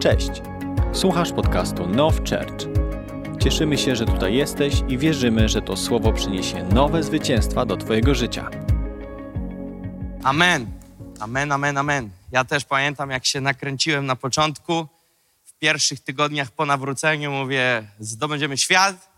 Cześć! Słuchasz podcastu Now Church. Cieszymy się, że tutaj jesteś i wierzymy, że to słowo przyniesie nowe zwycięstwa do Twojego życia. Amen. Amen, amen, amen. Ja też pamiętam, jak się nakręciłem na początku. W pierwszych tygodniach po nawróceniu mówię, zdobędziemy świat.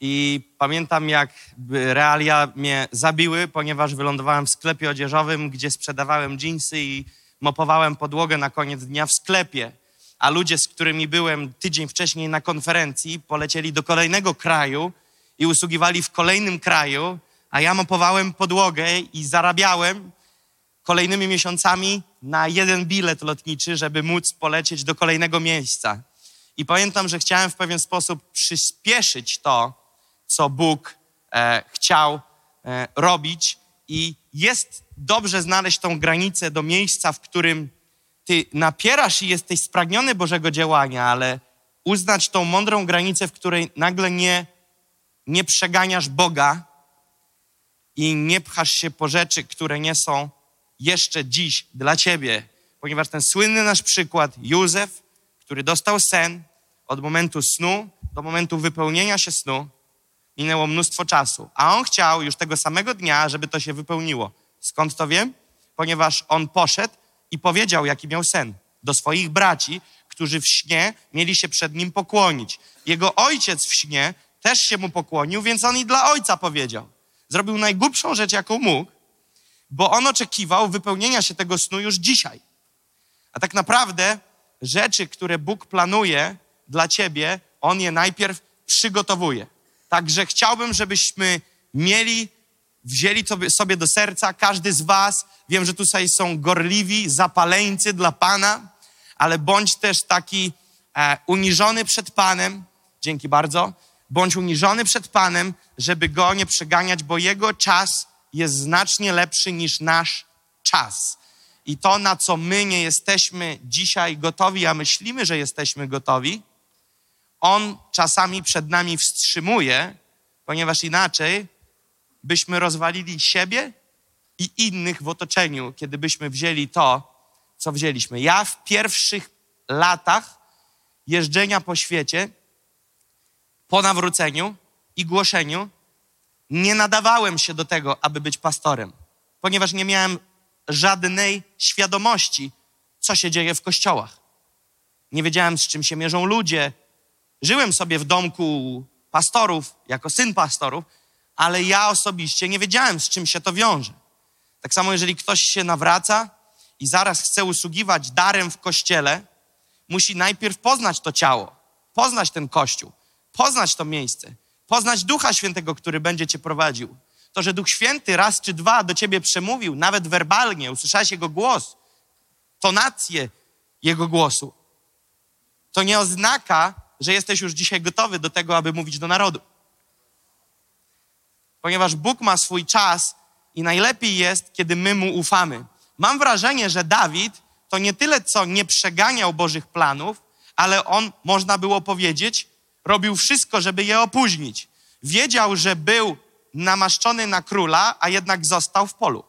I pamiętam, jak realia mnie zabiły, ponieważ wylądowałem w sklepie odzieżowym, gdzie sprzedawałem dżinsy i mopowałem podłogę na koniec dnia w sklepie. A ludzie, z którymi byłem tydzień wcześniej na konferencji, polecieli do kolejnego kraju i usługiwali w kolejnym kraju, a ja mopowałem podłogę i zarabiałem kolejnymi miesiącami na jeden bilet lotniczy, żeby móc polecieć do kolejnego miejsca. I pamiętam, że chciałem w pewien sposób przyspieszyć to, co Bóg e, chciał e, robić. I jest dobrze znaleźć tą granicę do miejsca, w którym ty napierasz i jesteś spragniony Bożego działania, ale uznać tą mądrą granicę, w której nagle nie, nie przeganiasz Boga i nie pchasz się po rzeczy, które nie są jeszcze dziś dla ciebie. Ponieważ ten słynny nasz przykład, Józef, który dostał sen, od momentu snu do momentu wypełnienia się snu minęło mnóstwo czasu. A on chciał już tego samego dnia, żeby to się wypełniło. Skąd to wiem? Ponieważ on poszedł i powiedział, jaki miał sen do swoich braci, którzy w śnie mieli się przed nim pokłonić. Jego ojciec w śnie też się mu pokłonił, więc on i dla ojca powiedział. Zrobił najgłupszą rzecz, jaką mógł, bo on oczekiwał wypełnienia się tego snu już dzisiaj. A tak naprawdę rzeczy, które Bóg planuje dla ciebie, on je najpierw przygotowuje. Także chciałbym, żebyśmy mieli, wzięli sobie do serca, każdy z Was, wiem, że tutaj są gorliwi, zapaleńcy dla Pana, ale bądź też taki e, uniżony przed Panem, dzięki bardzo, bądź uniżony przed Panem, żeby Go nie przeganiać, bo Jego czas jest znacznie lepszy niż nasz czas. I to, na co my nie jesteśmy dzisiaj gotowi, a myślimy, że jesteśmy gotowi, On czasami przed nami wstrzymuje, ponieważ inaczej byśmy rozwalili siebie i innych w otoczeniu, kiedy byśmy wzięli to, co wzięliśmy. Ja w pierwszych latach jeżdżenia po świecie, po nawróceniu i głoszeniu, nie nadawałem się do tego, aby być pastorem, ponieważ nie miałem żadnej świadomości, co się dzieje w kościołach. Nie wiedziałem, z czym się mierzą ludzie. Żyłem sobie w domku pastorów, jako syn pastorów, ale ja osobiście nie wiedziałem, z czym się to wiąże. Tak samo, jeżeli ktoś się nawraca i zaraz chce usługiwać darem w kościele, musi najpierw poznać to ciało, poznać ten kościół, poznać to miejsce, poznać Ducha Świętego, który będzie cię prowadził. To, że Duch Święty raz czy dwa do ciebie przemówił, nawet werbalnie, usłyszałeś Jego głos, tonację Jego głosu, to nie oznaka, że jesteś już dzisiaj gotowy do tego, aby mówić do narodu. Ponieważ Bóg ma swój czas i najlepiej jest, kiedy my mu ufamy. Mam wrażenie, że Dawid to nie tyle, co nie przeganiał Bożych planów, ale on, można było powiedzieć, robił wszystko, żeby je opóźnić. Wiedział, że był namaszczony na króla, a jednak został w polu.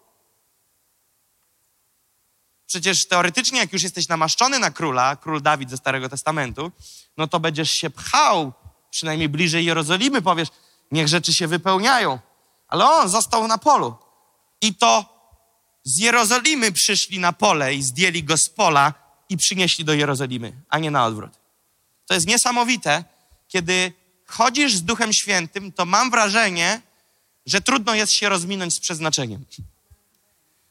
Przecież teoretycznie, jak już jesteś namaszczony na króla, król Dawid ze Starego Testamentu, no to będziesz się pchał, przynajmniej bliżej Jerozolimy, powiesz, niech rzeczy się wypełniają. Ale on został na polu. I to z Jerozolimy przyszli na pole i zdjęli go z pola i przynieśli do Jerozolimy, a nie na odwrót. To jest niesamowite, kiedy chodzisz z Duchem Świętym, to mam wrażenie, że trudno jest się rozminąć z przeznaczeniem.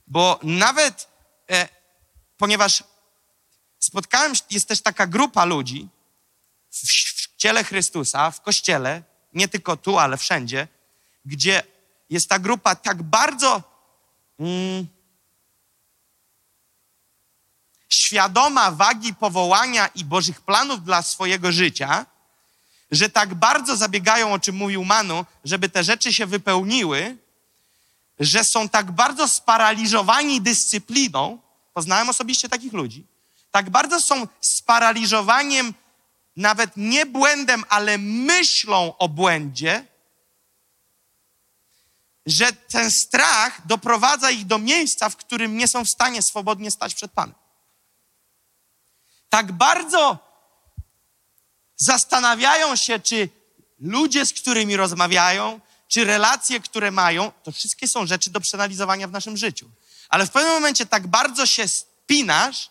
Bo nawet, e, ponieważ spotkałem, jest też taka grupa ludzi w, w ciele Chrystusa, w kościele, nie tylko tu, ale wszędzie, gdzie jest ta grupa tak bardzo mm, świadoma wagi powołania i Bożych planów dla swojego życia, że tak bardzo zabiegają, o czym mówił Manu, żeby te rzeczy się wypełniły, że są tak bardzo sparaliżowani dyscypliną. Poznałem osobiście takich ludzi. Tak bardzo są sparaliżowaniem nawet nie błędem, ale myślą o błędzie, że ten strach doprowadza ich do miejsca, w którym nie są w stanie swobodnie stać przed Panem. tak bardzo zastanawiają się, czy ludzie, z którymi rozmawiają, czy relacje, które mają, to wszystkie są rzeczy do przeanalizowania w naszym życiu. Ale w pewnym momencie tak bardzo się spinasz,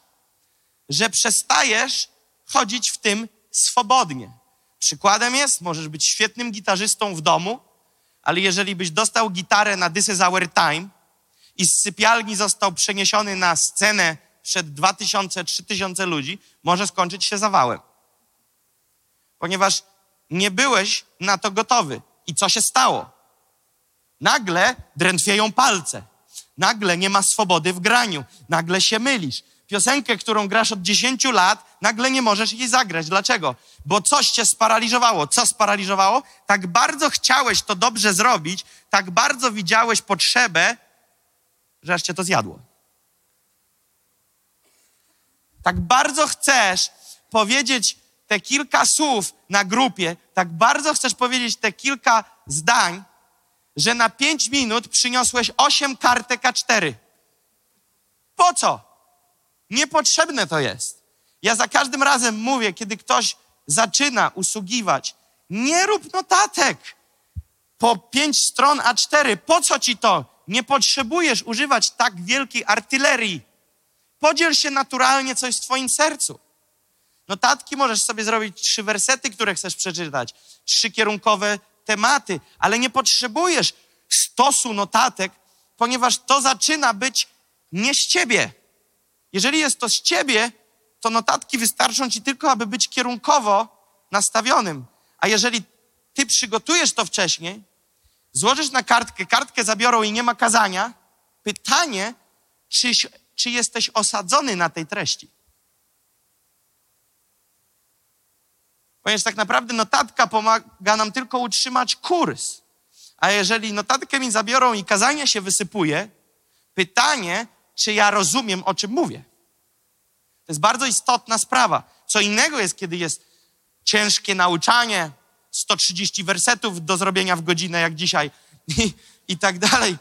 że przestajesz chodzić w tym swobodnie. Przykładem jest, możesz być świetnym gitarzystą w domu, ale jeżeli byś dostał gitarę na This is Our Time i z sypialni został przeniesiony na scenę przed 2000-3000 ludzi, może skończyć się zawałem. Ponieważ nie byłeś na to gotowy. I co się stało? Nagle drętwieją palce. Nagle nie ma swobody w graniu. Nagle się mylisz. Piosenkę, którą grasz od 10 lat, nagle nie możesz jej zagrać. Dlaczego? Bo coś cię sparaliżowało. Co sparaliżowało? Tak bardzo chciałeś to dobrze zrobić, tak bardzo widziałeś potrzebę, że aż cię to zjadło. Tak bardzo chcesz powiedzieć te kilka słów na grupie, tak bardzo chcesz powiedzieć te kilka zdań, że na pięć minut przyniosłeś osiem kartek A4. Po co? Niepotrzebne to jest. Ja za każdym razem mówię, kiedy ktoś zaczyna usługiwać, nie rób notatek po pięć stron A4. Po co ci to? Nie potrzebujesz używać tak wielkiej artylerii. Podziel się naturalnie coś w twoim sercu. Notatki możesz sobie zrobić trzy wersety, które chcesz przeczytać, trzy kierunkowe tematy, ale nie potrzebujesz stosu notatek, ponieważ to zaczyna być nie z ciebie. Jeżeli jest to z ciebie, to notatki wystarczą ci tylko, aby być kierunkowo nastawionym. A jeżeli ty przygotujesz to wcześniej, złożysz na kartkę, kartkę zabiorą i nie ma kazania, pytanie, czy, czy jesteś osadzony na tej treści. Ponieważ tak naprawdę notatka pomaga nam tylko utrzymać kurs. A jeżeli notatkę mi zabiorą i kazanie się wysypuje, pytanie, czy ja rozumiem, o czym mówię. To jest bardzo istotna sprawa. Co innego jest, kiedy jest ciężkie nauczanie, 130 wersetów do zrobienia w godzinę, jak dzisiaj, i, i tak dalej.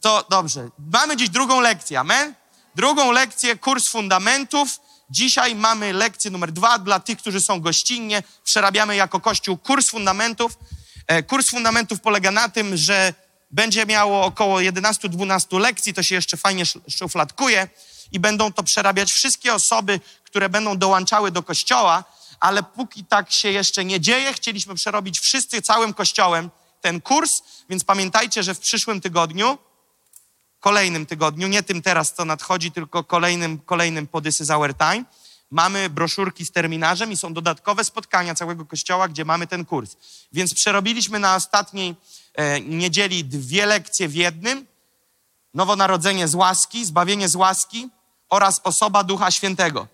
To dobrze. Mamy dziś drugą lekcję, amen? Drugą lekcję, kurs fundamentów. Dzisiaj mamy lekcję numer dwa dla tych, którzy są gościnnie. Przerabiamy jako Kościół kurs fundamentów. E, kurs fundamentów polega na tym, że będzie miało około 11-12 lekcji, to się jeszcze fajnie szufladkuje i będą to przerabiać wszystkie osoby, które będą dołączały do Kościoła, ale póki tak się jeszcze nie dzieje, chcieliśmy przerobić wszyscy całym Kościołem ten kurs, więc pamiętajcie, że w przyszłym tygodniu kolejnym tygodniu, nie tym teraz, co nadchodzi, tylko kolejnym, kolejnym po This is Our Time, mamy broszurki z terminarzem i są dodatkowe spotkania całego kościoła, gdzie mamy ten kurs. Więc przerobiliśmy na ostatniej niedzieli dwie lekcje w jednym. Nowonarodzenie z łaski, zbawienie z łaski oraz osoba Ducha Świętego.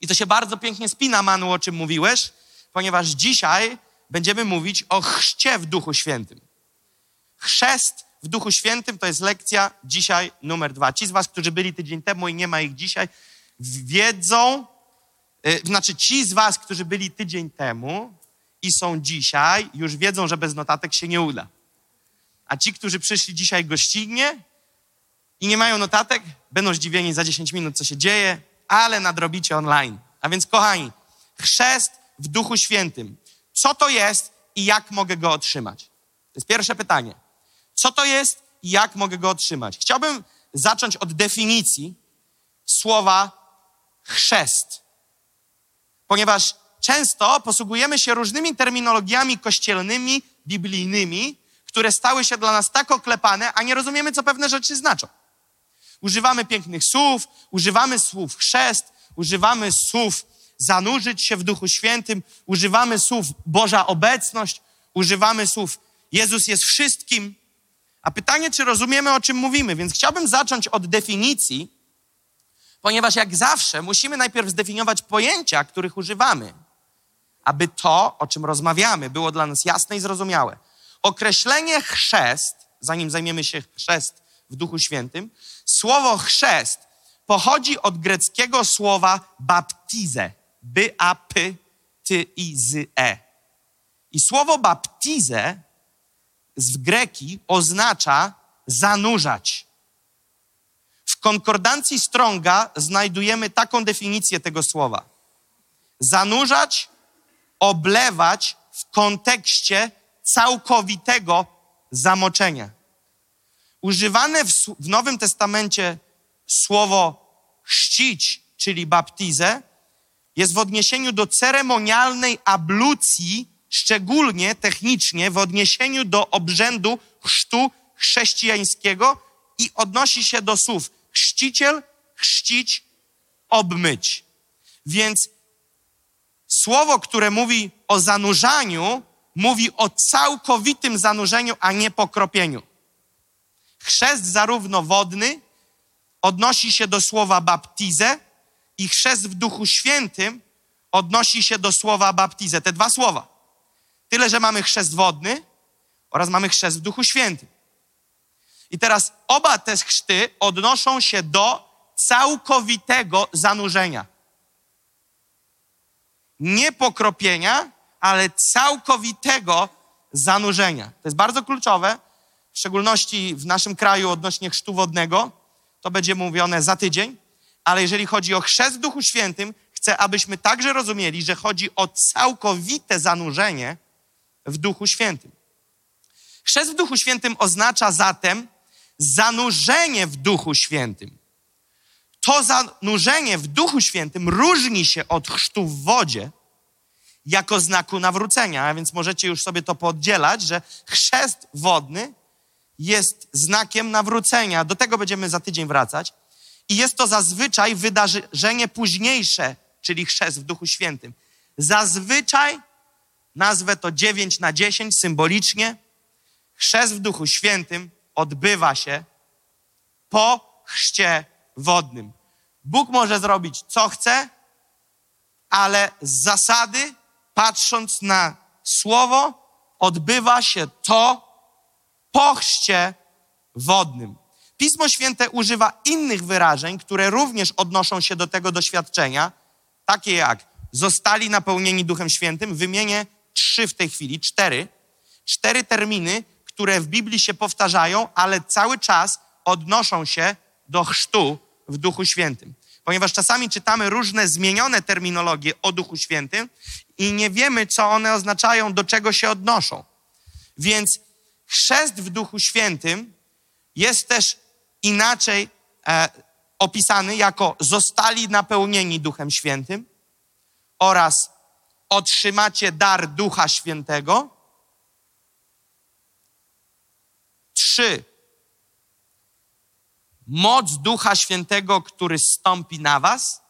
I to się bardzo pięknie spina, Manu, o czym mówiłeś, ponieważ dzisiaj będziemy mówić o chrzcie w Duchu Świętym. Chrzest w Duchu Świętym to jest lekcja dzisiaj numer dwa. Ci z Was, którzy byli tydzień temu i nie ma ich dzisiaj, wiedzą, yy, znaczy ci z Was, którzy byli tydzień temu i są dzisiaj, już wiedzą, że bez notatek się nie uda. A ci, którzy przyszli dzisiaj gościnnie i nie mają notatek, będą zdziwieni za 10 minut, co się dzieje, ale nadrobicie online. A więc, kochani, chrzest w Duchu Świętym. Co to jest i jak mogę go otrzymać? To jest pierwsze pytanie. Co to jest i jak mogę go otrzymać? Chciałbym zacząć od definicji słowa chrzest. Ponieważ często posługujemy się różnymi terminologiami kościelnymi, biblijnymi, które stały się dla nas tak oklepane, a nie rozumiemy, co pewne rzeczy znaczą. Używamy pięknych słów, używamy słów chrzest, używamy słów zanurzyć się w Duchu Świętym, używamy słów Boża obecność, używamy słów Jezus jest wszystkim, a pytanie, czy rozumiemy, o czym mówimy, więc chciałbym zacząć od definicji, ponieważ jak zawsze musimy najpierw zdefiniować pojęcia, których używamy, aby to, o czym rozmawiamy, było dla nas jasne i zrozumiałe. Określenie chrzest, zanim zajmiemy się chrzest w Duchu Świętym, słowo chrzest pochodzi od greckiego słowa baptize, b-a-p-t-i-z-e. I słowo baptize z greki oznacza zanurzać. W konkordancji Stronga znajdujemy taką definicję tego słowa. Zanurzać, oblewać w kontekście całkowitego zamoczenia. Używane w, w Nowym Testamencie słowo chrzcić, czyli baptizę, jest w odniesieniu do ceremonialnej ablucji, szczególnie technicznie w odniesieniu do obrzędu chrztu chrześcijańskiego i odnosi się do słów chrzciciel, chrzcić, obmyć. Więc słowo, które mówi o zanurzaniu, mówi o całkowitym zanurzeniu, a nie pokropieniu. Chrzest zarówno wodny odnosi się do słowa baptizę i chrzest w Duchu Świętym odnosi się do słowa baptizę. Te dwa słowa. Tyle, że mamy chrzest wodny oraz mamy chrzest w Duchu Świętym. I teraz oba te chrzty odnoszą się do całkowitego zanurzenia. Nie pokropienia, ale całkowitego zanurzenia. To jest bardzo kluczowe, w szczególności w naszym kraju odnośnie chrztu wodnego. To będzie mówione za tydzień. Ale jeżeli chodzi o chrzest w Duchu Świętym, chcę, abyśmy także rozumieli, że chodzi o całkowite zanurzenie w Duchu Świętym. Chrzest w Duchu Świętym oznacza zatem zanurzenie w Duchu Świętym. To zanurzenie w Duchu Świętym różni się od chrztu w wodzie jako znaku nawrócenia, a więc możecie już sobie to poddzielać, że chrzest wodny jest znakiem nawrócenia. Do tego będziemy za tydzień wracać. I jest to zazwyczaj wydarzenie późniejsze, czyli chrzest w Duchu Świętym. Zazwyczaj, nazwę to 9 na 10 symbolicznie, chrzest w Duchu Świętym odbywa się po chrzcie wodnym. Bóg może zrobić co chce, ale z zasady, patrząc na słowo, odbywa się to po chrzcie wodnym. Pismo Święte używa innych wyrażeń, które również odnoszą się do tego doświadczenia, takie jak zostali napełnieni Duchem Świętym. Wymienię trzy w tej chwili, cztery. Cztery terminy, które w Biblii się powtarzają, ale cały czas odnoszą się do chrztu w Duchu Świętym. Ponieważ czasami czytamy różne zmienione terminologie o Duchu Świętym i nie wiemy, co one oznaczają, do czego się odnoszą. Więc chrzest w Duchu Świętym jest też inaczej e, opisany jako zostali napełnieni Duchem Świętym oraz otrzymacie dar Ducha Świętego. Trzy. Moc Ducha Świętego, który stąpi na Was.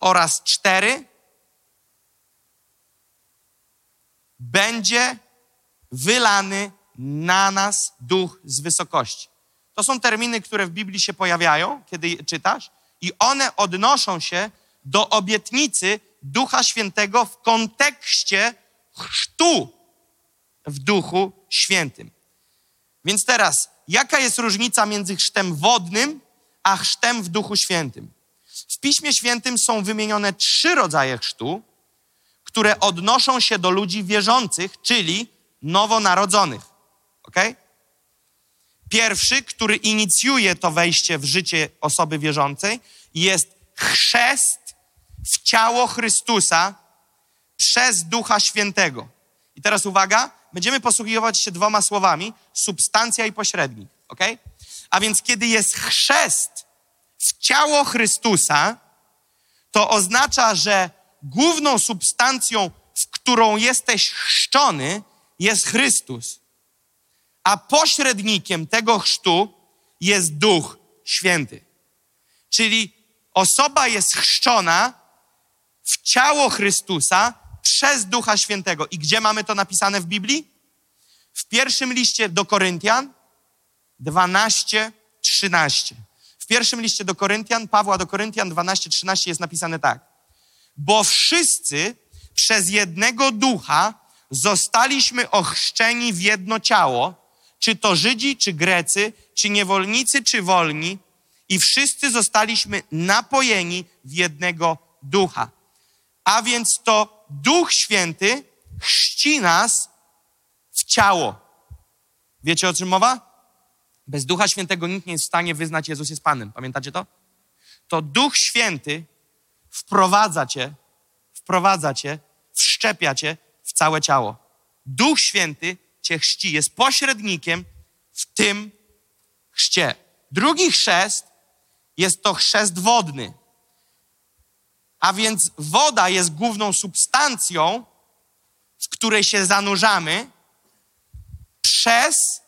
Oraz cztery. Będzie wylany na nas duch z wysokości. To są terminy, które w Biblii się pojawiają, kiedy czytasz, i one odnoszą się do obietnicy Ducha Świętego w kontekście chrztu w Duchu Świętym. Więc teraz, jaka jest różnica między chrztem wodnym a chrztem w Duchu Świętym? W Piśmie Świętym są wymienione trzy rodzaje chrztu, które odnoszą się do ludzi wierzących, czyli nowonarodzonych. Ok? Pierwszy, który inicjuje to wejście w życie osoby wierzącej, jest chrzest w ciało Chrystusa przez Ducha Świętego. I teraz uwaga, będziemy posługiwać się dwoma słowami: substancja i pośrednik. Ok? A więc, kiedy jest chrzest w ciało Chrystusa, to oznacza, że główną substancją, w którą jesteś chrzczony, jest Chrystus a pośrednikiem tego chrztu jest Duch Święty. Czyli osoba jest chrzczona w ciało Chrystusa przez Ducha Świętego. I gdzie mamy to napisane w Biblii? W pierwszym liście do Koryntian 12, 13. W pierwszym liście do Koryntian, Pawła do Koryntian 12, 13 jest napisane tak. Bo wszyscy przez jednego ducha zostaliśmy ochrzczeni w jedno ciało, czy to Żydzi, czy Grecy, czy niewolnicy, czy wolni, i wszyscy zostaliśmy napojeni w jednego ducha. A więc to Duch Święty chrzci nas w ciało. Wiecie o czym mowa? Bez Ducha Świętego nikt nie jest w stanie wyznać Jezus jest Panem. Pamiętacie to? To Duch Święty wprowadza cię, wprowadza cię, wszczepia cię w całe ciało. Duch Święty cię chrzci, jest pośrednikiem w tym chrzcie. Drugi chrzest jest to chrzest wodny. A więc woda jest główną substancją, w której się zanurzamy przez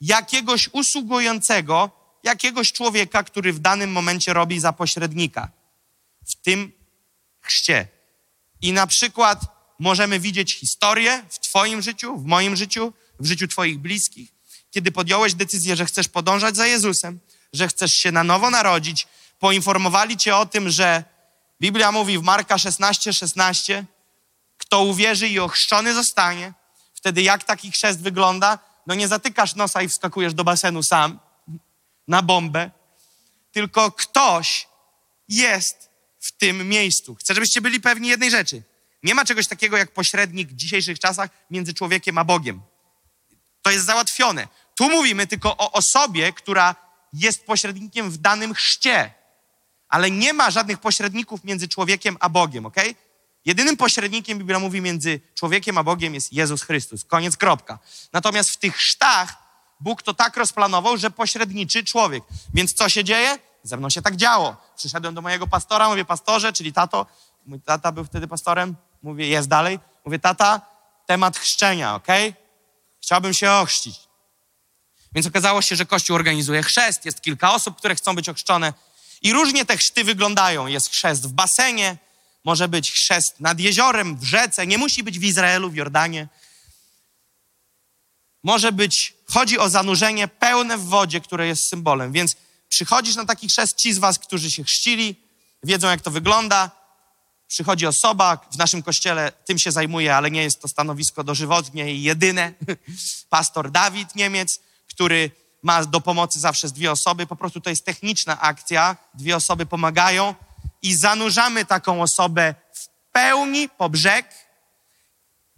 jakiegoś usługującego, jakiegoś człowieka, który w danym momencie robi za pośrednika w tym chrzcie. I na przykład możemy widzieć historię w Twoim życiu, w moim życiu, w życiu Twoich bliskich, kiedy podjąłeś decyzję, że chcesz podążać za Jezusem, że chcesz się na nowo narodzić, poinformowali Cię o tym, że Biblia mówi w Marka 16, 16, kto uwierzy i ochrzczony zostanie, wtedy jak taki chrzest wygląda? No nie zatykasz nosa i wskakujesz do basenu sam na bombę, tylko ktoś jest w tym miejscu. Chcę, żebyście byli pewni jednej rzeczy. Nie ma czegoś takiego jak pośrednik w dzisiejszych czasach między człowiekiem a Bogiem. To jest załatwione. Tu mówimy tylko o osobie, która jest pośrednikiem w danym chrzcie, ale nie ma żadnych pośredników między człowiekiem a Bogiem, ok? Jedynym pośrednikiem, Biblia mówi, między człowiekiem a Bogiem jest Jezus Chrystus. Koniec, kropka. Natomiast w tych chrztach Bóg to tak rozplanował, że pośredniczy człowiek. Więc co się dzieje? Ze mną się tak działo. Przyszedłem do mojego pastora, mówię, pastorze, czyli tato, mój tata był wtedy pastorem, mówię, jest dalej. Mówię, tata, temat chrzczenia, ok? Chciałbym się ochrzcić. Więc okazało się, że Kościół organizuje chrzest, jest kilka osób, które chcą być ochrzczone i różnie te chrzty wyglądają. Jest chrzest w basenie, może być chrzest nad jeziorem, w rzece, nie musi być w Izraelu, w Jordanie. Może być, chodzi o zanurzenie pełne w wodzie, które jest symbolem. Więc przychodzisz na taki chrzest, ci z was, którzy się chrzcili, wiedzą jak to wygląda. Przychodzi osoba, w naszym kościele tym się zajmuje, ale nie jest to stanowisko dożywotnie i jedyne. Pastor Dawid Niemiec, który ma do pomocy zawsze z dwie osoby. Po prostu to jest techniczna akcja. Dwie osoby pomagają i zanurzamy taką osobę w pełni po brzeg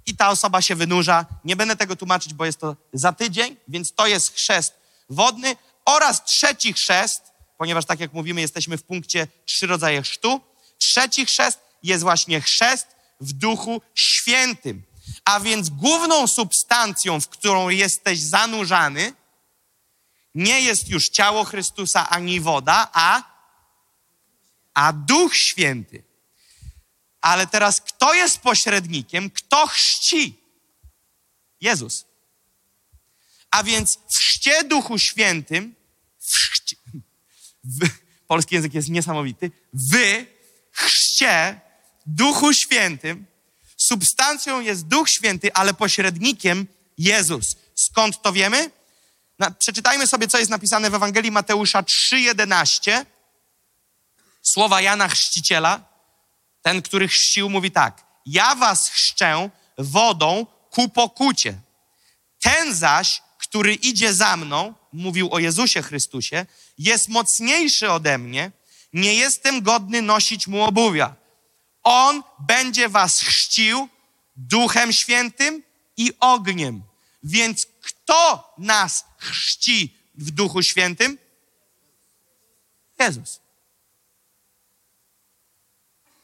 i ta osoba się wynurza. Nie będę tego tłumaczyć, bo jest to za tydzień, więc to jest chrzest wodny oraz trzeci chrzest, ponieważ tak jak mówimy, jesteśmy w punkcie trzy rodzaje chrztu. Trzeci chrzest jest właśnie chrzest w Duchu Świętym. A więc główną substancją, w którą jesteś zanurzany, nie jest już ciało Chrystusa ani woda, a, a Duch Święty. Ale teraz kto jest pośrednikiem? Kto chrzci? Jezus. A więc w chrzcie Duchu Świętym, w chrzcie, w, polski język jest niesamowity, wy chrzcie Duchu Świętym, substancją jest Duch Święty, ale pośrednikiem Jezus. Skąd to wiemy? Na, przeczytajmy sobie, co jest napisane w Ewangelii Mateusza 3,11. Słowa Jana Chrzciciela. Ten, który chrzcił, mówi tak. Ja was chrzczę wodą ku pokucie. Ten zaś, który idzie za mną, mówił o Jezusie Chrystusie, jest mocniejszy ode mnie, nie jestem godny nosić mu obuwia. On będzie was chrzcił Duchem Świętym i ogniem. Więc kto nas chrzci w Duchu Świętym? Jezus.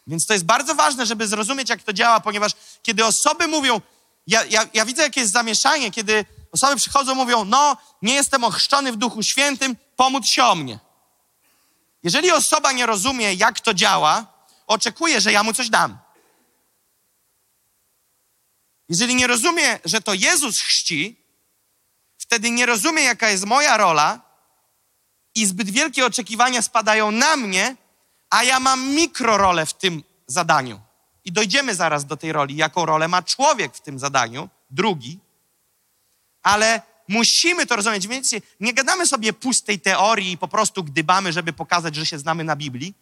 Więc to jest bardzo ważne, żeby zrozumieć, jak to działa, ponieważ kiedy osoby mówią, ja, ja, ja widzę, jakie jest zamieszanie, kiedy osoby przychodzą, mówią, no, nie jestem ochrzczony w Duchu Świętym, pomódl się o mnie. Jeżeli osoba nie rozumie, jak to działa, oczekuje, że ja mu coś dam. Jeżeli nie rozumie, że to Jezus chrzci, wtedy nie rozumie, jaka jest moja rola i zbyt wielkie oczekiwania spadają na mnie, a ja mam mikrorolę w tym zadaniu. I dojdziemy zaraz do tej roli, jaką rolę ma człowiek w tym zadaniu, drugi, ale musimy to rozumieć. Więc nie gadamy sobie pustej teorii i po prostu gdybamy, żeby pokazać, że się znamy na Biblii.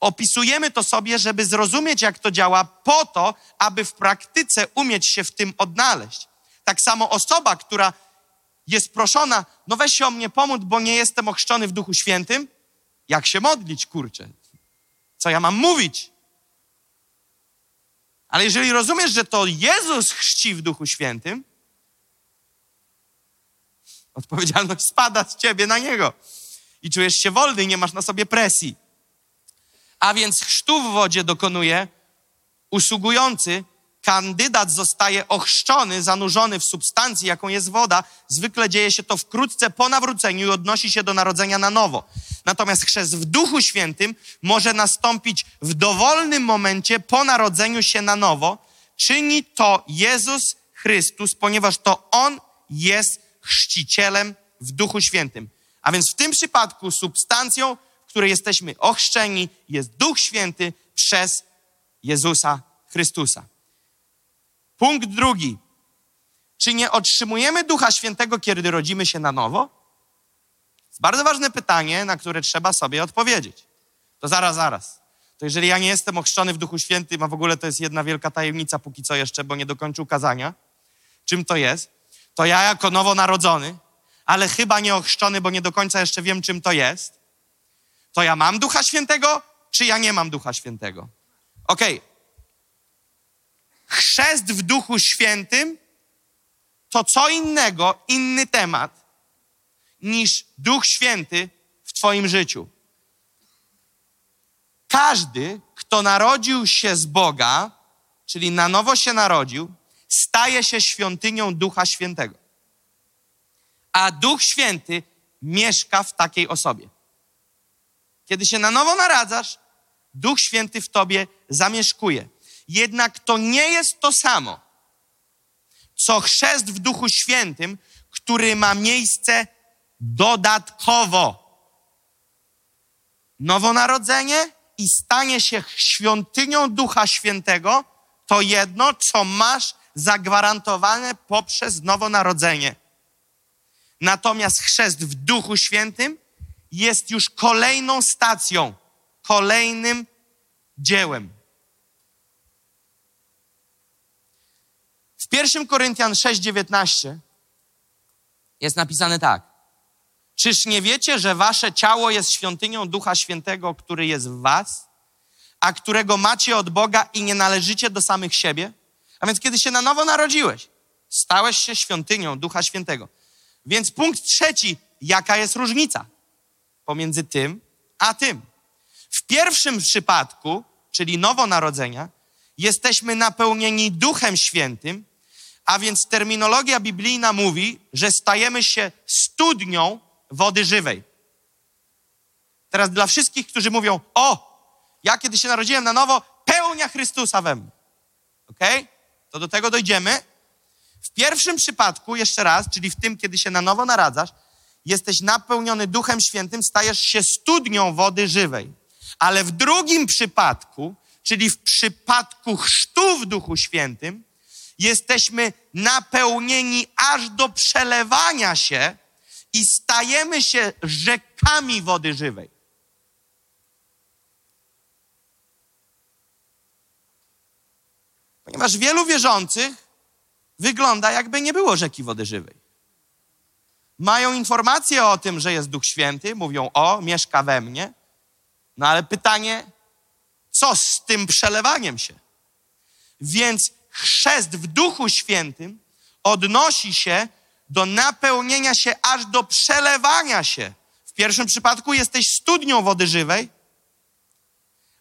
Opisujemy to sobie, żeby zrozumieć, jak to działa, po to, aby w praktyce umieć się w tym odnaleźć. Tak samo osoba, która jest proszona, no weź się o mnie pomóc, bo nie jestem ochrzczony w Duchu Świętym. Jak się modlić, kurczę? Co ja mam mówić? Ale jeżeli rozumiesz, że to Jezus chrzci w Duchu Świętym, odpowiedzialność spada z ciebie na Niego i czujesz się wolny i nie masz na sobie presji. A więc chrztu w wodzie dokonuje usługujący, kandydat zostaje ochrzczony, zanurzony w substancji, jaką jest woda. Zwykle dzieje się to wkrótce po nawróceniu i odnosi się do narodzenia na nowo. Natomiast chrzest w Duchu Świętym może nastąpić w dowolnym momencie po narodzeniu się na nowo. Czyni to Jezus Chrystus, ponieważ to On jest chrzcicielem w Duchu Świętym. A więc w tym przypadku substancją, w której jesteśmy ochrzczeni, jest Duch Święty przez Jezusa Chrystusa. Punkt drugi. Czy nie otrzymujemy Ducha Świętego, kiedy rodzimy się na nowo? Jest bardzo ważne pytanie, na które trzeba sobie odpowiedzieć. To zaraz, zaraz. To jeżeli ja nie jestem ochrzczony w Duchu Świętym, a w ogóle to jest jedna wielka tajemnica póki co jeszcze, bo nie dokończył kazania, czym to jest, to ja jako nowonarodzony, ale chyba nie ochrzczony, bo nie do końca jeszcze wiem, czym to jest, to ja mam Ducha Świętego, czy ja nie mam Ducha Świętego? Okej. Okay. Chrzest w Duchu Świętym to co innego, inny temat niż Duch Święty w Twoim życiu. Każdy, kto narodził się z Boga, czyli na nowo się narodził, staje się świątynią Ducha Świętego. A Duch Święty mieszka w takiej osobie. Kiedy się na nowo naradzasz, Duch Święty w tobie zamieszkuje. Jednak to nie jest to samo, co chrzest w Duchu Świętym, który ma miejsce dodatkowo. Nowonarodzenie i stanie się świątynią Ducha Świętego to jedno, co masz zagwarantowane poprzez nowonarodzenie. Natomiast chrzest w Duchu Świętym jest już kolejną stacją, kolejnym dziełem. W 1 Koryntian 6:19 jest napisane tak: Czyż nie wiecie, że wasze ciało jest świątynią Ducha Świętego, który jest w was, a którego macie od Boga i nie należycie do samych siebie? A więc kiedy się na nowo narodziłeś, stałeś się świątynią Ducha Świętego. Więc punkt trzeci, jaka jest różnica pomiędzy tym a tym? W pierwszym przypadku, czyli nowonarodzenia, jesteśmy napełnieni Duchem Świętym, a więc terminologia biblijna mówi, że stajemy się studnią wody żywej. Teraz dla wszystkich, którzy mówią, o, ja kiedy się narodziłem na nowo, pełnia Chrystusa we mnie. Ok? To do tego dojdziemy. W pierwszym przypadku, jeszcze raz, czyli w tym, kiedy się na nowo naradzasz, jesteś napełniony Duchem Świętym, stajesz się studnią wody żywej. Ale w drugim przypadku, czyli w przypadku chrztu w Duchu Świętym, jesteśmy napełnieni aż do przelewania się i stajemy się rzekami wody żywej. Ponieważ wielu wierzących wygląda, jakby nie było rzeki wody żywej. Mają informację o tym, że jest Duch Święty, mówią: O, mieszka we mnie. No ale pytanie, co z tym przelewaniem się? Więc chrzest w Duchu Świętym odnosi się do napełnienia się aż do przelewania się. W pierwszym przypadku jesteś studnią wody żywej,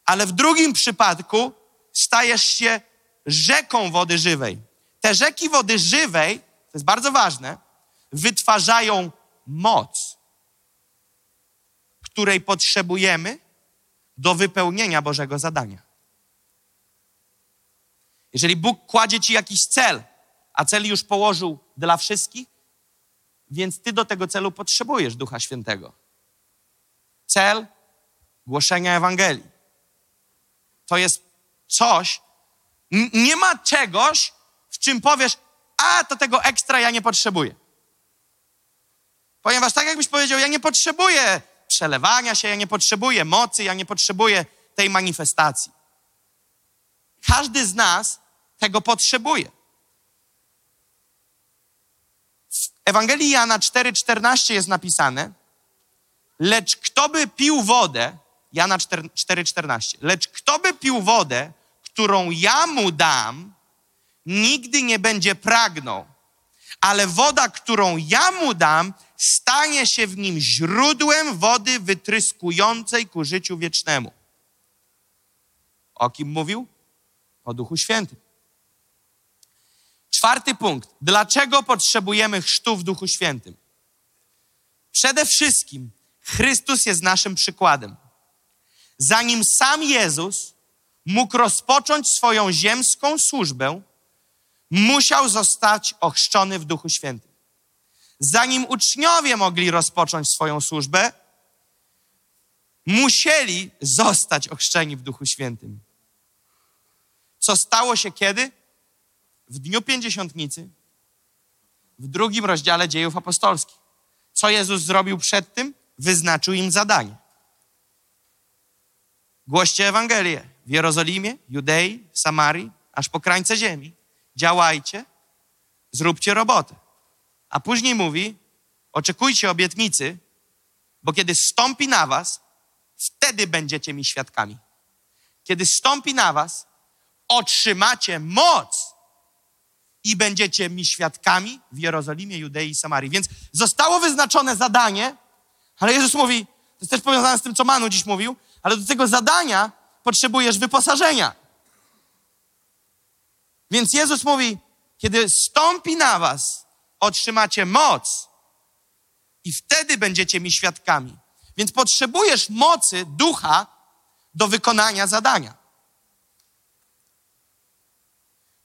ale w drugim przypadku stajesz się rzeką wody żywej. Te rzeki wody żywej, to jest bardzo ważne, wytwarzają moc, której potrzebujemy do wypełnienia Bożego zadania. Jeżeli Bóg kładzie ci jakiś cel, a cel już położył dla wszystkich, więc ty do tego celu potrzebujesz Ducha Świętego. Cel głoszenia Ewangelii. To jest coś, nie ma czegoś, w czym powiesz, a to tego ekstra ja nie potrzebuję. Ponieważ tak jakbyś powiedział, ja nie potrzebuję przelewania się, ja nie potrzebuję mocy, ja nie potrzebuję tej manifestacji. Każdy z nas tego potrzebuje. W Ewangelii Jana 4,14 jest napisane, lecz kto by pił wodę, Jana 4,14, lecz kto by pił wodę, którą ja mu dam, nigdy nie będzie pragnął, ale woda, którą ja mu dam, stanie się w nim źródłem wody wytryskującej ku życiu wiecznemu. O kim mówił? O Duchu Świętym. Czwarty punkt. Dlaczego potrzebujemy chrztu w Duchu Świętym? Przede wszystkim Chrystus jest naszym przykładem. Zanim sam Jezus mógł rozpocząć swoją ziemską służbę, musiał zostać ochrzczony w Duchu Świętym. Zanim uczniowie mogli rozpocząć swoją służbę, musieli zostać ochrzczeni w Duchu Świętym. Co stało się kiedy? W dniu pięćdziesiątnicy, w drugim rozdziale dziejów apostolskich. Co Jezus zrobił przed tym? Wyznaczył im zadanie. Głoście Ewangelię w Jerozolimie, Judei, Samarii, aż po krańce ziemi. Działajcie, zróbcie robotę. A później mówi, oczekujcie obietnicy, bo kiedy stąpi na was, wtedy będziecie mi świadkami. Kiedy stąpi na was, otrzymacie moc i będziecie mi świadkami w Jerozolimie, Judei i Samarii. Więc zostało wyznaczone zadanie, ale Jezus mówi, to jest też powiązane z tym, co Manu dziś mówił, ale do tego zadania potrzebujesz wyposażenia. Więc Jezus mówi, kiedy stąpi na was, otrzymacie moc i wtedy będziecie mi świadkami. Więc potrzebujesz mocy ducha do wykonania zadania.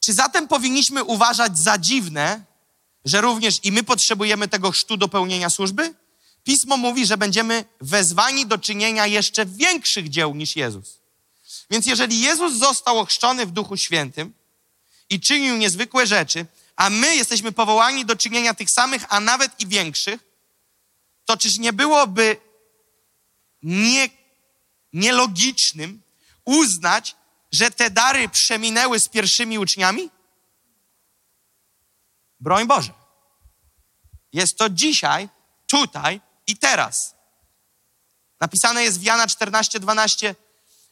Czy zatem powinniśmy uważać za dziwne, że również i my potrzebujemy tego chrztu do pełnienia służby? Pismo mówi, że będziemy wezwani do czynienia jeszcze większych dzieł niż Jezus. Więc jeżeli Jezus został ochrzczony w Duchu Świętym i czynił niezwykłe rzeczy, a my jesteśmy powołani do czynienia tych samych, a nawet i większych, to czyż nie byłoby nie, nielogicznym uznać, że te dary przeminęły z pierwszymi uczniami? Broń Boże. Jest to dzisiaj, tutaj i teraz. Napisane jest w Jana 14, 12.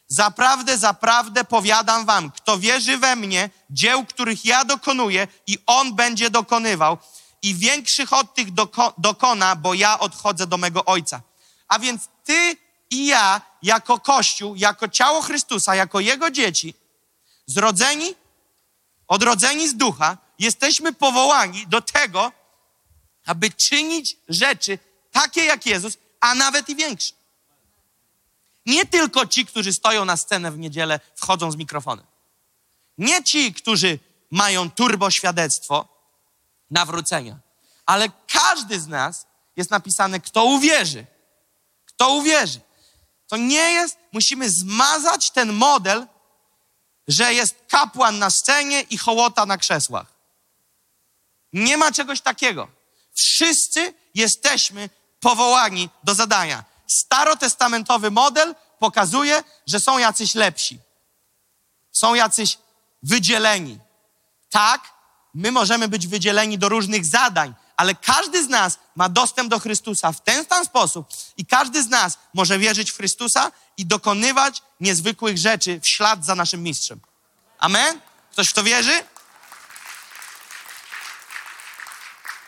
Zaprawdę, zaprawdę powiadam wam, kto wierzy we mnie, dzieł, których ja dokonuję i on będzie dokonywał i większych od tych doko dokona, bo ja odchodzę do mego Ojca. A więc ty i ja, jako Kościół, jako ciało Chrystusa, jako Jego dzieci, zrodzeni, odrodzeni z ducha, jesteśmy powołani do tego, aby czynić rzeczy takie jak Jezus, a nawet i większe. Nie tylko ci, którzy stoją na scenę w niedzielę, wchodzą z mikrofonem. Nie ci, którzy mają turbo świadectwo nawrócenia, ale każdy z nas jest napisane, kto uwierzy. Kto uwierzy. To nie jest, musimy zmazać ten model, że jest kapłan na scenie i hołota na krzesłach. Nie ma czegoś takiego. Wszyscy jesteśmy powołani do zadania. Starotestamentowy model pokazuje, że są jacyś lepsi. Są jacyś wydzieleni. Tak, my możemy być wydzieleni do różnych zadań, ale każdy z nas ma dostęp do Chrystusa w ten sam sposób i każdy z nas może wierzyć w Chrystusa i dokonywać niezwykłych rzeczy w ślad za naszym mistrzem. Amen? Ktoś w to wierzy?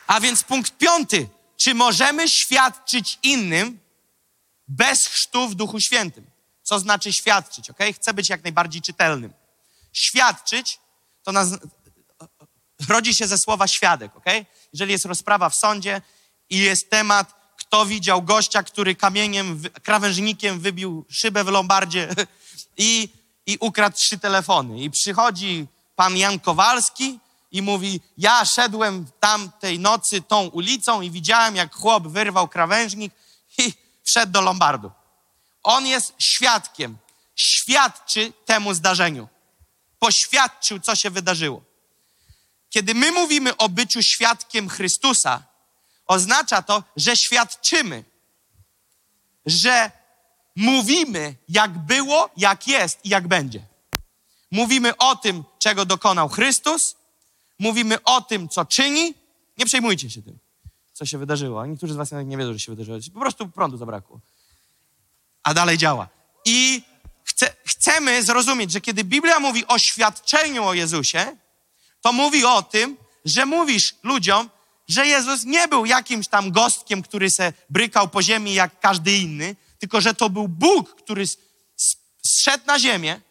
A więc punkt piąty. Czy możemy świadczyć innym bez chrztu w Duchu Świętym? Co znaczy świadczyć, ok? Chcę być jak najbardziej czytelnym. Świadczyć to naz... rodzi się ze słowa świadek, ok? Jeżeli jest rozprawa w sądzie i jest temat, kto widział gościa, który kamieniem, krawężnikiem wybił szybę w Lombardzie i, i ukradł trzy telefony. I przychodzi pan Jan Kowalski i mówi, ja szedłem tamtej nocy tą ulicą i widziałem, jak chłop wyrwał krawężnik i wszedł do Lombardu. On jest świadkiem. Świadczy temu zdarzeniu. Poświadczył, co się wydarzyło. Kiedy my mówimy o byciu świadkiem Chrystusa, oznacza to, że świadczymy, że mówimy, jak było, jak jest i jak będzie. Mówimy o tym, czego dokonał Chrystus, mówimy o tym, co czyni. Nie przejmujcie się tym, co się wydarzyło. Niektórzy z Was nie wiedzą, że się wydarzyło. Po prostu prądu zabrakło. A dalej działa. I chce, chcemy zrozumieć, że kiedy Biblia mówi o świadczeniu o Jezusie, to mówi o tym, że mówisz ludziom, że Jezus nie był jakimś tam gostkiem, który se brykał po ziemi jak każdy inny, tylko że to był Bóg, który zszedł na ziemię,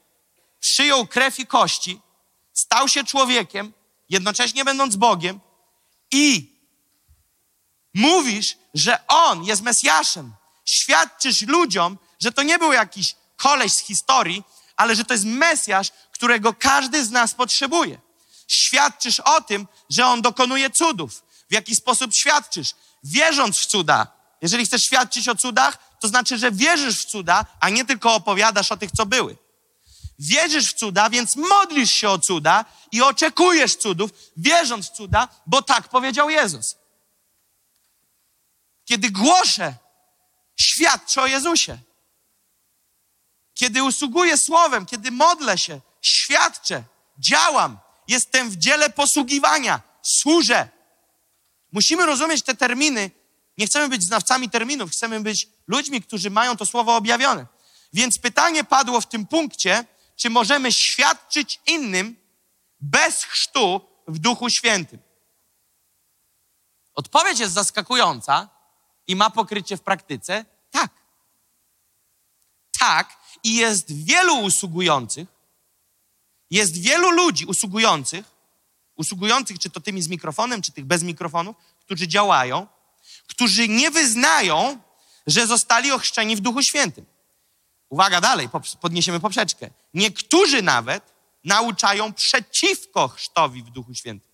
przyjął krew i kości, stał się człowiekiem, jednocześnie będąc Bogiem i mówisz, że On jest Mesjaszem. Świadczysz ludziom, że to nie był jakiś koleś z historii, ale że to jest Mesjasz, którego każdy z nas potrzebuje. Świadczysz o tym, że On dokonuje cudów. W jaki sposób świadczysz? Wierząc w cuda. Jeżeli chcesz świadczyć o cudach, to znaczy, że wierzysz w cuda, a nie tylko opowiadasz o tych, co były. Wierzysz w cuda, więc modlisz się o cuda i oczekujesz cudów, wierząc w cuda, bo tak powiedział Jezus. Kiedy głoszę, świadczę o Jezusie. Kiedy usługuję słowem, kiedy modlę się, świadczę, działam, jestem w dziele posługiwania, służę. Musimy rozumieć te terminy. Nie chcemy być znawcami terminów, chcemy być ludźmi, którzy mają to słowo objawione. Więc pytanie padło w tym punkcie, czy możemy świadczyć innym bez chrztu w Duchu Świętym? Odpowiedź jest zaskakująca i ma pokrycie w praktyce. Tak. Tak, i jest wielu usługujących, jest wielu ludzi usługujących, usługujących czy to tymi z mikrofonem, czy tych bez mikrofonów, którzy działają, którzy nie wyznają, że zostali ochrzczeni w Duchu Świętym. Uwaga, dalej, podniesiemy poprzeczkę. Niektórzy nawet nauczają przeciwko chrztowi w Duchu Świętym.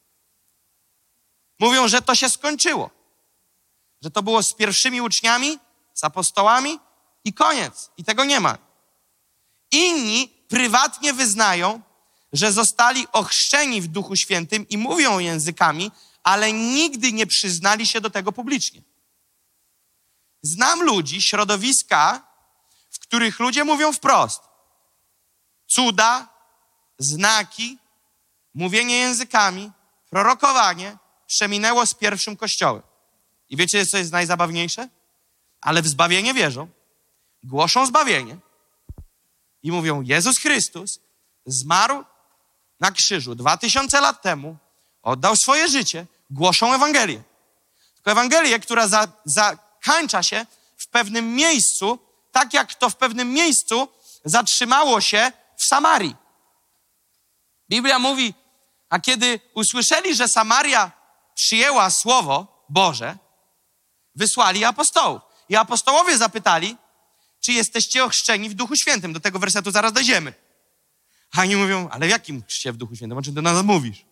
Mówią, że to się skończyło. Że to było z pierwszymi uczniami, z apostołami i koniec. I tego nie ma. Inni prywatnie wyznają, że zostali ochrzczeni w Duchu Świętym i mówią językami, ale nigdy nie przyznali się do tego publicznie. Znam ludzi, środowiska, w których ludzie mówią wprost: cuda, znaki, mówienie językami, prorokowanie przeminęło z pierwszym kościołem. I wiecie, co jest najzabawniejsze? Ale w zbawienie wierzą, głoszą zbawienie i mówią: Jezus Chrystus zmarł na krzyżu dwa tysiące lat temu, oddał swoje życie, głoszą Ewangelię. Tylko Ewangelię, która za, zakończa się w pewnym miejscu, tak jak to w pewnym miejscu zatrzymało się w Samarii. Biblia mówi, a kiedy usłyszeli, że Samaria przyjęła słowo Boże, wysłali apostołów. I apostołowie zapytali, czy jesteście ochrzczeni w Duchu Świętym. Do tego wersetu zaraz dojdziemy. A oni mówią, ale w jakim chrzcie w Duchu Świętym? O czym ty nas mówisz?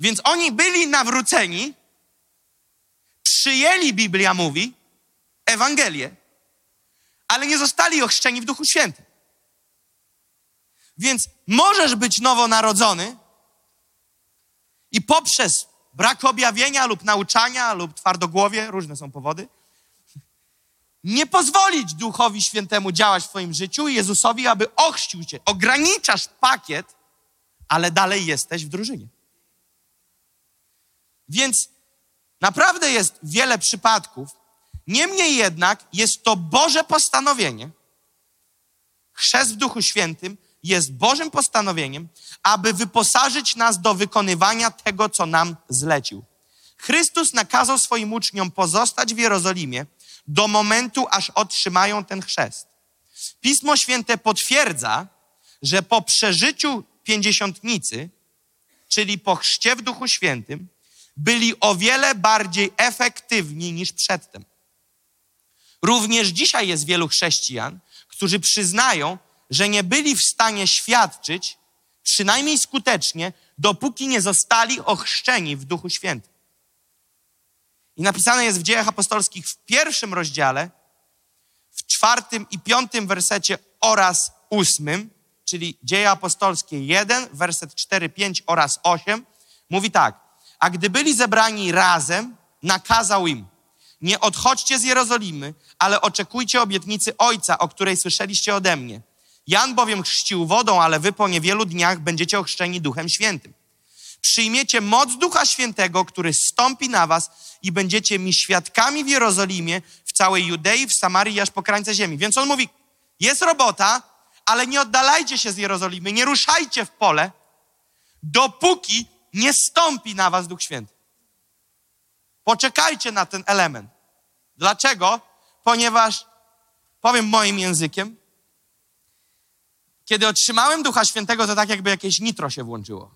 Więc oni byli nawróceni, przyjęli, Biblia mówi, Ewangelię, ale nie zostali ochrzczeni w Duchu Świętym. Więc możesz być nowonarodzony i poprzez brak objawienia lub nauczania lub twardogłowie, różne są powody, nie pozwolić Duchowi Świętemu działać w Twoim życiu i Jezusowi, aby ochrzcił Cię. Ograniczasz pakiet, ale dalej jesteś w drużynie. Więc naprawdę jest wiele przypadków, niemniej jednak jest to Boże postanowienie. Chrzest w Duchu Świętym jest Bożym postanowieniem, aby wyposażyć nas do wykonywania tego, co nam zlecił. Chrystus nakazał swoim uczniom pozostać w Jerozolimie, do momentu, aż otrzymają ten chrzest. Pismo Święte potwierdza, że po przeżyciu pięćdziesiątnicy, czyli po chrzcie w Duchu Świętym, byli o wiele bardziej efektywni niż przedtem. Również dzisiaj jest wielu chrześcijan, którzy przyznają, że nie byli w stanie świadczyć, przynajmniej skutecznie, dopóki nie zostali ochrzczeni w Duchu Świętym. I napisane jest w dziejach apostolskich w pierwszym rozdziale, w czwartym i piątym wersecie oraz ósmym, czyli dzieje apostolskie 1, werset 4, 5 oraz 8, mówi tak. A gdy byli zebrani razem, nakazał im, nie odchodźcie z Jerozolimy, ale oczekujcie obietnicy Ojca, o której słyszeliście ode mnie. Jan bowiem chrzcił wodą, ale wy po niewielu dniach będziecie ochrzczeni Duchem Świętym przyjmiecie moc Ducha Świętego, który stąpi na was i będziecie mi świadkami w Jerozolimie, w całej Judei, w Samarii, aż po krańce ziemi. Więc on mówi, jest robota, ale nie oddalajcie się z Jerozolimy, nie ruszajcie w pole, dopóki nie stąpi na was Duch Święty. Poczekajcie na ten element. Dlaczego? Ponieważ, powiem moim językiem, Kiedy otrzymałem Ducha Świętego, to tak jakby jakieś nitro się włączyło.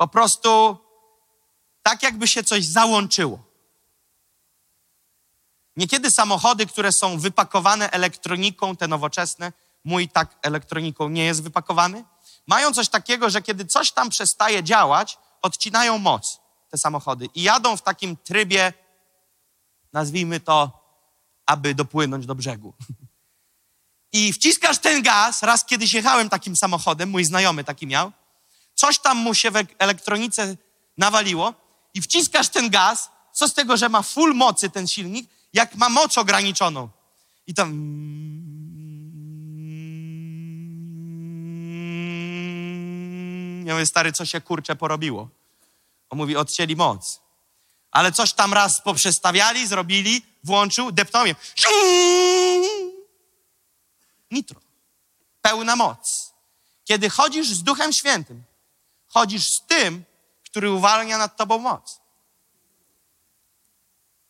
Po prostu tak jakby się coś załączyło. Niekiedy samochody, które są wypakowane elektroniką, te nowoczesne, mój tak elektroniką nie jest wypakowany, mają coś takiego, że kiedy coś tam przestaje działać, odcinają moc te samochody i jadą w takim trybie, nazwijmy to, aby dopłynąć do brzegu. I wciskasz ten gaz, raz kiedyś jechałem takim samochodem, mój znajomy taki miał, coś tam mu się w elektronice nawaliło i wciskasz ten gaz, co z tego, że ma full mocy ten silnik, jak ma moc ograniczoną. I tam... Ja mówię, stary, co się kurcze porobiło? On mówi, odcięli moc. Ale coś tam raz poprzestawiali, zrobili, włączył, depnął je. Nitro. Pełna moc. Kiedy chodzisz z Duchem Świętym, chodzisz z tym, który uwalnia nad tobą moc.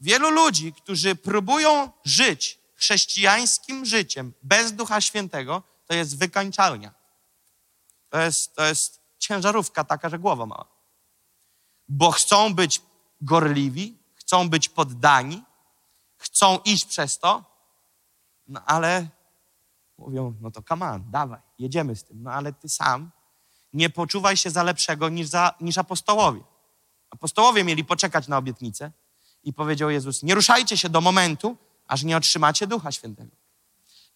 Wielu ludzi, którzy próbują żyć chrześcijańskim życiem bez Ducha Świętego, to jest wykańczalnia. To jest, to jest ciężarówka taka, że głowa mała. Bo chcą być gorliwi, chcą być poddani, chcą iść przez to, no ale mówią, no to on, dawaj, jedziemy z tym. No ale ty sam nie poczuwaj się za lepszego niż, za, niż apostołowie. Apostołowie mieli poczekać na obietnicę i powiedział Jezus, nie ruszajcie się do momentu, aż nie otrzymacie Ducha Świętego.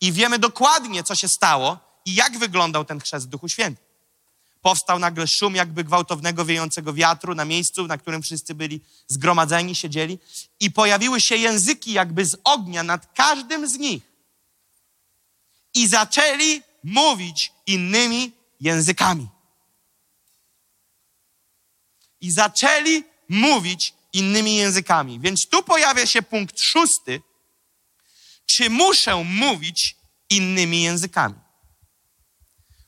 I wiemy dokładnie, co się stało i jak wyglądał ten chrzest w Duchu Świętym. Powstał nagle szum jakby gwałtownego, wiejącego wiatru na miejscu, na którym wszyscy byli zgromadzeni, siedzieli i pojawiły się języki jakby z ognia nad każdym z nich. I zaczęli mówić innymi językami i zaczęli mówić innymi językami. Więc tu pojawia się punkt szósty. Czy muszę mówić innymi językami?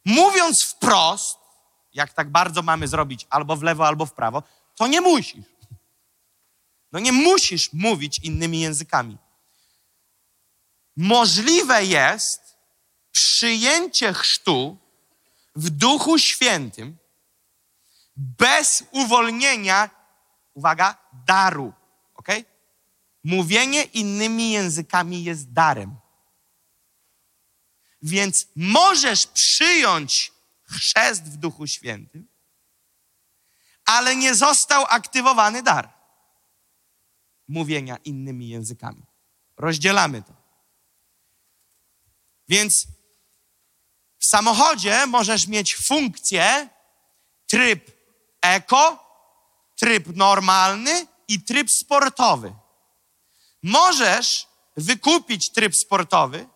Mówiąc wprost, jak tak bardzo mamy zrobić albo w lewo, albo w prawo, to nie musisz. No nie musisz mówić innymi językami. Możliwe jest przyjęcie chrztu w Duchu Świętym bez uwolnienia, uwaga, daru. Ok? Mówienie innymi językami jest darem. Więc możesz przyjąć chrzest w Duchu Świętym, ale nie został aktywowany dar mówienia innymi językami. Rozdzielamy to. Więc w samochodzie możesz mieć funkcję, tryb eko, tryb normalny i tryb sportowy. Możesz wykupić tryb sportowy,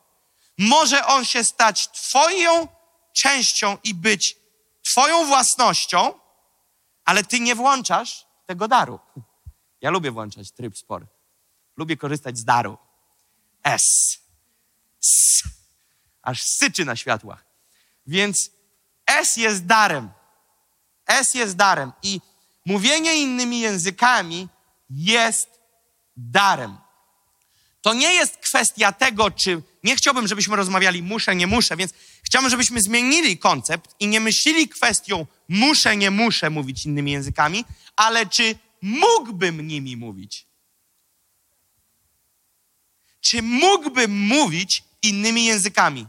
może on się stać Twoją częścią i być Twoją własnością, ale Ty nie włączasz tego daru. Ja lubię włączać tryb sport. Lubię korzystać z daru. S. S. Aż syczy na światłach. Więc S jest darem. S jest darem i mówienie innymi językami jest darem. To nie jest kwestia tego, czy nie chciałbym, żebyśmy rozmawiali muszę, nie muszę, więc chciałbym, żebyśmy zmienili koncept i nie myśleli kwestią muszę, nie muszę mówić innymi językami, ale czy mógłbym nimi mówić? Czy mógłbym mówić innymi językami?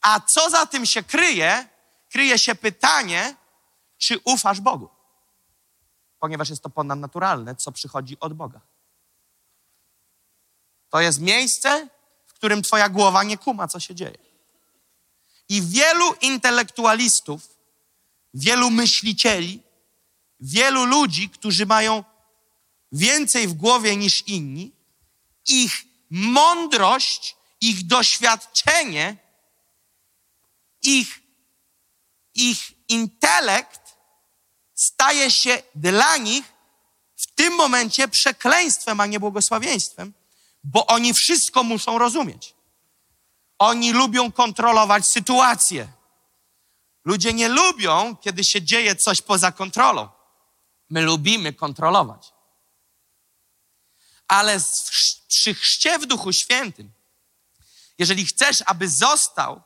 A co za tym się kryje? Kryje się pytanie, czy ufasz Bogu? Ponieważ jest to ponadnaturalne, co przychodzi od Boga. To jest miejsce, w którym Twoja głowa nie kuma, co się dzieje. I wielu intelektualistów, wielu myślicieli, wielu ludzi, którzy mają więcej w głowie niż inni, ich mądrość, ich doświadczenie, ich, ich intelekt staje się dla nich w tym momencie przekleństwem, a nie błogosławieństwem, bo oni wszystko muszą rozumieć. Oni lubią kontrolować sytuację. Ludzie nie lubią, kiedy się dzieje coś poza kontrolą. My lubimy kontrolować. Ale przy chrzcie w Duchu Świętym, jeżeli chcesz, aby został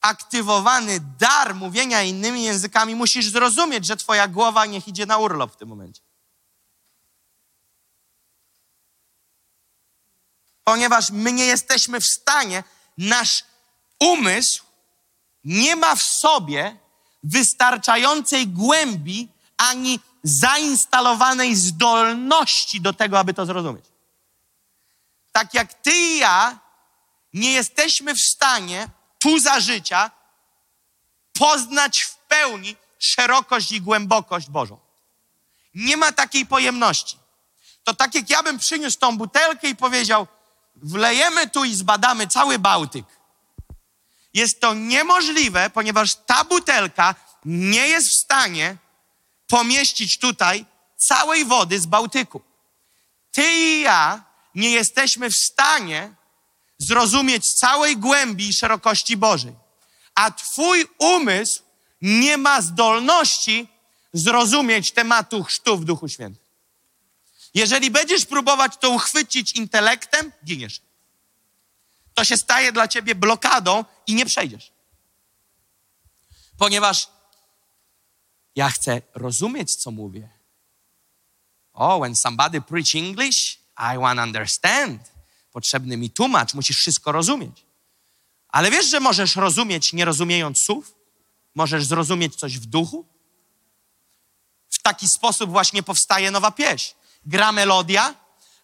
aktywowany dar mówienia innymi językami, musisz zrozumieć, że twoja głowa niech idzie na urlop w tym momencie. Ponieważ my nie jesteśmy w stanie, nasz umysł nie ma w sobie wystarczającej głębi ani zainstalowanej zdolności do tego, aby to zrozumieć. Tak jak ty i ja nie jesteśmy w stanie tu za życia poznać w pełni szerokość i głębokość Bożą. Nie ma takiej pojemności. To tak jak ja bym przyniósł tą butelkę i powiedział, wlejemy tu i zbadamy cały Bałtyk. Jest to niemożliwe, ponieważ ta butelka nie jest w stanie pomieścić tutaj całej wody z Bałtyku. Ty i ja nie jesteśmy w stanie zrozumieć całej głębi i szerokości Bożej. A Twój umysł nie ma zdolności zrozumieć tematu chrztu w Duchu Świętym. Jeżeli będziesz próbować to uchwycić intelektem, giniesz. To się staje dla ciebie blokadą i nie przejdziesz. Ponieważ ja chcę rozumieć, co mówię. Oh, when somebody preach English, I want understand. Potrzebny mi tłumacz, musisz wszystko rozumieć. Ale wiesz, że możesz rozumieć, nie rozumiejąc słów? Możesz zrozumieć coś w duchu? W taki sposób właśnie powstaje nowa pieśń. Gra melodia,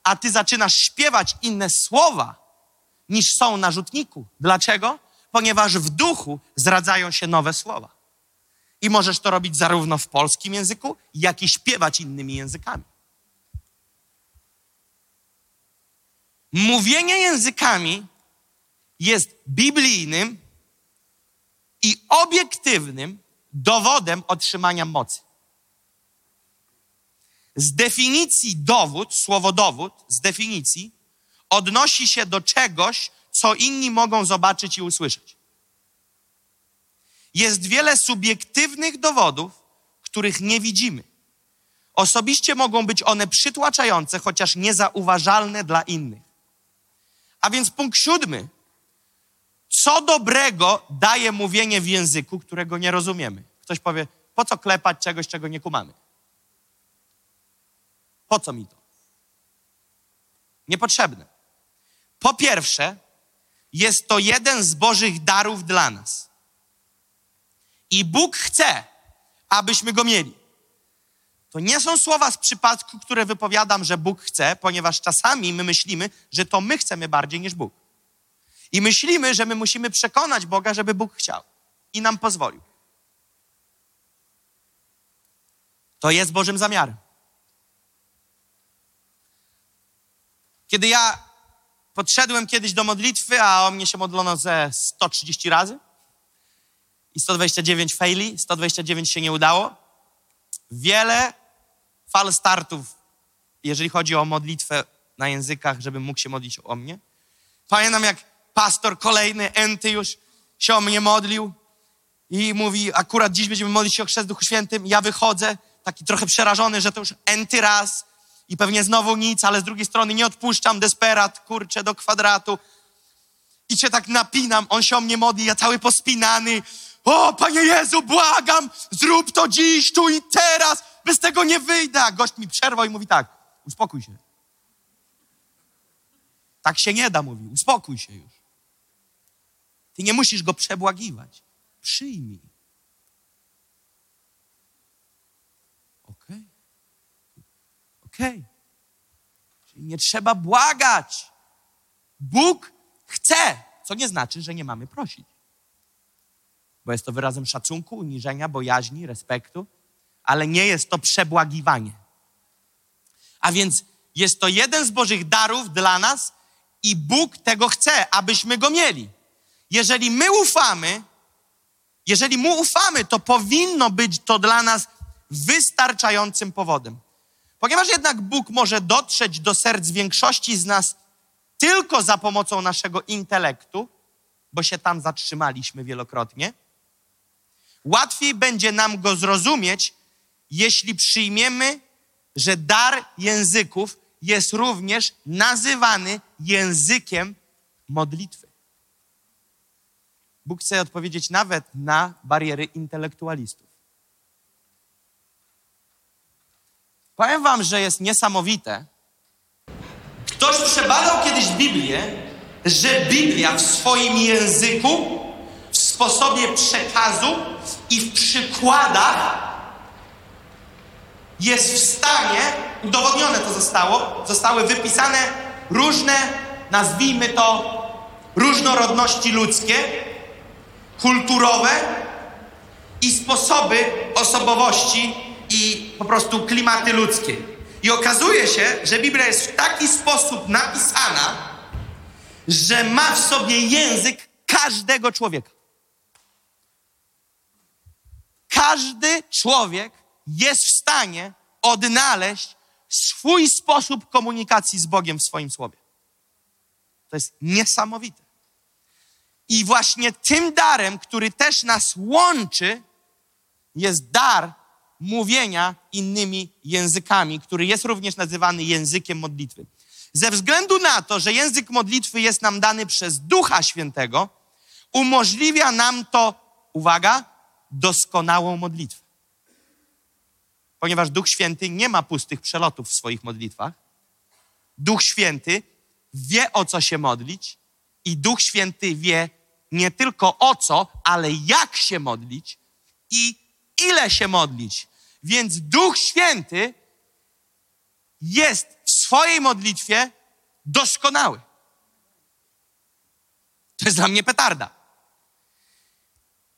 a ty zaczynasz śpiewać inne słowa niż są na rzutniku. Dlaczego? Ponieważ w duchu zdradzają się nowe słowa. I możesz to robić zarówno w polskim języku, jak i śpiewać innymi językami. Mówienie językami jest biblijnym i obiektywnym dowodem otrzymania mocy. Z definicji dowód, słowo dowód, z definicji odnosi się do czegoś, co inni mogą zobaczyć i usłyszeć. Jest wiele subiektywnych dowodów, których nie widzimy. Osobiście mogą być one przytłaczające, chociaż niezauważalne dla innych. A więc punkt siódmy. Co dobrego daje mówienie w języku, którego nie rozumiemy? Ktoś powie, po co klepać czegoś, czego nie kumamy? Po co mi to? Niepotrzebne. Po pierwsze, jest to jeden z Bożych darów dla nas. I Bóg chce, abyśmy go mieli. To nie są słowa z przypadku, które wypowiadam, że Bóg chce, ponieważ czasami my myślimy, że to my chcemy bardziej niż Bóg. I myślimy, że my musimy przekonać Boga, żeby Bóg chciał i nam pozwolił. To jest Bożym zamiarem. Kiedy ja podszedłem kiedyś do modlitwy, a o mnie się modlono ze 130 razy i 129 faili, 129 się nie udało. Wiele fal startów, jeżeli chodzi o modlitwę na językach, żebym mógł się modlić o mnie. Pamiętam, jak pastor kolejny, Enty już się o mnie modlił i mówi, akurat dziś będziemy modlić się o chrzest Duchu Świętym. Ja wychodzę, taki trochę przerażony, że to już Enty raz i pewnie znowu nic, ale z drugiej strony nie odpuszczam, desperat, kurczę, do kwadratu. I cię tak napinam, on się o mnie modli, ja cały pospinany. O, Panie Jezu, błagam, zrób to dziś, tu i teraz, bez tego nie wyjdę. Gość mi przerwał i mówi tak, uspokój się. Tak się nie da, mówi, uspokój się już. Ty nie musisz go przebłagiwać. Przyjmij. Okej. Okay. Okej. Okay. Czyli nie trzeba błagać. Bóg chce, co nie znaczy, że nie mamy prosić. Bo jest to wyrazem szacunku, uniżenia, bojaźni, respektu, ale nie jest to przebłagiwanie. A więc jest to jeden z Bożych darów dla nas i Bóg tego chce, abyśmy go mieli. Jeżeli my ufamy, jeżeli mu ufamy, to powinno być to dla nas wystarczającym powodem. Ponieważ jednak Bóg może dotrzeć do serc większości z nas tylko za pomocą naszego intelektu, bo się tam zatrzymaliśmy wielokrotnie, łatwiej będzie nam go zrozumieć, jeśli przyjmiemy, że dar języków jest również nazywany językiem modlitwy. Bóg chce odpowiedzieć nawet na bariery intelektualistów. Powiem wam, że jest niesamowite. Ktoś przebadał kiedyś Biblię, że Biblia w swoim języku, w sposobie przekazu i w przykładach jest w stanie, udowodnione to zostało, zostały wypisane różne, nazwijmy to, różnorodności ludzkie, kulturowe i sposoby osobowości i po prostu klimaty ludzkie. I okazuje się, że Biblia jest w taki sposób napisana, że ma w sobie język każdego człowieka. Każdy człowiek jest w stanie odnaleźć swój sposób komunikacji z Bogiem w swoim słowie. To jest niesamowite. I właśnie tym darem, który też nas łączy, jest dar mówienia innymi językami, który jest również nazywany językiem modlitwy. Ze względu na to, że język modlitwy jest nam dany przez Ducha Świętego, umożliwia nam to, uwaga, doskonałą modlitwę. Ponieważ Duch Święty nie ma pustych przelotów w swoich modlitwach. Duch Święty wie o co się modlić i Duch Święty wie nie tylko o co, ale jak się modlić i ile się modlić. Więc Duch Święty jest w swojej modlitwie doskonały. To jest dla mnie petarda.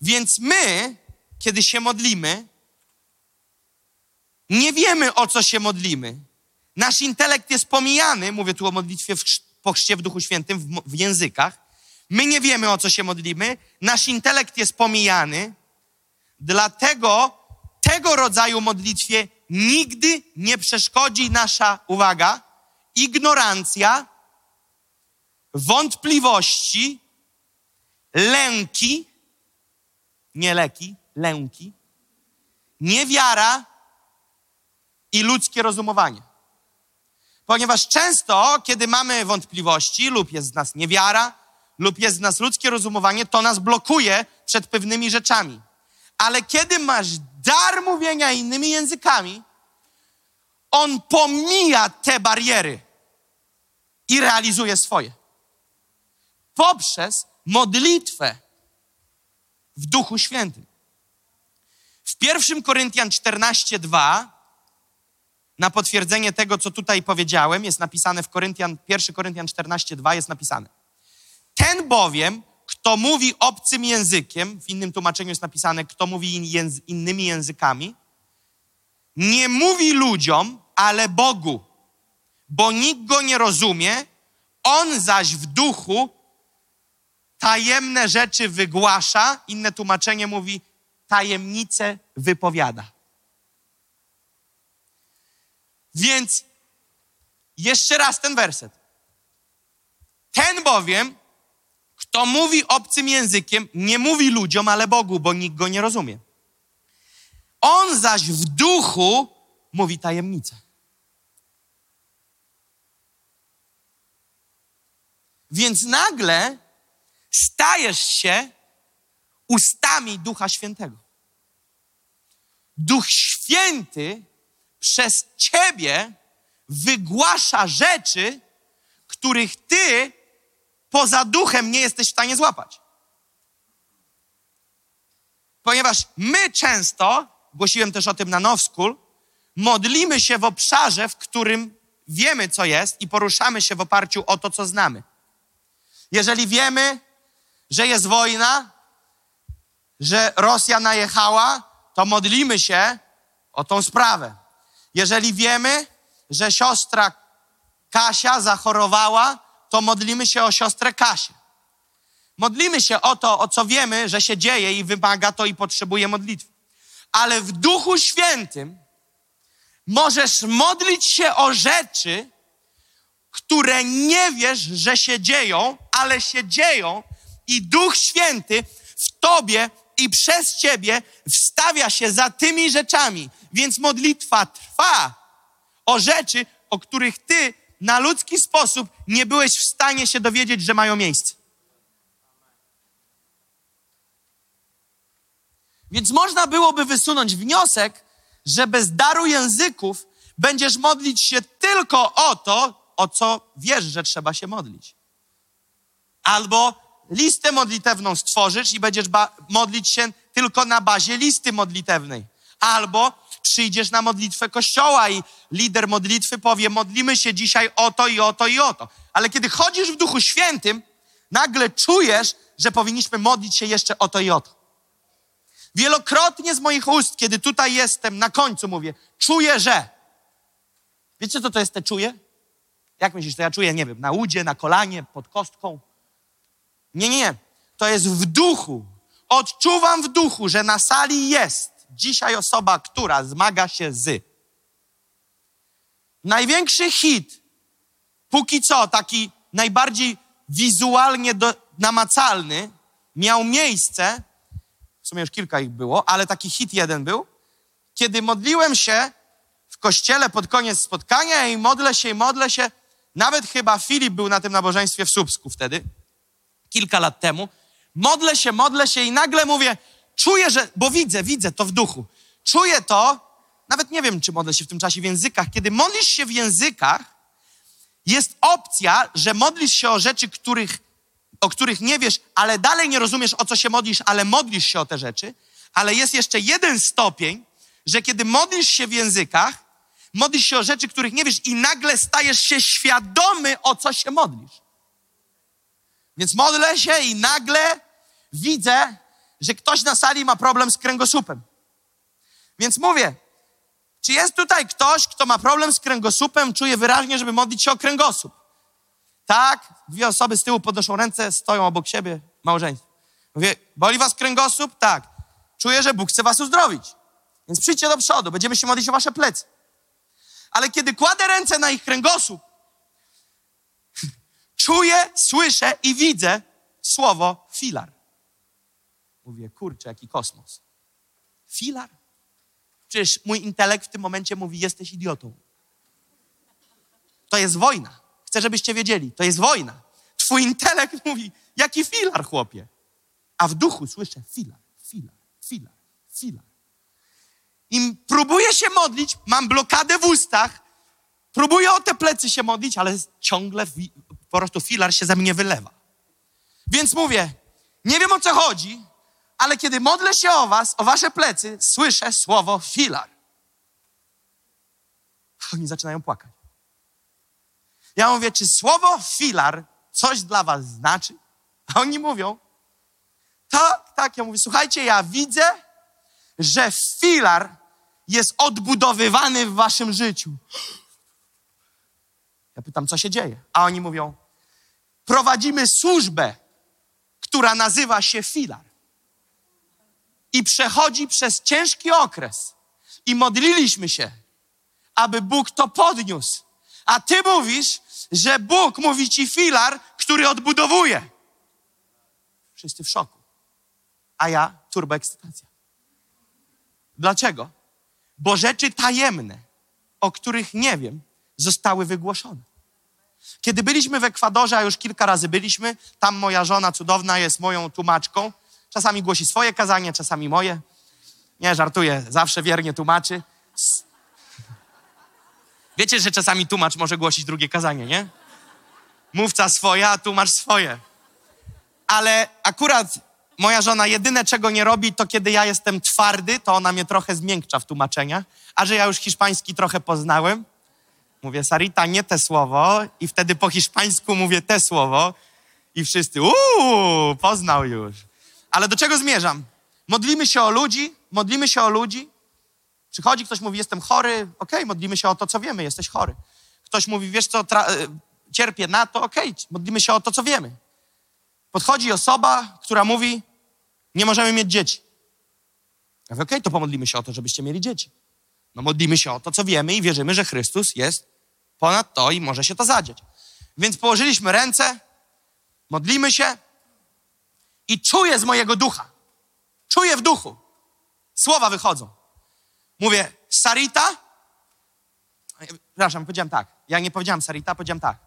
Więc my, kiedy się modlimy, nie wiemy o co się modlimy. Nasz intelekt jest pomijany, mówię tu o modlitwie w, po chrzcie w Duchu Świętym, w, w językach. My nie wiemy o co się modlimy. Nasz intelekt jest pomijany. Dlatego tego rodzaju modlitwie nigdy nie przeszkodzi nasza, uwaga, ignorancja, wątpliwości, lęki, nie leki, lęki, niewiara i ludzkie rozumowanie. Ponieważ często, kiedy mamy wątpliwości, lub jest z nas niewiara, lub jest z nas ludzkie rozumowanie, to nas blokuje przed pewnymi rzeczami. Ale kiedy masz dar mówienia innymi językami, on pomija te bariery i realizuje swoje. Poprzez modlitwę w Duchu Świętym. W 1 Koryntian 14:2 na potwierdzenie tego, co tutaj powiedziałem, jest napisane w Koryntian, 1 Koryntian 14:2 jest napisane. Ten bowiem, kto mówi obcym językiem, w innym tłumaczeniu jest napisane, kto mówi innymi językami, nie mówi ludziom, ale Bogu, bo nikt go nie rozumie, on zaś w duchu tajemne rzeczy wygłasza, inne tłumaczenie mówi, tajemnice wypowiada. Więc jeszcze raz ten werset. Ten bowiem, kto mówi obcym językiem, nie mówi ludziom, ale Bogu, bo nikt go nie rozumie. On zaś w duchu mówi tajemnicę. Więc nagle stajesz się ustami Ducha Świętego. Duch Święty przez ciebie wygłasza rzeczy, których ty poza duchem nie jesteś w stanie złapać. Ponieważ my często, głosiłem też o tym na Now School, modlimy się w obszarze, w którym wiemy, co jest i poruszamy się w oparciu o to, co znamy. Jeżeli wiemy, że jest wojna, że Rosja najechała, to modlimy się o tą sprawę. Jeżeli wiemy, że siostra Kasia zachorowała, to modlimy się o siostrę Kasię. Modlimy się o to, o co wiemy, że się dzieje i wymaga to i potrzebuje modlitwy. Ale w Duchu Świętym możesz modlić się o rzeczy, które nie wiesz, że się dzieją, ale się dzieją i Duch Święty w tobie i przez ciebie wstawia się za tymi rzeczami. Więc modlitwa trwa o rzeczy, o których ty na ludzki sposób nie byłeś w stanie się dowiedzieć, że mają miejsce. Więc można byłoby wysunąć wniosek, że bez daru języków będziesz modlić się tylko o to, o co wiesz, że trzeba się modlić. Albo listę modlitewną stworzysz i będziesz modlić się tylko na bazie listy modlitewnej. Albo przyjdziesz na modlitwę kościoła i lider modlitwy powie: Modlimy się dzisiaj o to i o to i o to. Ale kiedy chodzisz w Duchu Świętym, nagle czujesz, że powinniśmy modlić się jeszcze o to i o to. Wielokrotnie z moich ust, kiedy tutaj jestem, na końcu mówię: Czuję, że. Wiecie, co to jest te czuję? Jak myślisz, to ja czuję, nie wiem, na udzie, na kolanie, pod kostką? Nie, nie, nie. To jest w duchu. Odczuwam w duchu, że na sali jest dzisiaj osoba, która zmaga się z. Największy hit, póki co, taki najbardziej wizualnie do, namacalny, miał miejsce, w sumie już kilka ich było, ale taki hit jeden był, kiedy modliłem się w kościele pod koniec spotkania i modlę się i modlę się. Nawet chyba Filip był na tym nabożeństwie w Słupsku wtedy, kilka lat temu. Modlę się, modlę się i nagle mówię, czuję, że, bo widzę, widzę to w duchu. Czuję to, nawet nie wiem, czy modlę się w tym czasie w językach. Kiedy modlisz się w językach, jest opcja, że modlisz się o rzeczy, których, o których nie wiesz, ale dalej nie rozumiesz, o co się modlisz, ale modlisz się o te rzeczy. Ale jest jeszcze jeden stopień, że kiedy modlisz się w językach, modlisz się o rzeczy, których nie wiesz i nagle stajesz się świadomy, o co się modlisz. Więc modlę się i nagle widzę, że ktoś na sali ma problem z kręgosłupem. Więc mówię, czy jest tutaj ktoś, kto ma problem z kręgosłupem, czuje wyraźnie, żeby modlić się o kręgosłup? Tak, dwie osoby z tyłu podnoszą ręce, stoją obok siebie, małżeństwo. Mówię, boli was kręgosłup? Tak. Czuję, że Bóg chce was uzdrowić. Więc przyjdźcie do przodu, będziemy się modlić o wasze plecy. Ale kiedy kładę ręce na ich kręgosłup, czuję, słyszę i widzę słowo filar. Mówię, kurczę, jaki kosmos. Filar? Przecież mój intelekt w tym momencie mówi, jesteś idiotą. To jest wojna. Chcę, żebyście wiedzieli, to jest wojna. Twój intelekt mówi, jaki filar, chłopie. A w duchu słyszę filar, filar, filar, filar. I próbuję się modlić, mam blokadę w ustach, próbuję o te plecy się modlić, ale ciągle po prostu filar się ze mnie wylewa. Więc mówię, nie wiem o co chodzi, ale kiedy modlę się o was, o wasze plecy, słyszę słowo filar. Oni zaczynają płakać. Ja mówię, czy słowo filar coś dla was znaczy? A oni mówią, tak, tak. Ja mówię, słuchajcie, ja widzę, że filar jest odbudowywany w waszym życiu. Ja pytam, co się dzieje? A oni mówią, prowadzimy służbę, która nazywa się filar i przechodzi przez ciężki okres. I modliliśmy się, aby Bóg to podniósł. A ty mówisz, że Bóg mówi ci filar, który odbudowuje. Wszyscy w szoku. A ja turboekscytacja. Dlaczego? Bo rzeczy tajemne, o których nie wiem, zostały wygłoszone. Kiedy byliśmy w Ekwadorze, a już kilka razy byliśmy, tam moja żona cudowna jest moją tłumaczką, Czasami głosi swoje kazanie, czasami moje. Nie, żartuję, zawsze wiernie tłumaczy. Wiecie, że czasami tłumacz może głosić drugie kazanie, nie? Mówca swoje, a tłumacz swoje. Ale akurat moja żona jedyne, czego nie robi, to kiedy ja jestem twardy, to ona mnie trochę zmiękcza w tłumaczeniach. A że ja już hiszpański trochę poznałem, mówię, Sarita, nie te słowo. I wtedy po hiszpańsku mówię te słowo. I wszyscy, uuu, poznał już. Ale do czego zmierzam? Modlimy się o ludzi, modlimy się o ludzi. Przychodzi ktoś, mówi, jestem chory, okej, okay, modlimy się o to, co wiemy, jesteś chory. Ktoś mówi, wiesz co, e, cierpię na to, okej, okay, modlimy się o to, co wiemy. Podchodzi osoba, która mówi, nie możemy mieć dzieci. Ja mówię, okej, okay, to pomodlimy się o to, żebyście mieli dzieci. No modlimy się o to, co wiemy i wierzymy, że Chrystus jest ponad to i może się to zadziać. Więc położyliśmy ręce, modlimy się, i czuję z mojego ducha. Czuję w duchu. Słowa wychodzą. Mówię, Sarita? Przepraszam, powiedziałem tak. Ja nie powiedziałem Sarita, powiedziałem tak.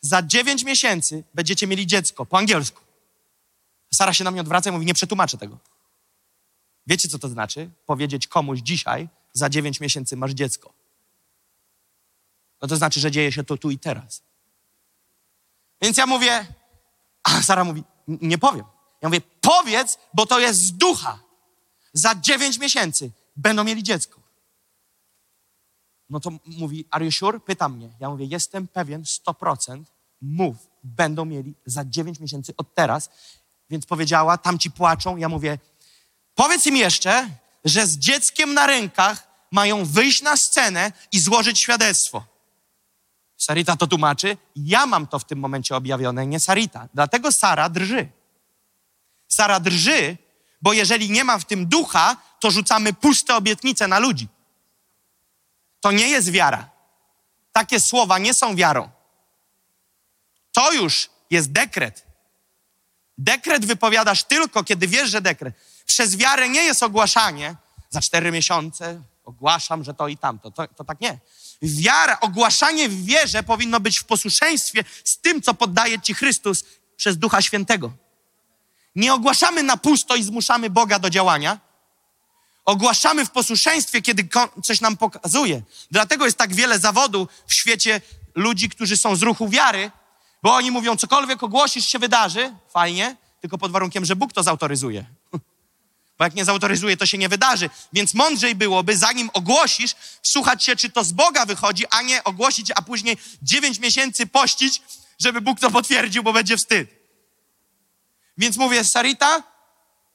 Za dziewięć miesięcy będziecie mieli dziecko po angielsku. Sara się na mnie odwraca i mówi, nie przetłumaczę tego. Wiecie, co to znaczy? Powiedzieć komuś dzisiaj, za 9 miesięcy masz dziecko. No to znaczy, że dzieje się to tu i teraz. Więc ja mówię, a Sara mówi, nie powiem. Ja mówię, powiedz, bo to jest z ducha. Za 9 miesięcy będą mieli dziecko. No to mówi, are you sure? Pyta mnie. Ja mówię, jestem pewien, 100%. Mów, będą mieli za 9 miesięcy od teraz. Więc powiedziała, tamci płaczą. Ja mówię, powiedz im jeszcze, że z dzieckiem na rękach mają wyjść na scenę i złożyć świadectwo. Sarita to tłumaczy, ja mam to w tym momencie objawione, nie Sarita. Dlatego Sara drży. Sara drży, bo jeżeli nie ma w tym ducha, to rzucamy puste obietnice na ludzi. To nie jest wiara. Takie słowa nie są wiarą. To już jest dekret. Dekret wypowiadasz tylko, kiedy wiesz, że dekret. Przez wiarę nie jest ogłaszanie. Za cztery miesiące ogłaszam, że to i tamto. To, to tak nie. Wiara, ogłaszanie w wierze powinno być w posłuszeństwie z tym, co poddaje ci Chrystus przez Ducha Świętego. Nie ogłaszamy na pusto i zmuszamy Boga do działania. Ogłaszamy w posłuszeństwie, kiedy coś nam pokazuje. Dlatego jest tak wiele zawodu w świecie ludzi, którzy są z ruchu wiary, bo oni mówią, cokolwiek ogłosisz się wydarzy, fajnie, tylko pod warunkiem, że Bóg to zautoryzuje. Bo jak nie zautoryzuje, to się nie wydarzy. Więc mądrzej byłoby, zanim ogłosisz, słuchać się, czy to z Boga wychodzi, a nie ogłosić, a później dziewięć miesięcy pościć, żeby Bóg to potwierdził, bo będzie wstyd. Więc mówię, Sarita,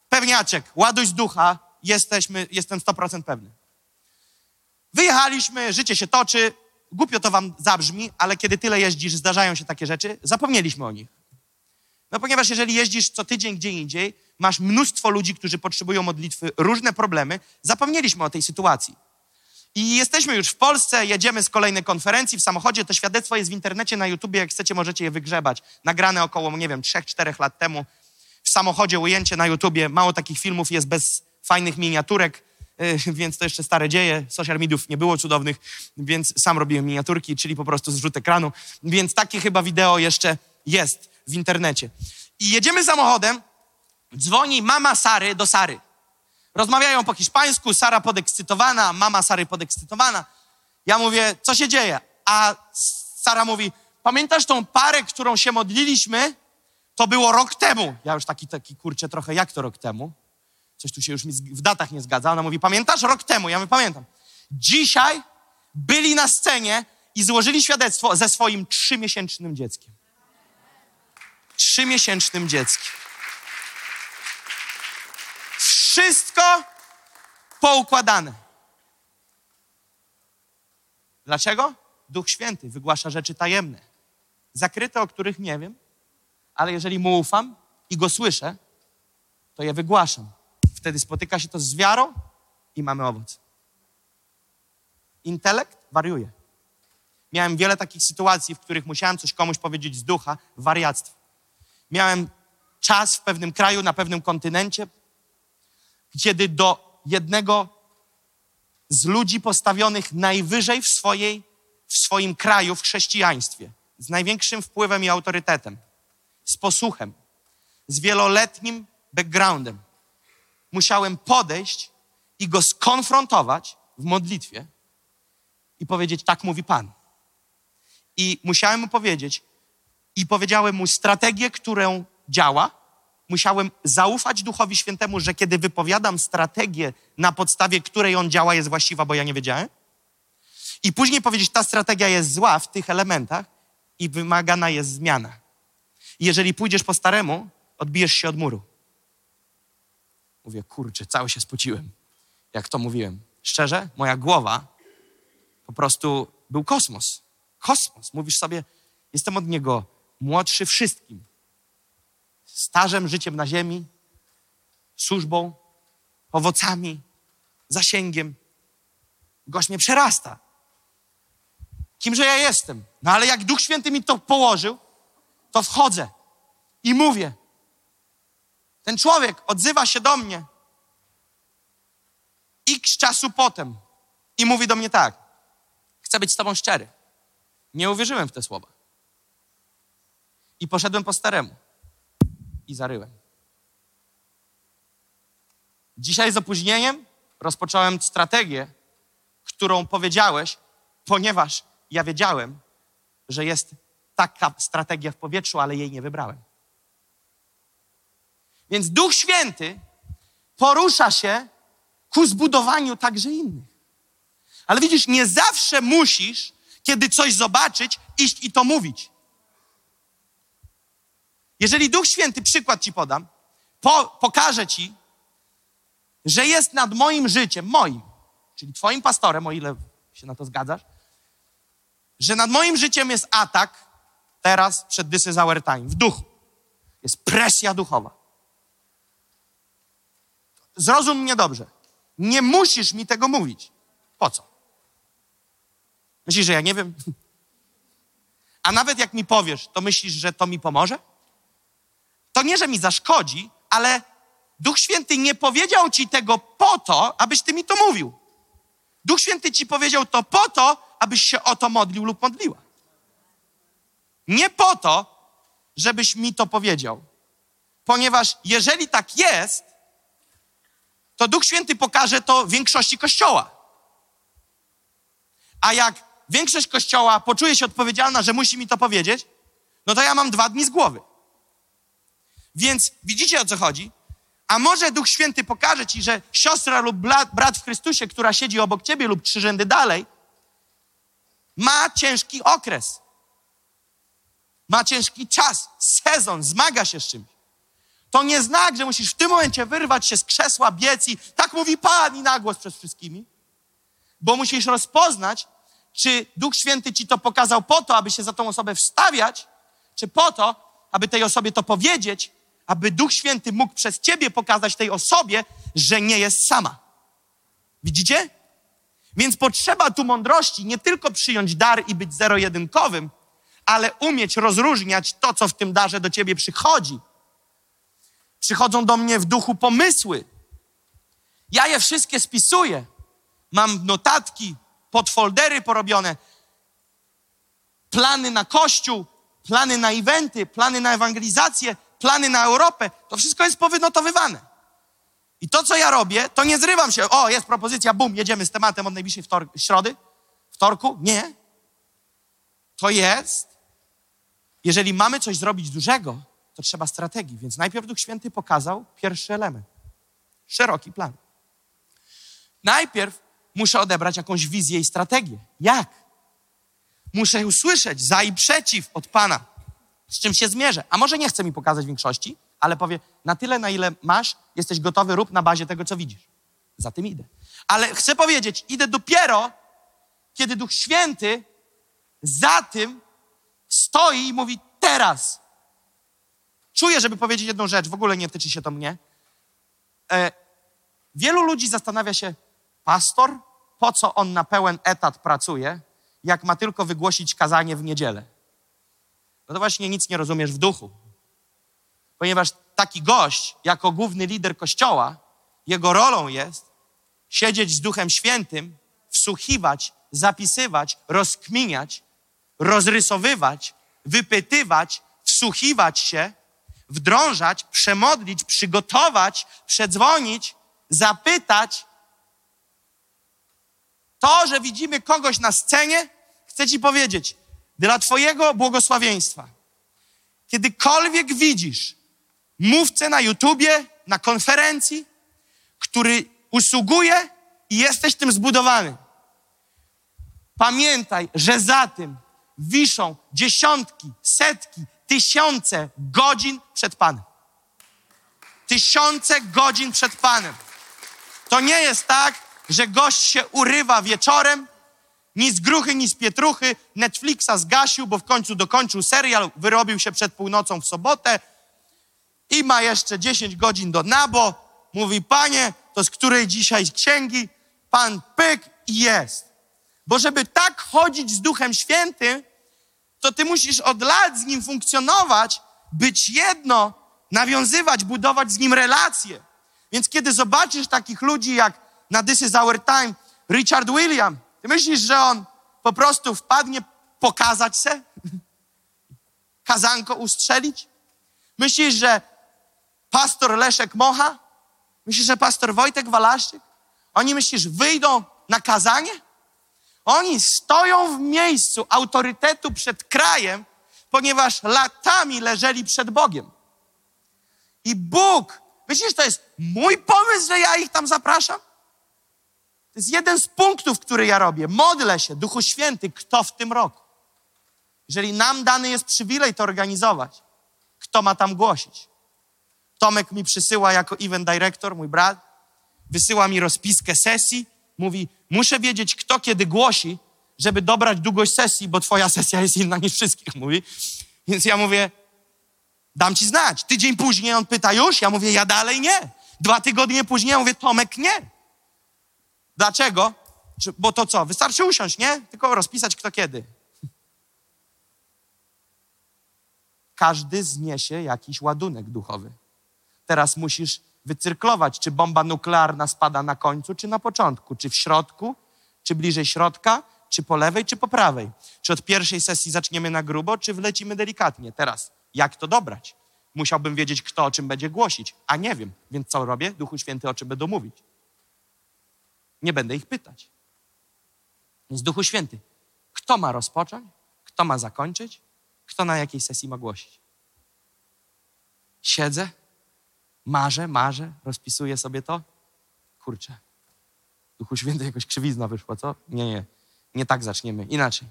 pewniaczek, ładuj z ducha, jesteśmy, jestem 100% pewny. Wyjechaliśmy, życie się toczy, głupio to wam zabrzmi, ale kiedy tyle jeździsz, zdarzają się takie rzeczy, zapomnieliśmy o nich. No ponieważ jeżeli jeździsz co tydzień gdzie indziej, masz mnóstwo ludzi, którzy potrzebują modlitwy, różne problemy, zapomnieliśmy o tej sytuacji. I jesteśmy już w Polsce, jedziemy z kolejnej konferencji w samochodzie. To świadectwo jest w internecie, na YouTubie, jak chcecie, możecie je wygrzebać. Nagrane około, nie wiem, 3-4 lat temu. W samochodzie ujęcie na YouTubie. Mało takich filmów jest bez fajnych miniaturek, yy, więc to jeszcze stare dzieje. Social mediów nie było cudownych, więc sam robiłem miniaturki, czyli po prostu zrzut ekranu. Więc takie chyba wideo jeszcze jest w internecie. I jedziemy samochodem, dzwoni mama Sary do Sary. Rozmawiają po hiszpańsku, Sara podekscytowana, mama Sary podekscytowana. Ja mówię, co się dzieje? A Sara mówi, pamiętasz tą parę, którą się modliliśmy? To było rok temu. Ja już taki, taki kurczę trochę, jak to rok temu? Coś tu się już w datach nie zgadza. Ona mówi, pamiętasz rok temu? Ja mówię, pamiętam. Dzisiaj byli na scenie i złożyli świadectwo ze swoim trzymiesięcznym dzieckiem. Trzymiesięcznym dzieckiem. Wszystko poukładane. Dlaczego? Duch Święty wygłasza rzeczy tajemne, zakryte, o których nie wiem, ale jeżeli mu ufam i go słyszę, to je wygłaszam. Wtedy spotyka się to z wiarą i mamy owoc. Intelekt wariuje. Miałem wiele takich sytuacji, w których musiałem coś komuś powiedzieć z ducha, wariactwo. Miałem czas w pewnym kraju, na pewnym kontynencie, kiedy do jednego z ludzi postawionych najwyżej w, swojej, w swoim kraju, w chrześcijaństwie, z największym wpływem i autorytetem, z posłuchem, z wieloletnim backgroundem, musiałem podejść i go skonfrontować w modlitwie i powiedzieć: Tak mówi Pan. I musiałem mu powiedzieć, i powiedziałem mu strategię, którą działa, musiałem zaufać Duchowi Świętemu, że kiedy wypowiadam strategię, na podstawie której on działa, jest właściwa, bo ja nie wiedziałem. I później powiedzieć, ta strategia jest zła w tych elementach i wymagana jest zmiana. Jeżeli pójdziesz po staremu, odbijesz się od muru. Mówię, kurczę, cały się spociłem, jak to mówiłem. Szczerze, moja głowa po prostu był kosmos. Kosmos. Mówisz sobie, jestem od niego młodszy wszystkim stażem, życiem na ziemi, służbą, owocami, zasięgiem. Gość mnie przerasta. Kimże ja jestem? No ale jak Duch Święty mi to położył, to wchodzę i mówię. Ten człowiek odzywa się do mnie x czasu potem i mówi do mnie tak. Chcę być z tobą szczery. Nie uwierzyłem w te słowa. I poszedłem po staremu i zaryłem. Dzisiaj z opóźnieniem rozpocząłem strategię, którą powiedziałeś, ponieważ ja wiedziałem, że jest taka strategia w powietrzu, ale jej nie wybrałem. Więc Duch Święty porusza się ku zbudowaniu także innych. Ale widzisz, nie zawsze musisz, kiedy coś zobaczyć, iść i to mówić. Jeżeli Duch Święty, przykład ci podam, po, pokaże ci, że jest nad moim życiem, moim, czyli twoim pastorem, o ile się na to zgadzasz, że nad moim życiem jest atak teraz przed This is our time, w duchu. Jest presja duchowa. Zrozum mnie dobrze. Nie musisz mi tego mówić. Po co? Myślisz, że ja nie wiem? A nawet jak mi powiesz, to myślisz, że to mi pomoże? To nie, że mi zaszkodzi, ale Duch Święty nie powiedział ci tego po to, abyś ty mi to mówił. Duch Święty ci powiedział to po to, abyś się o to modlił lub modliła. Nie po to, żebyś mi to powiedział. Ponieważ jeżeli tak jest, to Duch Święty pokaże to większości Kościoła. A jak większość Kościoła poczuje się odpowiedzialna, że musi mi to powiedzieć, no to ja mam dwa dni z głowy. Więc widzicie o co chodzi? A może Duch Święty pokaże ci, że siostra lub brat w Chrystusie, która siedzi obok ciebie lub trzy rzędy dalej, ma ciężki okres. Ma ciężki czas, sezon, zmaga się z czymś. To nie znak, że musisz w tym momencie wyrwać się z krzesła, biec i tak mówi Pan i nagłos przed wszystkimi. Bo musisz rozpoznać, czy Duch Święty ci to pokazał po to, aby się za tą osobę wstawiać, czy po to, aby tej osobie to powiedzieć, aby Duch Święty mógł przez ciebie pokazać tej osobie, że nie jest sama. Widzicie? Więc potrzeba tu mądrości, nie tylko przyjąć dar i być zero-jedynkowym, ale umieć rozróżniać to, co w tym darze do ciebie przychodzi. Przychodzą do mnie w duchu pomysły. Ja je wszystkie spisuję. Mam notatki, podfoldery porobione, plany na kościół, plany na eventy, plany na ewangelizację, plany na Europę. To wszystko jest powynotowywane. I to, co ja robię, to nie zrywam się. O, jest propozycja, bum, jedziemy z tematem od najbliższej wtor- środy, wtorku. Nie. To jest, jeżeli mamy coś zrobić dużego, to trzeba strategii. Więc najpierw Duch Święty pokazał pierwszy element. Szeroki plan. Najpierw muszę odebrać jakąś wizję i strategię. Jak? Muszę usłyszeć za i przeciw od Pana, z czym się zmierzę. A może nie chce mi pokazać większości, ale powie, na tyle, na ile masz, jesteś gotowy, rób na bazie tego, co widzisz. Za tym idę. Ale chcę powiedzieć, idę dopiero, kiedy Duch Święty za tym stoi i mówi teraz. Czuję, żeby powiedzieć jedną rzecz, w ogóle nie tyczy się to mnie. E, wielu ludzi zastanawia się, pastor, po co on na pełen etat pracuje, jak ma tylko wygłosić kazanie w niedzielę? No to właśnie nic nie rozumiesz w duchu. Ponieważ taki gość, jako główny lider kościoła, jego rolą jest siedzieć z Duchem Świętym, wsłuchiwać, zapisywać, rozkminiać, rozrysowywać, wypytywać, wsłuchiwać się, wdrążać, przemodlić, przygotować, przedzwonić, zapytać. To, że widzimy kogoś na scenie, chcę Ci powiedzieć, dla Twojego błogosławieństwa. Kiedykolwiek widzisz mówcę na YouTubie, na konferencji, który usługuje i jesteś tym zbudowany. Pamiętaj, że za tym wiszą dziesiątki, setki, tysiące godzin przed Panem. Tysiące godzin przed Panem. To nie jest tak, że gość się urywa wieczorem, ni z gruchy, ni z pietruchy, Netflixa zgasił, bo w końcu dokończył serial, wyrobił się przed północą w sobotę i ma jeszcze 10 godzin do nabo. Mówi, panie, to z której dzisiaj księgi? Pan pyk i jest. Bo żeby tak chodzić z Duchem Świętym, to ty musisz od lat z Nim funkcjonować, być jedno, nawiązywać, budować z Nim relacje. Więc kiedy zobaczysz takich ludzi jak na This is Our Time, Richard William, ty myślisz, że on po prostu wpadnie pokazać se? Kazanko ustrzelić? Myślisz, że pastor Leszek Mocha Myślisz, że pastor Wojtek Walaszczyk? Oni myślisz, wyjdą na kazanie? Oni stoją w miejscu autorytetu przed krajem, ponieważ latami leżeli przed Bogiem. I Bóg, myślisz, to jest mój pomysł, że ja ich tam zapraszam? To jest jeden z punktów, który ja robię. Modlę się, Duchu Święty, kto w tym roku? Jeżeli nam dany jest przywilej to organizować, kto ma tam głosić? Tomek mi przysyła jako event director, mój brat, wysyła mi rozpiskę sesji, mówi, muszę wiedzieć, kto kiedy głosi, żeby dobrać długość sesji, bo twoja sesja jest inna niż wszystkich, mówi. Więc ja mówię, dam ci znać. Tydzień później on pyta, już? Ja mówię, ja dalej nie. Dwa tygodnie później ja mówię, Tomek nie. Dlaczego? Bo to co? Wystarczy usiąść, nie? Tylko rozpisać kto kiedy. Każdy zniesie jakiś ładunek duchowy. Teraz musisz wycyrklować, czy bomba nuklearna spada na końcu, czy na początku, czy w środku, czy bliżej środka, czy po lewej, czy po prawej. Czy od pierwszej sesji zaczniemy na grubo, czy wlecimy delikatnie. Teraz, jak to dobrać? Musiałbym wiedzieć, kto o czym będzie głosić, a nie wiem. Więc co robię? Duchu Święty o czym będą mówić. Nie będę ich pytać. Więc Duchu Święty, kto ma rozpocząć? Kto ma zakończyć? Kto na jakiej sesji ma głosić? Siedzę, marzę, marzę, rozpisuję sobie to. Kurczę, Duchu Święty jakoś krzywizna wyszła, co? Nie, nie, nie tak zaczniemy, inaczej.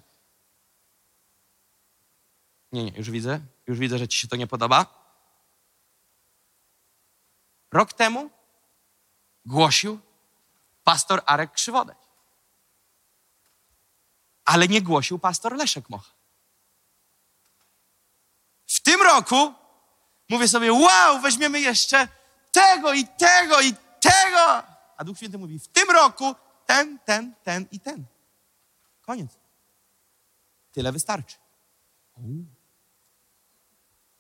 Nie, nie, już widzę, już widzę, że ci się to nie podoba. Rok temu głosił pastor Arek Krzywodek. Ale nie głosił pastor Leszek Mocha. W tym roku mówię sobie, wow, weźmiemy jeszcze tego i tego i tego. A Duch Święty mówi, w tym roku ten, ten, ten i ten. Koniec. Tyle wystarczy.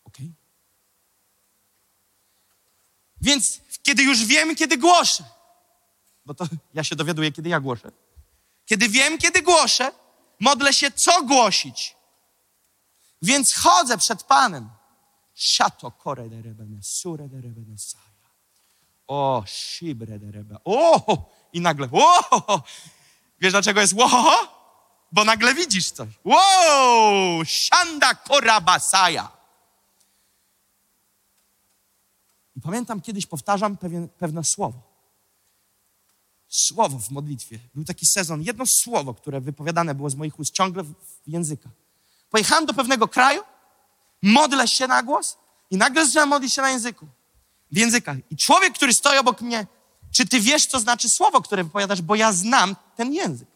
Okej. Więc kiedy już wiem, kiedy głoszę, bo to ja się dowiaduję, kiedy ja głoszę. Kiedy wiem, kiedy głoszę, modlę się, co głosić. Więc chodzę przed Panem. Siato kore de rebene, sure de rebene saja. O, shibre de rebe. O, i nagle, o, wiesz dlaczego jest ło? Bo nagle widzisz coś. Wow, shanda korabasaja. I pamiętam, kiedyś powtarzam pewien, pewne słowo. Słowo w modlitwie. Był taki sezon, jedno słowo, które wypowiadane było z moich ust ciągle w, w języka. Pojechałem do pewnego kraju, modlę się na głos i nagle zacząłem modlić się na języku. W językach. I człowiek, który stoi obok mnie, czy ty wiesz, co znaczy słowo, które wypowiadasz, bo ja znam ten język.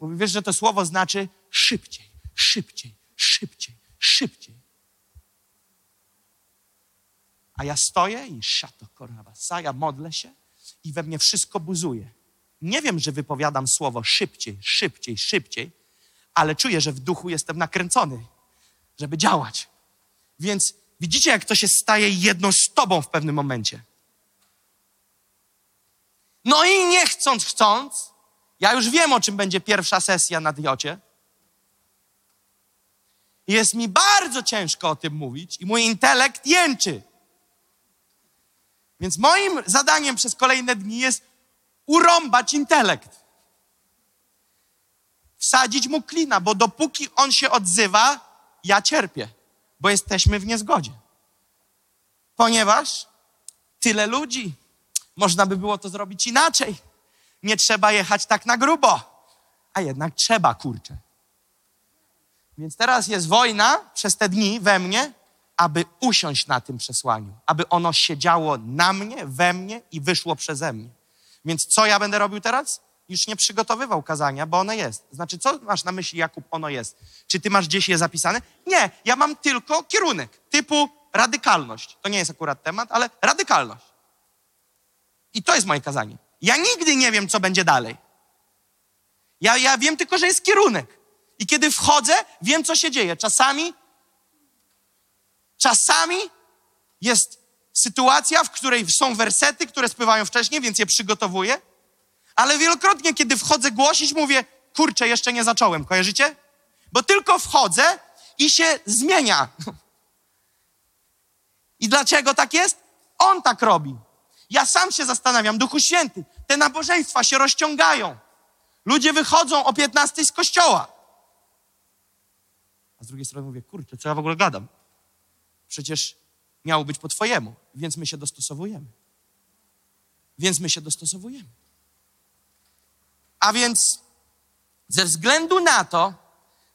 Mówi, wiesz, że to słowo znaczy szybciej, szybciej, szybciej, szybciej. A ja stoję i szato korabasaja, modlę się i we mnie wszystko buzuje. Nie wiem, że wypowiadam słowo szybciej, szybciej, szybciej, ale czuję, że w duchu jestem nakręcony, żeby działać. Więc widzicie, jak to się staje jedno z tobą w pewnym momencie. No i nie chcąc, chcąc, ja już wiem, o czym będzie pierwsza sesja na Diocie. Jest mi bardzo ciężko o tym mówić i mój intelekt jęczy. Więc moim zadaniem przez kolejne dni jest urąbać intelekt. Wsadzić mu klina, bo dopóki on się odzywa, ja cierpię, bo jesteśmy w niezgodzie. Ponieważ tyle ludzi, można by było to zrobić inaczej. Nie trzeba jechać tak na grubo, a jednak trzeba, kurczę. Więc teraz jest wojna przez te dni we mnie, aby usiąść na tym przesłaniu, aby ono siedziało na mnie, we mnie i wyszło przeze mnie. Więc co ja będę robił teraz? Już nie przygotowywał kazania, bo ono jest. Znaczy, co masz na myśli, Jakub, ono jest? Czy ty masz gdzieś je zapisane? Nie, ja mam tylko kierunek typu radykalność. To nie jest akurat temat, ale radykalność. I to jest moje kazanie. Ja nigdy nie wiem, co będzie dalej. Ja, ja wiem tylko, że jest kierunek. I kiedy wchodzę, wiem, co się dzieje. Czasami Czasami jest sytuacja, w której są wersety, które spływają wcześniej, więc je przygotowuję, ale wielokrotnie, kiedy wchodzę głosić, mówię, kurczę, jeszcze nie zacząłem, kojarzycie? Bo tylko wchodzę i się zmienia. I dlaczego tak jest? On tak robi. Ja sam się zastanawiam, Duchu Święty, te nabożeństwa się rozciągają. Ludzie wychodzą o 15 z kościoła. A z drugiej strony mówię, kurczę, co ja w ogóle gadam? Przecież miało być po Twojemu, więc my się dostosowujemy. Więc my się dostosowujemy. A więc ze względu na to,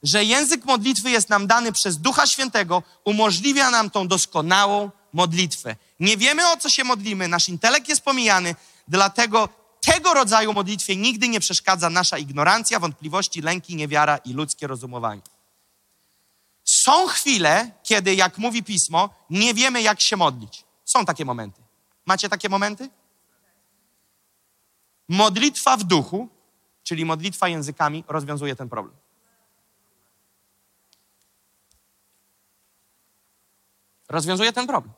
że język modlitwy jest nam dany przez Ducha Świętego, umożliwia nam tą doskonałą modlitwę. Nie wiemy o co się modlimy, nasz intelekt jest pomijany, dlatego tego rodzaju modlitwie nigdy nie przeszkadza nasza ignorancja, wątpliwości, lęki, niewiara i ludzkie rozumowanie. Są chwile, kiedy, jak mówi pismo, nie wiemy, jak się modlić. Są takie momenty. Macie takie momenty? Modlitwa w duchu, czyli modlitwa językami, rozwiązuje ten problem. Rozwiązuje ten problem.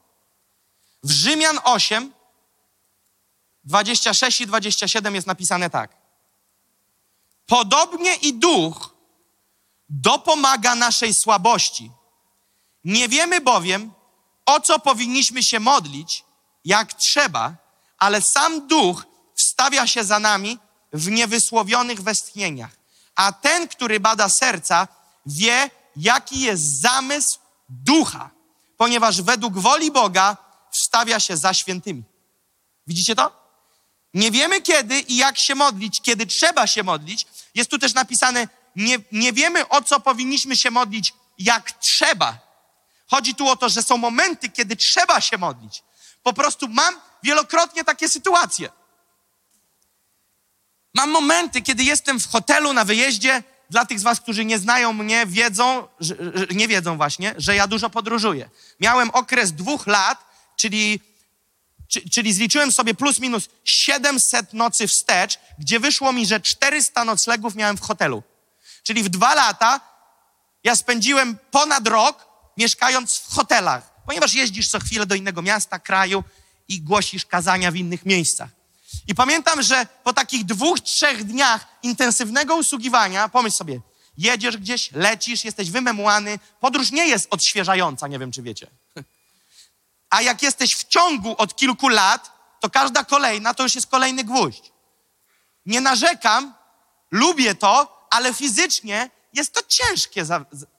W Rzymian 8, 26 i 27 jest napisane tak. Podobnie i duch dopomaga naszej słabości. Nie wiemy bowiem, o co powinniśmy się modlić, jak trzeba, ale sam duch wstawia się za nami w niewysłowionych westchnieniach. A ten, który bada serca, wie, jaki jest zamysł ducha, ponieważ według woli Boga wstawia się za świętymi. Widzicie to? Nie wiemy kiedy i jak się modlić, kiedy trzeba się modlić. Jest tu też napisane, nie, nie wiemy o co powinniśmy się modlić, jak trzeba. Chodzi tu o to, że są momenty, kiedy trzeba się modlić. Po prostu mam wielokrotnie takie sytuacje. Mam momenty, kiedy jestem w hotelu na wyjeździe. Dla tych z Was, którzy nie znają mnie, wiedzą, że, nie wiedzą właśnie, że ja dużo podróżuję. Miałem okres dwóch lat, czyli, czy, czyli zliczyłem sobie plus minus 700 nocy wstecz, gdzie wyszło mi, że 400 noclegów miałem w hotelu. Czyli w dwa lata ja spędziłem ponad rok mieszkając w hotelach, ponieważ jeździsz co chwilę do innego miasta, kraju i głosisz kazania w innych miejscach. I pamiętam, że po takich dwóch, trzech dniach intensywnego usługiwania, pomyśl sobie, jedziesz gdzieś, lecisz, jesteś wymemłany, podróż nie jest odświeżająca, nie wiem czy wiecie. A jak jesteś w ciągu od kilku lat, to każda kolejna to już jest kolejny gwóźdź. Nie narzekam, lubię to, ale fizycznie jest to ciężkie,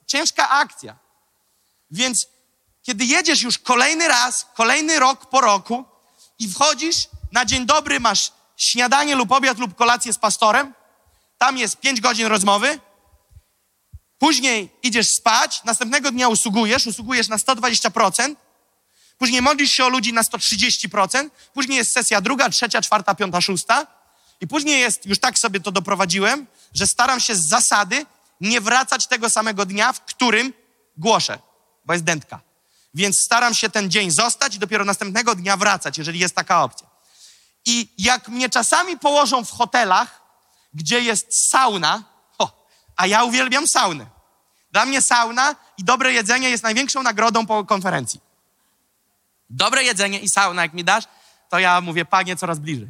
ciężka akcja. Więc kiedy jedziesz już kolejny raz, kolejny rok po roku i wchodzisz na dzień dobry, masz śniadanie lub obiad lub kolację z pastorem, tam jest pięć godzin rozmowy, później idziesz spać, następnego dnia usługujesz, usługujesz na 120%, później modlisz się o ludzi na 130%, później jest sesja druga, trzecia, czwarta, piąta, szósta i później jest, już tak sobie to doprowadziłem, że staram się z zasady nie wracać tego samego dnia, w którym głoszę, bo jest dętka. Więc staram się ten dzień zostać i dopiero następnego dnia wracać, jeżeli jest taka opcja. I jak mnie czasami położą w hotelach, gdzie jest sauna, o, a ja uwielbiam saunę. Dla mnie sauna i dobre jedzenie jest największą nagrodą po konferencji. Dobre jedzenie i sauna, jak mi dasz, to ja mówię, panie, coraz bliżej.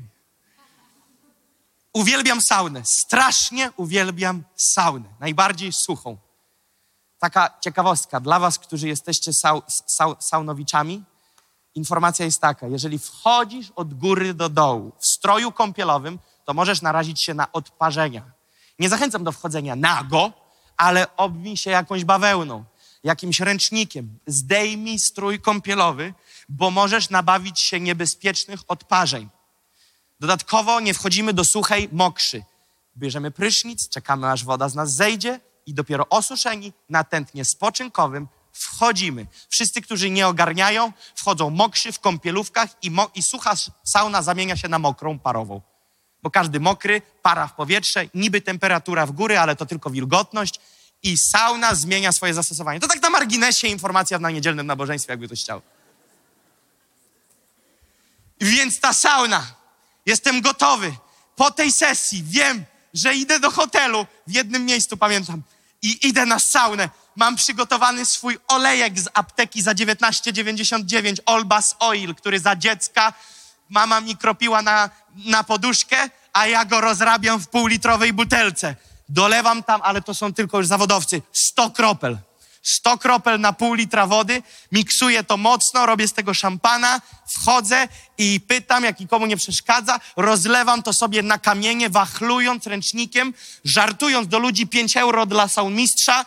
Uwielbiam saunę, strasznie uwielbiam saunę, najbardziej suchą. Taka ciekawostka dla was, którzy jesteście sau, sau, saunowiczami, informacja jest taka, jeżeli wchodzisz od góry do dołu w stroju kąpielowym, to możesz narazić się na odparzenia. Nie zachęcam do wchodzenia nago, ale obwij się jakąś bawełną, jakimś ręcznikiem. Zdejmij strój kąpielowy, bo możesz nabawić się niebezpiecznych odparzeń. Dodatkowo nie wchodzimy do suchej mokrzy. Bierzemy prysznic, czekamy aż woda z nas zejdzie i dopiero osuszeni na tętnie spoczynkowym wchodzimy. Wszyscy, którzy nie ogarniają, wchodzą mokrzy w kąpielówkach i, mo- i sucha sauna zamienia się na mokrą parową. Bo każdy mokry, para w powietrze, niby temperatura w góry, ale to tylko wilgotność i sauna zmienia swoje zastosowanie. To tak na marginesie informacja na niedzielnym nabożeństwie, jakby ktoś chciał. Więc ta sauna, jestem gotowy. Po tej sesji wiem, że idę do hotelu w jednym miejscu, pamiętam, i idę na saunę. Mam przygotowany swój olejek z apteki za 19,99 Olbas Oil, który za dziecka mama mi kropiła na, na poduszkę, a ja go rozrabiam w półlitrowej butelce. Dolewam tam, ale to są tylko już zawodowcy, 100 kropel. 100 kropel na pół litra wody, miksuję to mocno, robię z tego szampana, wchodzę i pytam, jak nikomu nie przeszkadza, rozlewam to sobie na kamienie, wachlując ręcznikiem, żartując do ludzi 5 euro dla saunistrza,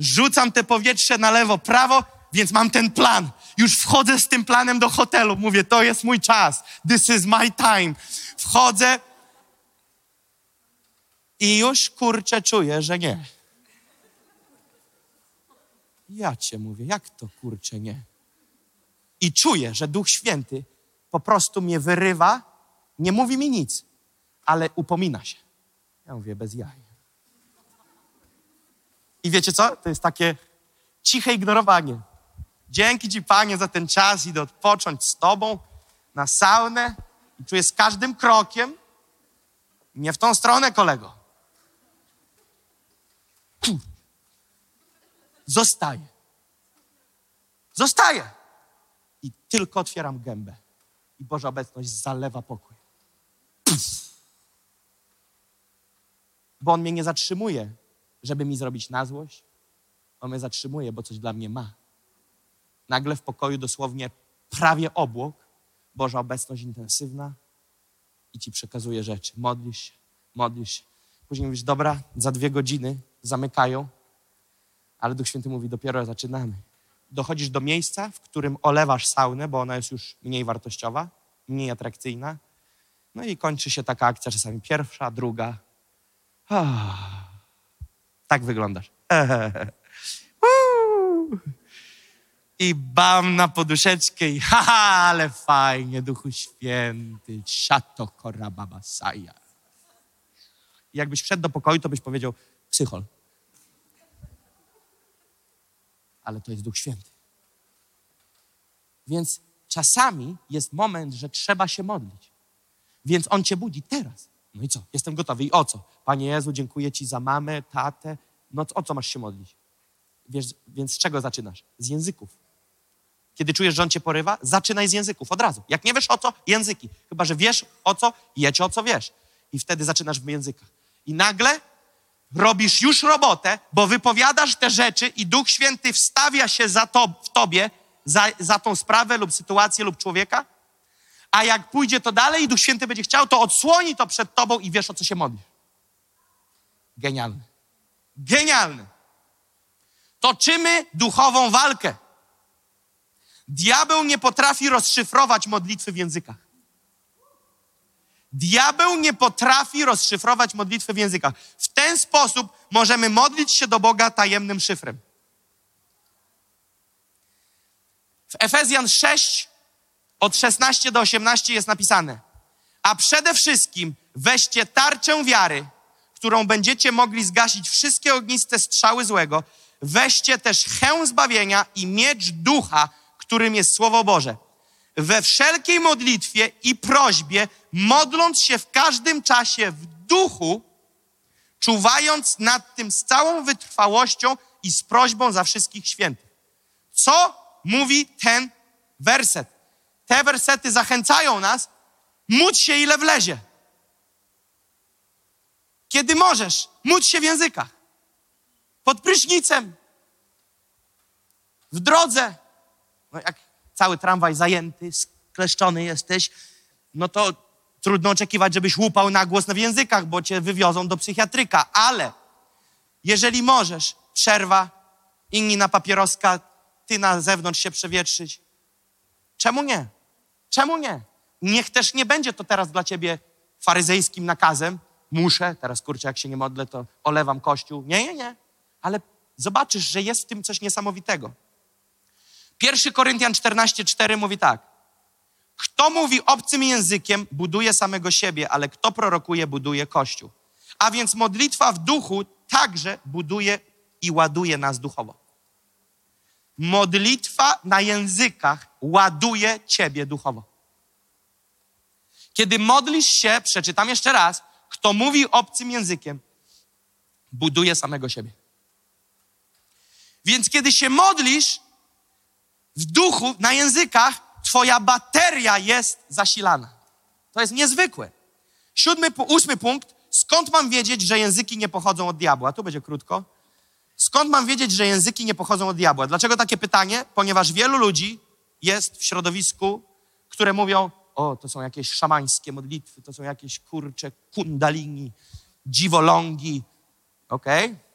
rzucam te powietrze na lewo, prawo, więc mam ten plan. Już wchodzę z tym planem do hotelu, mówię, to jest mój czas, this is my time. Wchodzę i już kurczę czuję, że nie. Ja cię mówię, jak to kurczę nie? I czuję, że Duch Święty po prostu mnie wyrywa, nie mówi mi nic, ale upomina się. Ja mówię, bez jaj. I wiecie co? To jest takie ciche ignorowanie. Dzięki Ci, Panie, za ten czas. Idę odpocząć z Tobą na saunę i czuję z każdym krokiem, nie w tą stronę, kolego. Kur- Zostaję. Zostaję. I tylko otwieram gębę. I Boża obecność zalewa pokój. Pff. Bo On mnie nie zatrzymuje, żeby mi zrobić na złość. On mnie zatrzymuje, bo coś dla mnie ma. Nagle w pokoju dosłownie prawie obłok, Boża obecność intensywna i ci przekazuje rzeczy. Modlisz się, modlisz się. Później mówisz, dobra, za dwie godziny zamykają, ale Duch Święty mówi, dopiero zaczynamy. Dochodzisz do miejsca, w którym olewasz saunę, bo ona jest już mniej wartościowa, mniej atrakcyjna. No i kończy się taka akcja czasami pierwsza, druga. Ah. Tak wyglądasz. I bam na poduszeczkę i haha, ale fajnie, Duchu Święty, szato korababa saja. Jakbyś wszedł do pokoju, to byś powiedział psychol. Ale to jest Duch Święty. Więc czasami jest moment, że trzeba się modlić. Więc On cię budzi teraz. No i co? Jestem gotowy. I o co? Panie Jezu, dziękuję Ci za mamę, tatę. No o co masz się modlić? Wiesz, więc z czego zaczynasz? Z języków. Kiedy czujesz, że on cię porywa, zaczynaj z języków od razu. Jak nie wiesz o co, języki. Chyba, że wiesz o co, jedź o co wiesz. I wtedy zaczynasz w językach. I nagle robisz już robotę, bo wypowiadasz te rzeczy i Duch Święty wstawia się za to, w tobie, za, za tą sprawę lub sytuację lub człowieka. A jak pójdzie to dalej i Duch Święty będzie chciał, to odsłoni to przed tobą i wiesz o co się modlisz. Genialne. Genialne. Toczymy duchową walkę. Diabeł nie potrafi rozszyfrować modlitwy w językach. Diabeł nie potrafi rozszyfrować modlitwy w językach. W ten sposób możemy modlić się do Boga tajemnym szyfrem. W Efezjan 6 od 16 do 18 jest napisane: A przede wszystkim weźcie tarczę wiary, którą będziecie mogli zgasić wszystkie ogniste strzały złego. Weźcie też chę zbawienia i miecz ducha, którym jest Słowo Boże. We wszelkiej modlitwie i prośbie, modląc się w każdym czasie w duchu, czuwając nad tym z całą wytrwałością i z prośbą za wszystkich świętych. Co mówi ten werset? Te wersety zachęcają nas, módl się ile wlezie. Kiedy możesz, módl się w językach. Pod prysznicem. W drodze. No jak cały tramwaj zajęty, skleszczony jesteś, no to trudno oczekiwać, żebyś łupał na głos w językach, bo cię wywiozą do psychiatryka. Ale jeżeli możesz, przerwa, inni na papieroska, ty na zewnątrz się przewietrzyć. Czemu nie? Czemu nie? Niech też nie będzie to teraz dla ciebie faryzejskim nakazem. Muszę, teraz kurczę, jak się nie modlę, to olewam kościół. Nie, nie, nie. Ale zobaczysz, że jest w tym coś niesamowitego. 1 Koryntian 14:4 mówi tak. Kto mówi obcym językiem, buduje samego siebie, ale kto prorokuje, buduje kościół. A więc modlitwa w duchu także buduje i ładuje nas duchowo. Modlitwa na językach ładuje ciebie duchowo. Kiedy modlisz się, przeczytam jeszcze raz, kto mówi obcym językiem, buduje samego siebie. Więc kiedy się modlisz w duchu, na językach, twoja bateria jest zasilana. To jest niezwykłe. Siódmy, ósmy punkt. Skąd mam wiedzieć, że języki nie pochodzą od diabła? Tu będzie krótko. Skąd mam wiedzieć, że języki nie pochodzą od diabła? Dlaczego takie pytanie? Ponieważ wielu ludzi jest w środowisku, które mówią, o, to są jakieś szamańskie modlitwy, to są jakieś kurcze kundalini, dziwolągi, okej? Okay?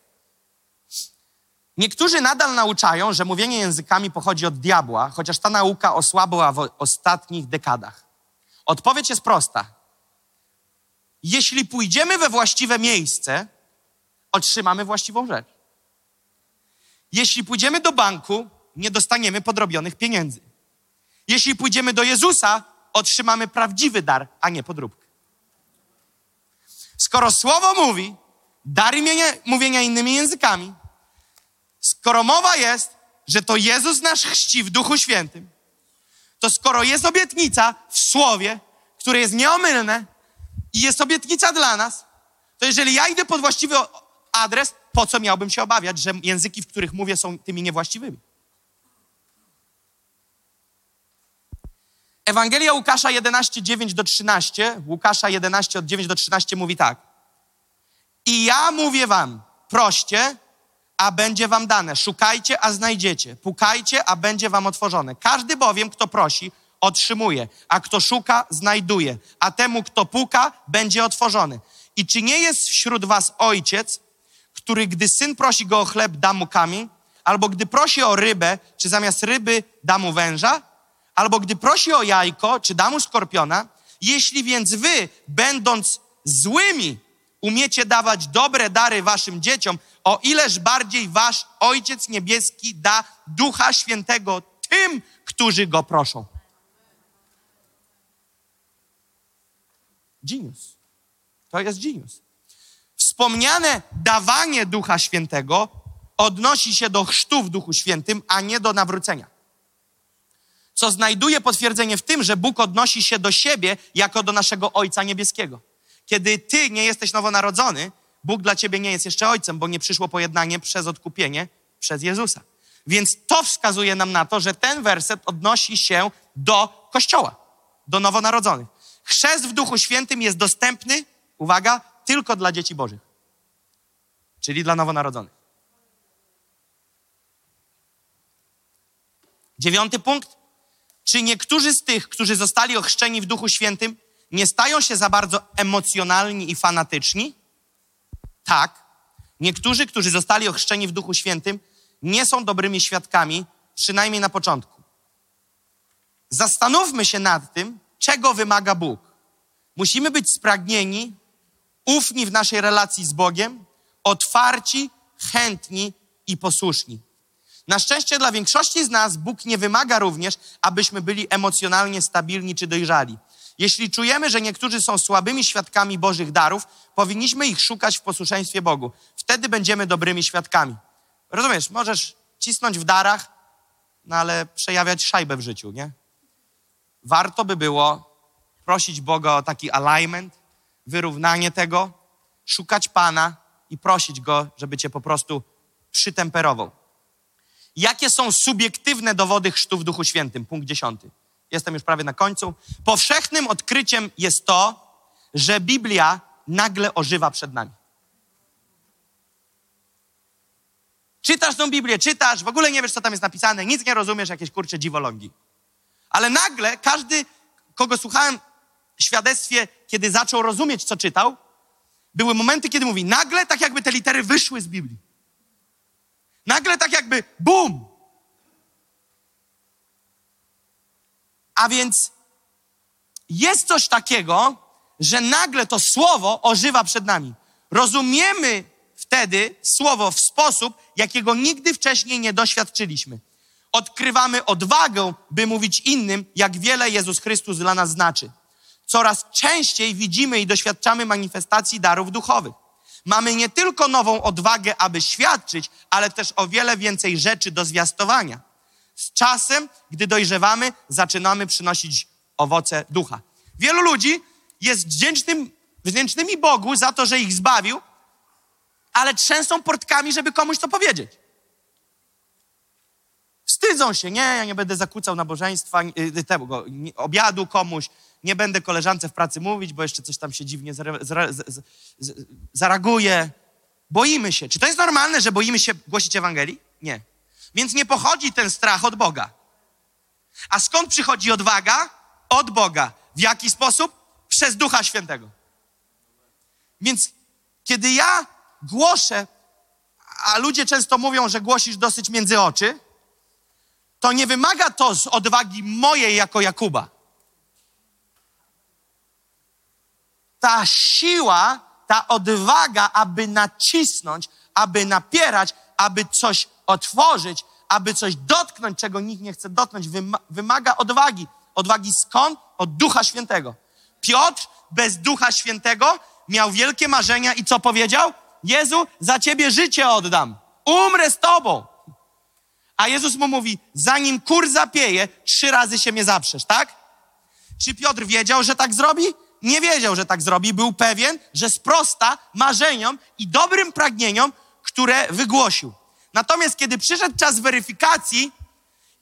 Niektórzy nadal nauczają, że mówienie językami pochodzi od diabła, chociaż ta nauka osłabła w ostatnich dekadach. Odpowiedź jest prosta. Jeśli pójdziemy we właściwe miejsce, otrzymamy właściwą rzecz. Jeśli pójdziemy do banku, nie dostaniemy podrobionych pieniędzy. Jeśli pójdziemy do Jezusa, otrzymamy prawdziwy dar, a nie podróbkę. Skoro słowo mówi, dar mówienia innymi językami, skoro mowa jest, że to Jezus nasz chrzci w Duchu Świętym, to skoro jest obietnica w Słowie, które jest nieomylne i jest obietnica dla nas, to jeżeli ja idę pod właściwy adres, po co miałbym się obawiać, że języki, w których mówię, są tymi niewłaściwymi? Ewangelia Łukasza 11, 9 do 13, Łukasza 11 od 9 do 13 mówi tak. I ja mówię wam, proście, a będzie wam dane. Szukajcie, a znajdziecie. Pukajcie, a będzie wam otworzone. Każdy bowiem, kto prosi, otrzymuje, a kto szuka, znajduje, a temu, kto puka, będzie otworzony. I czy nie jest wśród was ojciec, który gdy syn prosi go o chleb, da mu kamień? Albo gdy prosi o rybę, czy zamiast ryby da mu węża? Albo gdy prosi o jajko, czy da mu skorpiona? Jeśli więc wy, będąc złymi, umiecie dawać dobre dary waszym dzieciom, o ileż bardziej wasz Ojciec Niebieski da Ducha Świętego tym, którzy go proszą. Genius. To jest genius. Wspomniane dawanie Ducha Świętego odnosi się do chrztu w Duchu Świętym, a nie do nawrócenia. Co znajduje potwierdzenie w tym, że Bóg odnosi się do siebie jako do naszego Ojca Niebieskiego. Kiedy ty nie jesteś nowonarodzony, Bóg dla ciebie nie jest jeszcze ojcem, bo nie przyszło pojednanie przez odkupienie przez Jezusa. Więc to wskazuje nam na to, że ten werset odnosi się do Kościoła, do nowonarodzonych. Chrzest w Duchu Świętym jest dostępny, uwaga, tylko dla dzieci Bożych, czyli dla nowonarodzonych. Dziewiąty punkt. Czy niektórzy z tych, którzy zostali ochrzczeni w Duchu Świętym, nie stają się za bardzo emocjonalni i fanatyczni? Tak. Niektórzy, którzy zostali ochrzczeni w Duchu Świętym, nie są dobrymi świadkami, przynajmniej na początku. Zastanówmy się nad tym, czego wymaga Bóg. Musimy być spragnieni, ufni w naszej relacji z Bogiem, otwarci, chętni i posłuszni. Na szczęście dla większości z nas Bóg nie wymaga również, abyśmy byli emocjonalnie stabilni czy dojrzali. Jeśli czujemy, że niektórzy są słabymi świadkami Bożych darów, powinniśmy ich szukać w posłuszeństwie Bogu. Wtedy będziemy dobrymi świadkami. Rozumiesz, możesz cisnąć w darach, no ale przejawiać szajbę w życiu, nie? Warto by było prosić Boga o taki alignment, wyrównanie tego, szukać Pana i prosić Go, żeby cię po prostu przytemperował. Jakie są subiektywne dowody chrztu w Duchu Świętym? Punkt dziesiąty. Jestem już prawie na końcu. Powszechnym odkryciem jest to, że Biblia nagle ożywa przed nami. Czytasz tą Biblię, czytasz, w ogóle nie wiesz, co tam jest napisane, nic nie rozumiesz, jakieś kurcze dziwolągi. Ale nagle każdy, kogo słuchałem w świadectwie, kiedy zaczął rozumieć, co czytał, były momenty, kiedy mówi, nagle tak jakby te litery wyszły z Biblii. Nagle tak jakby bum! A więc jest coś takiego, że nagle to słowo ożywa przed nami. Rozumiemy wtedy słowo w sposób, jakiego nigdy wcześniej nie doświadczyliśmy. Odkrywamy odwagę, by mówić innym, jak wiele Jezus Chrystus dla nas znaczy. Coraz częściej widzimy i doświadczamy manifestacji darów duchowych. Mamy nie tylko nową odwagę, aby świadczyć, ale też o wiele więcej rzeczy do zwiastowania. Z czasem, gdy dojrzewamy, zaczynamy przynosić owoce ducha. Wielu ludzi jest wdzięcznym, wdzięcznymi Bogu za to, że ich zbawił, ale trzęsą portkami, żeby komuś to powiedzieć. Wstydzą się, nie, ja nie będę zakłócał nabożeństwa, y, tego, obiadu komuś, nie będę koleżance w pracy mówić, bo jeszcze coś tam się dziwnie zareaguje. boimy się. Czy to jest normalne, że boimy się głosić Ewangelii? Nie. Więc nie pochodzi ten strach od Boga. A skąd przychodzi odwaga? Od Boga. W jaki sposób? Przez Ducha Świętego. Więc kiedy ja głoszę, a ludzie często mówią, że głosisz dosyć między oczy, to nie wymaga to z odwagi mojej jako Jakuba. Ta siła, ta odwaga, aby nacisnąć, aby napierać, aby coś otworzyć, aby coś dotknąć, czego nikt nie chce dotknąć, wyma- wymaga odwagi. Odwagi skąd? Od Ducha Świętego. Piotr bez Ducha Świętego miał wielkie marzenia i co powiedział? Jezu, za ciebie życie oddam. Umrę z tobą. A Jezus mu mówi, zanim kur zapieje, trzy razy się mnie zaprzesz, tak? Czy Piotr wiedział, że tak zrobi? Nie wiedział, że tak zrobi. Był pewien, że sprosta marzeniom i dobrym pragnieniom, które wygłosił. Natomiast kiedy przyszedł czas weryfikacji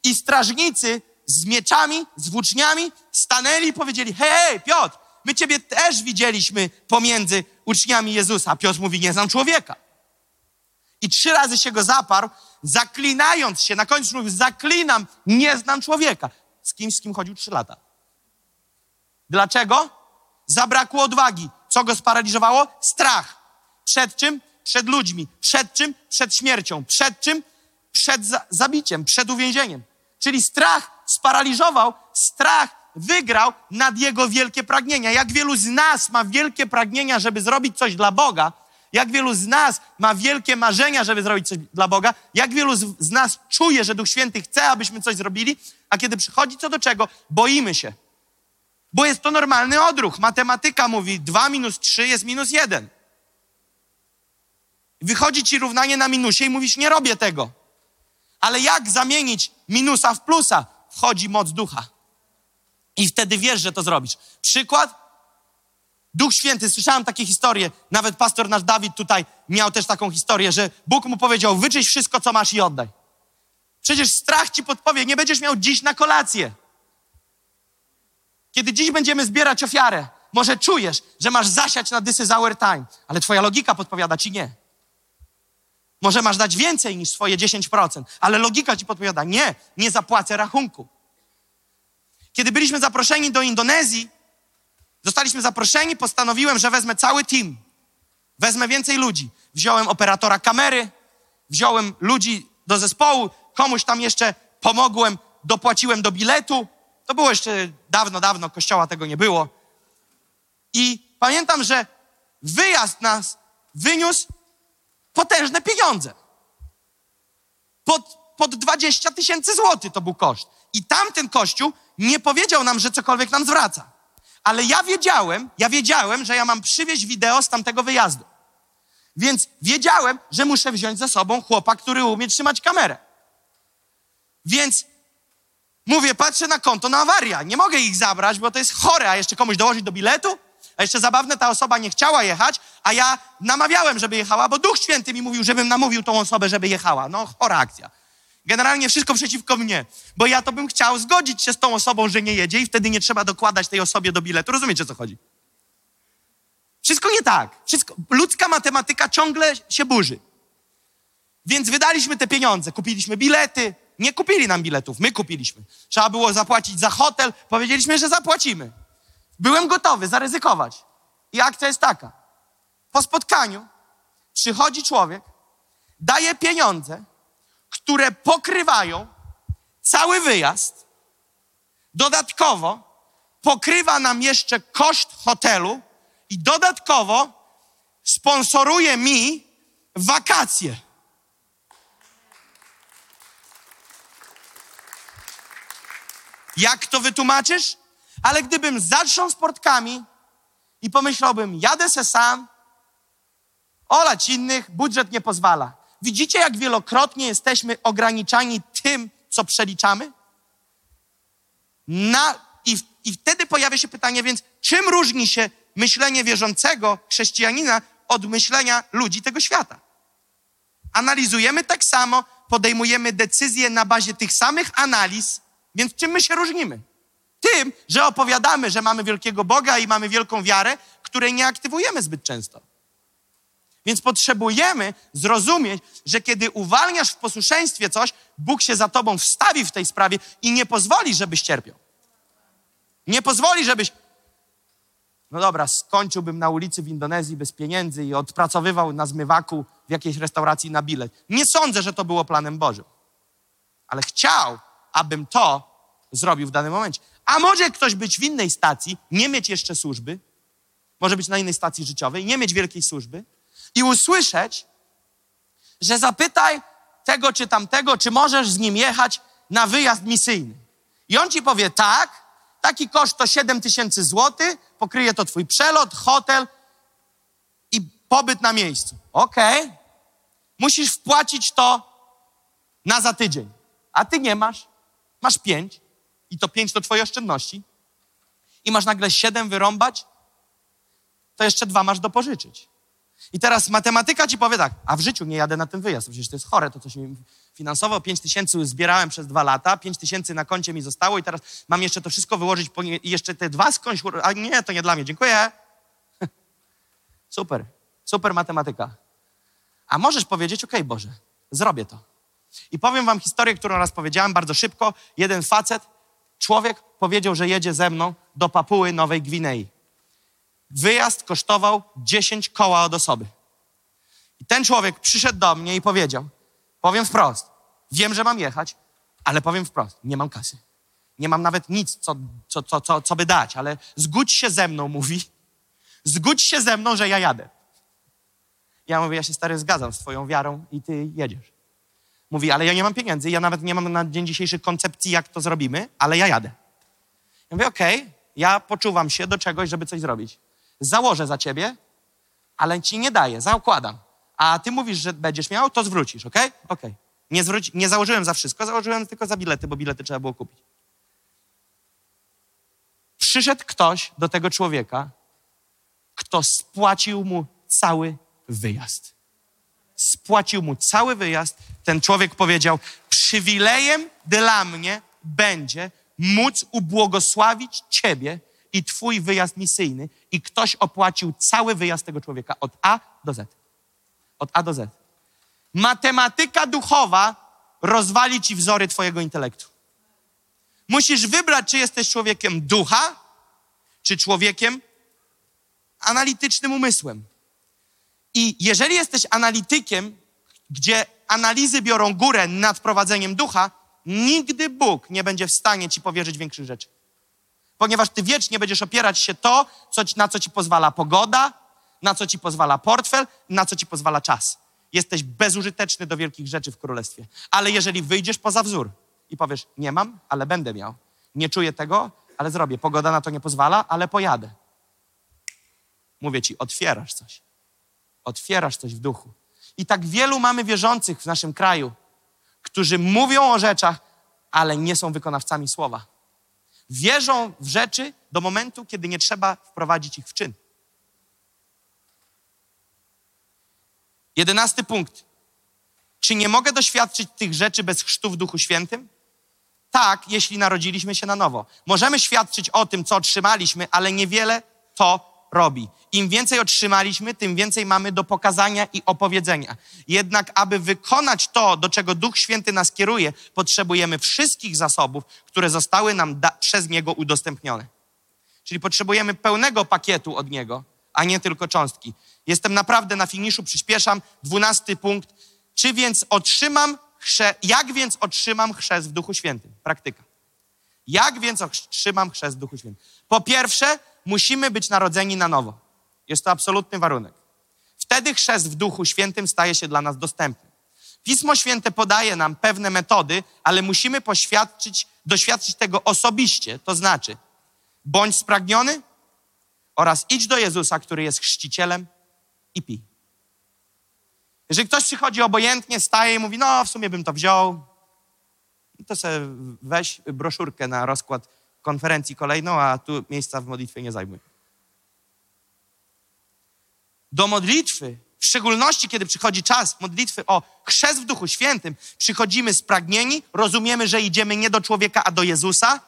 i strażnicy z mieczami, z włóczniami stanęli i powiedzieli, hej, hej, Piotr, my ciebie też widzieliśmy pomiędzy uczniami Jezusa. Piotr mówi, nie znam człowieka. I trzy razy się go zaparł, zaklinając się. Na końcu mówił, zaklinam, nie znam człowieka. Z kimś, z kim chodził trzy lata. Dlaczego? Zabrakło odwagi. Co go sparaliżowało? Strach. Przed czym? Przed ludźmi. Przed czym? Przed śmiercią. Przed czym? Przed za zabiciem, przed uwięzieniem. Czyli strach sparaliżował, strach wygrał nad jego wielkie pragnienia. Jak wielu z nas ma wielkie pragnienia, żeby zrobić coś dla Boga, jak wielu z nas ma wielkie marzenia, żeby zrobić coś dla Boga, jak wielu z, z nas czuje, że Duch Święty chce, abyśmy coś zrobili, a kiedy przychodzi co do czego, boimy się. Bo jest to normalny odruch. Matematyka mówi 2 minus 3 jest minus 1. Wychodzi ci równanie na minusie i mówisz, nie robię tego. Ale jak zamienić minusa w plusa? Wchodzi moc ducha. I wtedy wiesz, że to zrobisz. Przykład? Duch Święty, słyszałem takie historie, nawet pastor nasz Dawid tutaj miał też taką historię, że Bóg mu powiedział, wyczyść wszystko, co masz i oddaj. Przecież strach ci podpowie, nie będziesz miał dziś na kolację. Kiedy dziś będziemy zbierać ofiarę, może czujesz, że masz zasiać na this is our time, ale twoja logika podpowiada ci nie. Może masz dać więcej niż swoje 10%, ale logika ci podpowiada, nie, nie zapłacę rachunku. Kiedy byliśmy zaproszeni do Indonezji, zostaliśmy zaproszeni, postanowiłem, że wezmę cały team. Wezmę więcej ludzi. Wziąłem operatora kamery, wziąłem ludzi do zespołu, komuś tam jeszcze pomogłem, dopłaciłem do biletu. To było jeszcze dawno, dawno, kościoła tego nie było. I pamiętam, że wyjazd nas wyniósł potężne pieniądze. Pod, pod 20 tysięcy złotych to był koszt. I tamten kościół nie powiedział nam, że cokolwiek nam zwraca. Ale ja wiedziałem, ja wiedziałem, że ja mam przywieźć wideo z tamtego wyjazdu. Więc wiedziałem, że muszę wziąć ze sobą chłopa, który umie trzymać kamerę. Więc mówię, patrzę na konto na awaria. Nie mogę ich zabrać, bo to jest chore, a jeszcze komuś dołożyć do biletu? A jeszcze zabawne, ta osoba nie chciała jechać, a ja namawiałem, żeby jechała, bo Duch Święty mi mówił, żebym namówił tą osobę, żeby jechała. No, chora akcja. Generalnie wszystko przeciwko mnie, bo ja to bym chciał zgodzić się z tą osobą, że nie jedzie i wtedy nie trzeba dokładać tej osobie do biletu. Rozumiecie, o co chodzi? Wszystko nie tak. Wszystko, ludzka matematyka ciągle się burzy. Więc wydaliśmy te pieniądze, kupiliśmy bilety. Nie kupili nam biletów, my kupiliśmy. Trzeba było zapłacić za hotel, powiedzieliśmy, że zapłacimy. Byłem gotowy zaryzykować. I akcja jest taka. Po spotkaniu przychodzi człowiek, daje pieniądze, które pokrywają cały wyjazd. Dodatkowo pokrywa nam jeszcze koszt hotelu i dodatkowo sponsoruje mi wakacje. Jak to wytłumaczysz? Ale gdybym zaczął z portkami i pomyślałbym, jadę se sam, olać innych, budżet nie pozwala. Widzicie, jak wielokrotnie jesteśmy ograniczani tym, co przeliczamy? Na, i, I wtedy pojawia się pytanie, więc czym różni się myślenie wierzącego chrześcijanina od myślenia ludzi tego świata? Analizujemy tak samo, podejmujemy decyzje na bazie tych samych analiz, więc czym my się różnimy? Tym, że opowiadamy, że mamy wielkiego Boga i mamy wielką wiarę, której nie aktywujemy zbyt często. Więc potrzebujemy zrozumieć, że kiedy uwalniasz w posłuszeństwie coś, Bóg się za tobą wstawi w tej sprawie i nie pozwoli, żebyś cierpiał. Nie pozwoli, żebyś. No dobra, skończyłbym na ulicy w Indonezji bez pieniędzy i odpracowywał na zmywaku w jakiejś restauracji na bilet. Nie sądzę, że to było planem Bożym. Ale chciał, abym to zrobił w danym momencie. A może ktoś być w innej stacji, nie mieć jeszcze służby, może być na innej stacji życiowej, nie mieć wielkiej służby i usłyszeć, że zapytaj tego czy tamtego, czy możesz z nim jechać na wyjazd misyjny. I on ci powie tak, taki koszt to 7 tysięcy złotych, pokryje to twój przelot, hotel i pobyt na miejscu. Okej. Okay. Musisz wpłacić to na za tydzień. A ty nie masz. Masz pięć. I to pięć to twoje oszczędności. I masz nagle siedem wyrąbać, to jeszcze dwa masz dopożyczyć. I teraz matematyka ci powie tak, a w życiu nie jadę na ten wyjazd, przecież to jest chore, to coś mi finansowo, 5 tysięcy zbierałem przez dwa lata, 5 tysięcy na koncie mi zostało i teraz mam jeszcze to wszystko wyłożyć i jeszcze te dwa skądś, a nie, to nie dla mnie, dziękuję. Super, super matematyka. A możesz powiedzieć, okej okay, Boże, zrobię to. I powiem wam historię, którą raz powiedziałem bardzo szybko. Jeden facet, człowiek powiedział, że jedzie ze mną do Papuły Nowej Gwinei. Wyjazd kosztował 10 koła od osoby. I ten człowiek przyszedł do mnie i powiedział, powiem wprost, wiem, że mam jechać, ale powiem wprost, nie mam kasy. Nie mam nawet nic, co, co, co, co, co by dać, ale zgódź się ze mną, mówi. Zgódź się ze mną, że ja jadę. Ja mówię, ja się stary zgadzam z twoją wiarą i ty jedziesz. Mówi, ale ja nie mam pieniędzy, ja nawet nie mam na dzień dzisiejszy koncepcji, jak to zrobimy, ale ja jadę. Ja mówię, okej, okay, ja poczuwam się do czegoś, żeby coś zrobić założę za ciebie, ale ci nie daję, zakładam. A ty mówisz, że będziesz miał, to zwrócisz, ok? Ok. Nie, zwróci, nie założyłem za wszystko, założyłem tylko za bilety, bo bilety trzeba było kupić. Przyszedł ktoś do tego człowieka, kto spłacił mu cały wyjazd. Spłacił mu cały wyjazd. Ten człowiek powiedział: Przywilejem dla mnie będzie móc ubłogosławić Ciebie i Twój wyjazd misyjny i ktoś opłacił cały wyjazd tego człowieka od A do Z. Od A do Z. Matematyka duchowa rozwali Ci wzory Twojego intelektu. Musisz wybrać, czy jesteś człowiekiem ducha, czy człowiekiem analitycznym umysłem. I jeżeli jesteś analitykiem, gdzie analizy biorą górę nad prowadzeniem ducha, nigdy Bóg nie będzie w stanie ci powierzyć większych rzeczy ponieważ ty wiecznie będziesz opierać się to, co, na co ci pozwala pogoda, na co ci pozwala portfel, na co ci pozwala czas. Jesteś bezużyteczny do wielkich rzeczy w królestwie. Ale jeżeli wyjdziesz poza wzór i powiesz, nie mam, ale będę miał. Nie czuję tego, ale zrobię. Pogoda na to nie pozwala, ale pojadę. Mówię ci, otwierasz coś. Otwierasz coś w duchu. I tak wielu mamy wierzących w naszym kraju, którzy mówią o rzeczach, ale nie są wykonawcami słowa. Wierzą w rzeczy do momentu, kiedy nie trzeba wprowadzić ich w czyn. Jedenasty punkt. Czy nie mogę doświadczyć tych rzeczy bez chrztu w Duchu Świętym? Tak, jeśli narodziliśmy się na nowo. Możemy świadczyć o tym, co otrzymaliśmy, ale niewiele to robi. Im więcej otrzymaliśmy, tym więcej mamy do pokazania i opowiedzenia. Jednak, aby wykonać to, do czego Duch Święty nas kieruje, potrzebujemy wszystkich zasobów, które zostały nam przez Niego udostępnione. Czyli potrzebujemy pełnego pakietu od Niego, a nie tylko cząstki. Jestem naprawdę na finiszu, przyspieszam. Dwunasty punkt. Czy więc otrzymam chrze... jak więc otrzymam chrzest w Duchu Świętym? Praktyka. Jak więc otrzymam chrzest w Duchu Świętym? Po pierwsze, musimy być narodzeni na nowo. Jest to absolutny warunek. Wtedy chrzest w Duchu Świętym staje się dla nas dostępny. Pismo Święte podaje nam pewne metody, ale musimy poświadczyć, doświadczyć tego osobiście. To znaczy, bądź spragniony oraz idź do Jezusa, który jest chrzcicielem i pij. Jeżeli ktoś przychodzi obojętnie, staje i mówi, no w sumie bym to wziął, to sobie weź broszurkę na rozkład konferencji kolejną, a tu miejsca w modlitwie nie zajmuj. Do modlitwy, w szczególności kiedy przychodzi czas modlitwy o chrzest w Duchu Świętym, przychodzimy spragnieni, rozumiemy, że idziemy nie do człowieka, a do Jezusa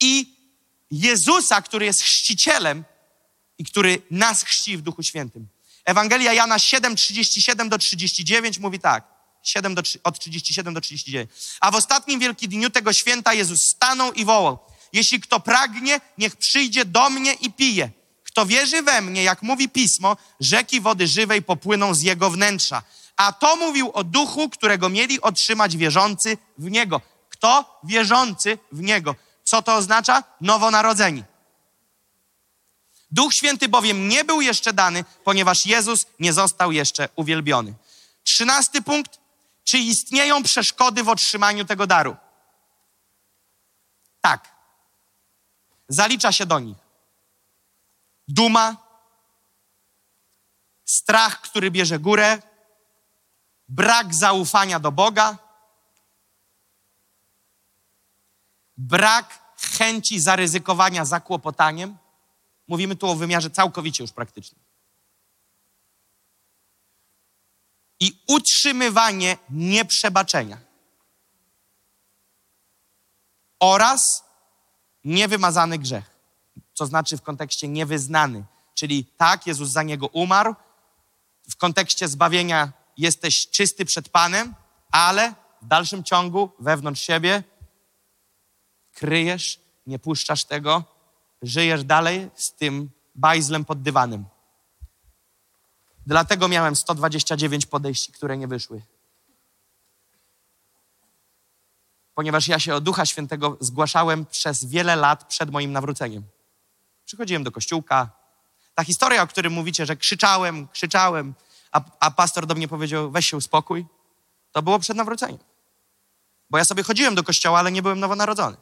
i Jezusa, który jest chrzcicielem i który nas chrzci w Duchu Świętym. Ewangelia Jana 7, 37 do 39 mówi tak. 7 do, od 37 do 39. A w ostatnim wielkim dniu tego święta Jezus stanął i wołał. Jeśli kto pragnie, niech przyjdzie do mnie i pije. Kto wierzy we mnie, jak mówi pismo, rzeki wody żywej popłyną z jego wnętrza. A to mówił o duchu, którego mieli otrzymać wierzący w niego. Kto wierzący w niego? Co to oznacza? Nowonarodzeni. Duch Święty bowiem nie był jeszcze dany, ponieważ Jezus nie został jeszcze uwielbiony. Trzynasty punkt. Czy istnieją przeszkody w otrzymaniu tego daru? Tak. Zalicza się do nich duma, strach, który bierze górę, brak zaufania do Boga, brak chęci zaryzykowania zakłopotaniem. Mówimy tu o wymiarze całkowicie już praktycznym. I utrzymywanie nieprzebaczenia. Oraz niewymazany grzech. Co znaczy w kontekście niewyznany. Czyli tak, Jezus za niego umarł. W kontekście zbawienia jesteś czysty przed Panem, ale w dalszym ciągu wewnątrz siebie kryjesz, nie puszczasz tego, żyjesz dalej z tym bajzlem pod dywanem. Dlatego miałem 129 podejść, które nie wyszły. Ponieważ ja się o Ducha Świętego zgłaszałem przez wiele lat przed moim nawróceniem. Przychodziłem do kościółka. Ta historia, o której mówicie, że krzyczałem, krzyczałem, a, a pastor do mnie powiedział, weź się uspokój, to było przed nawróceniem. Bo ja sobie chodziłem do kościoła, ale nie byłem nowonarodzony.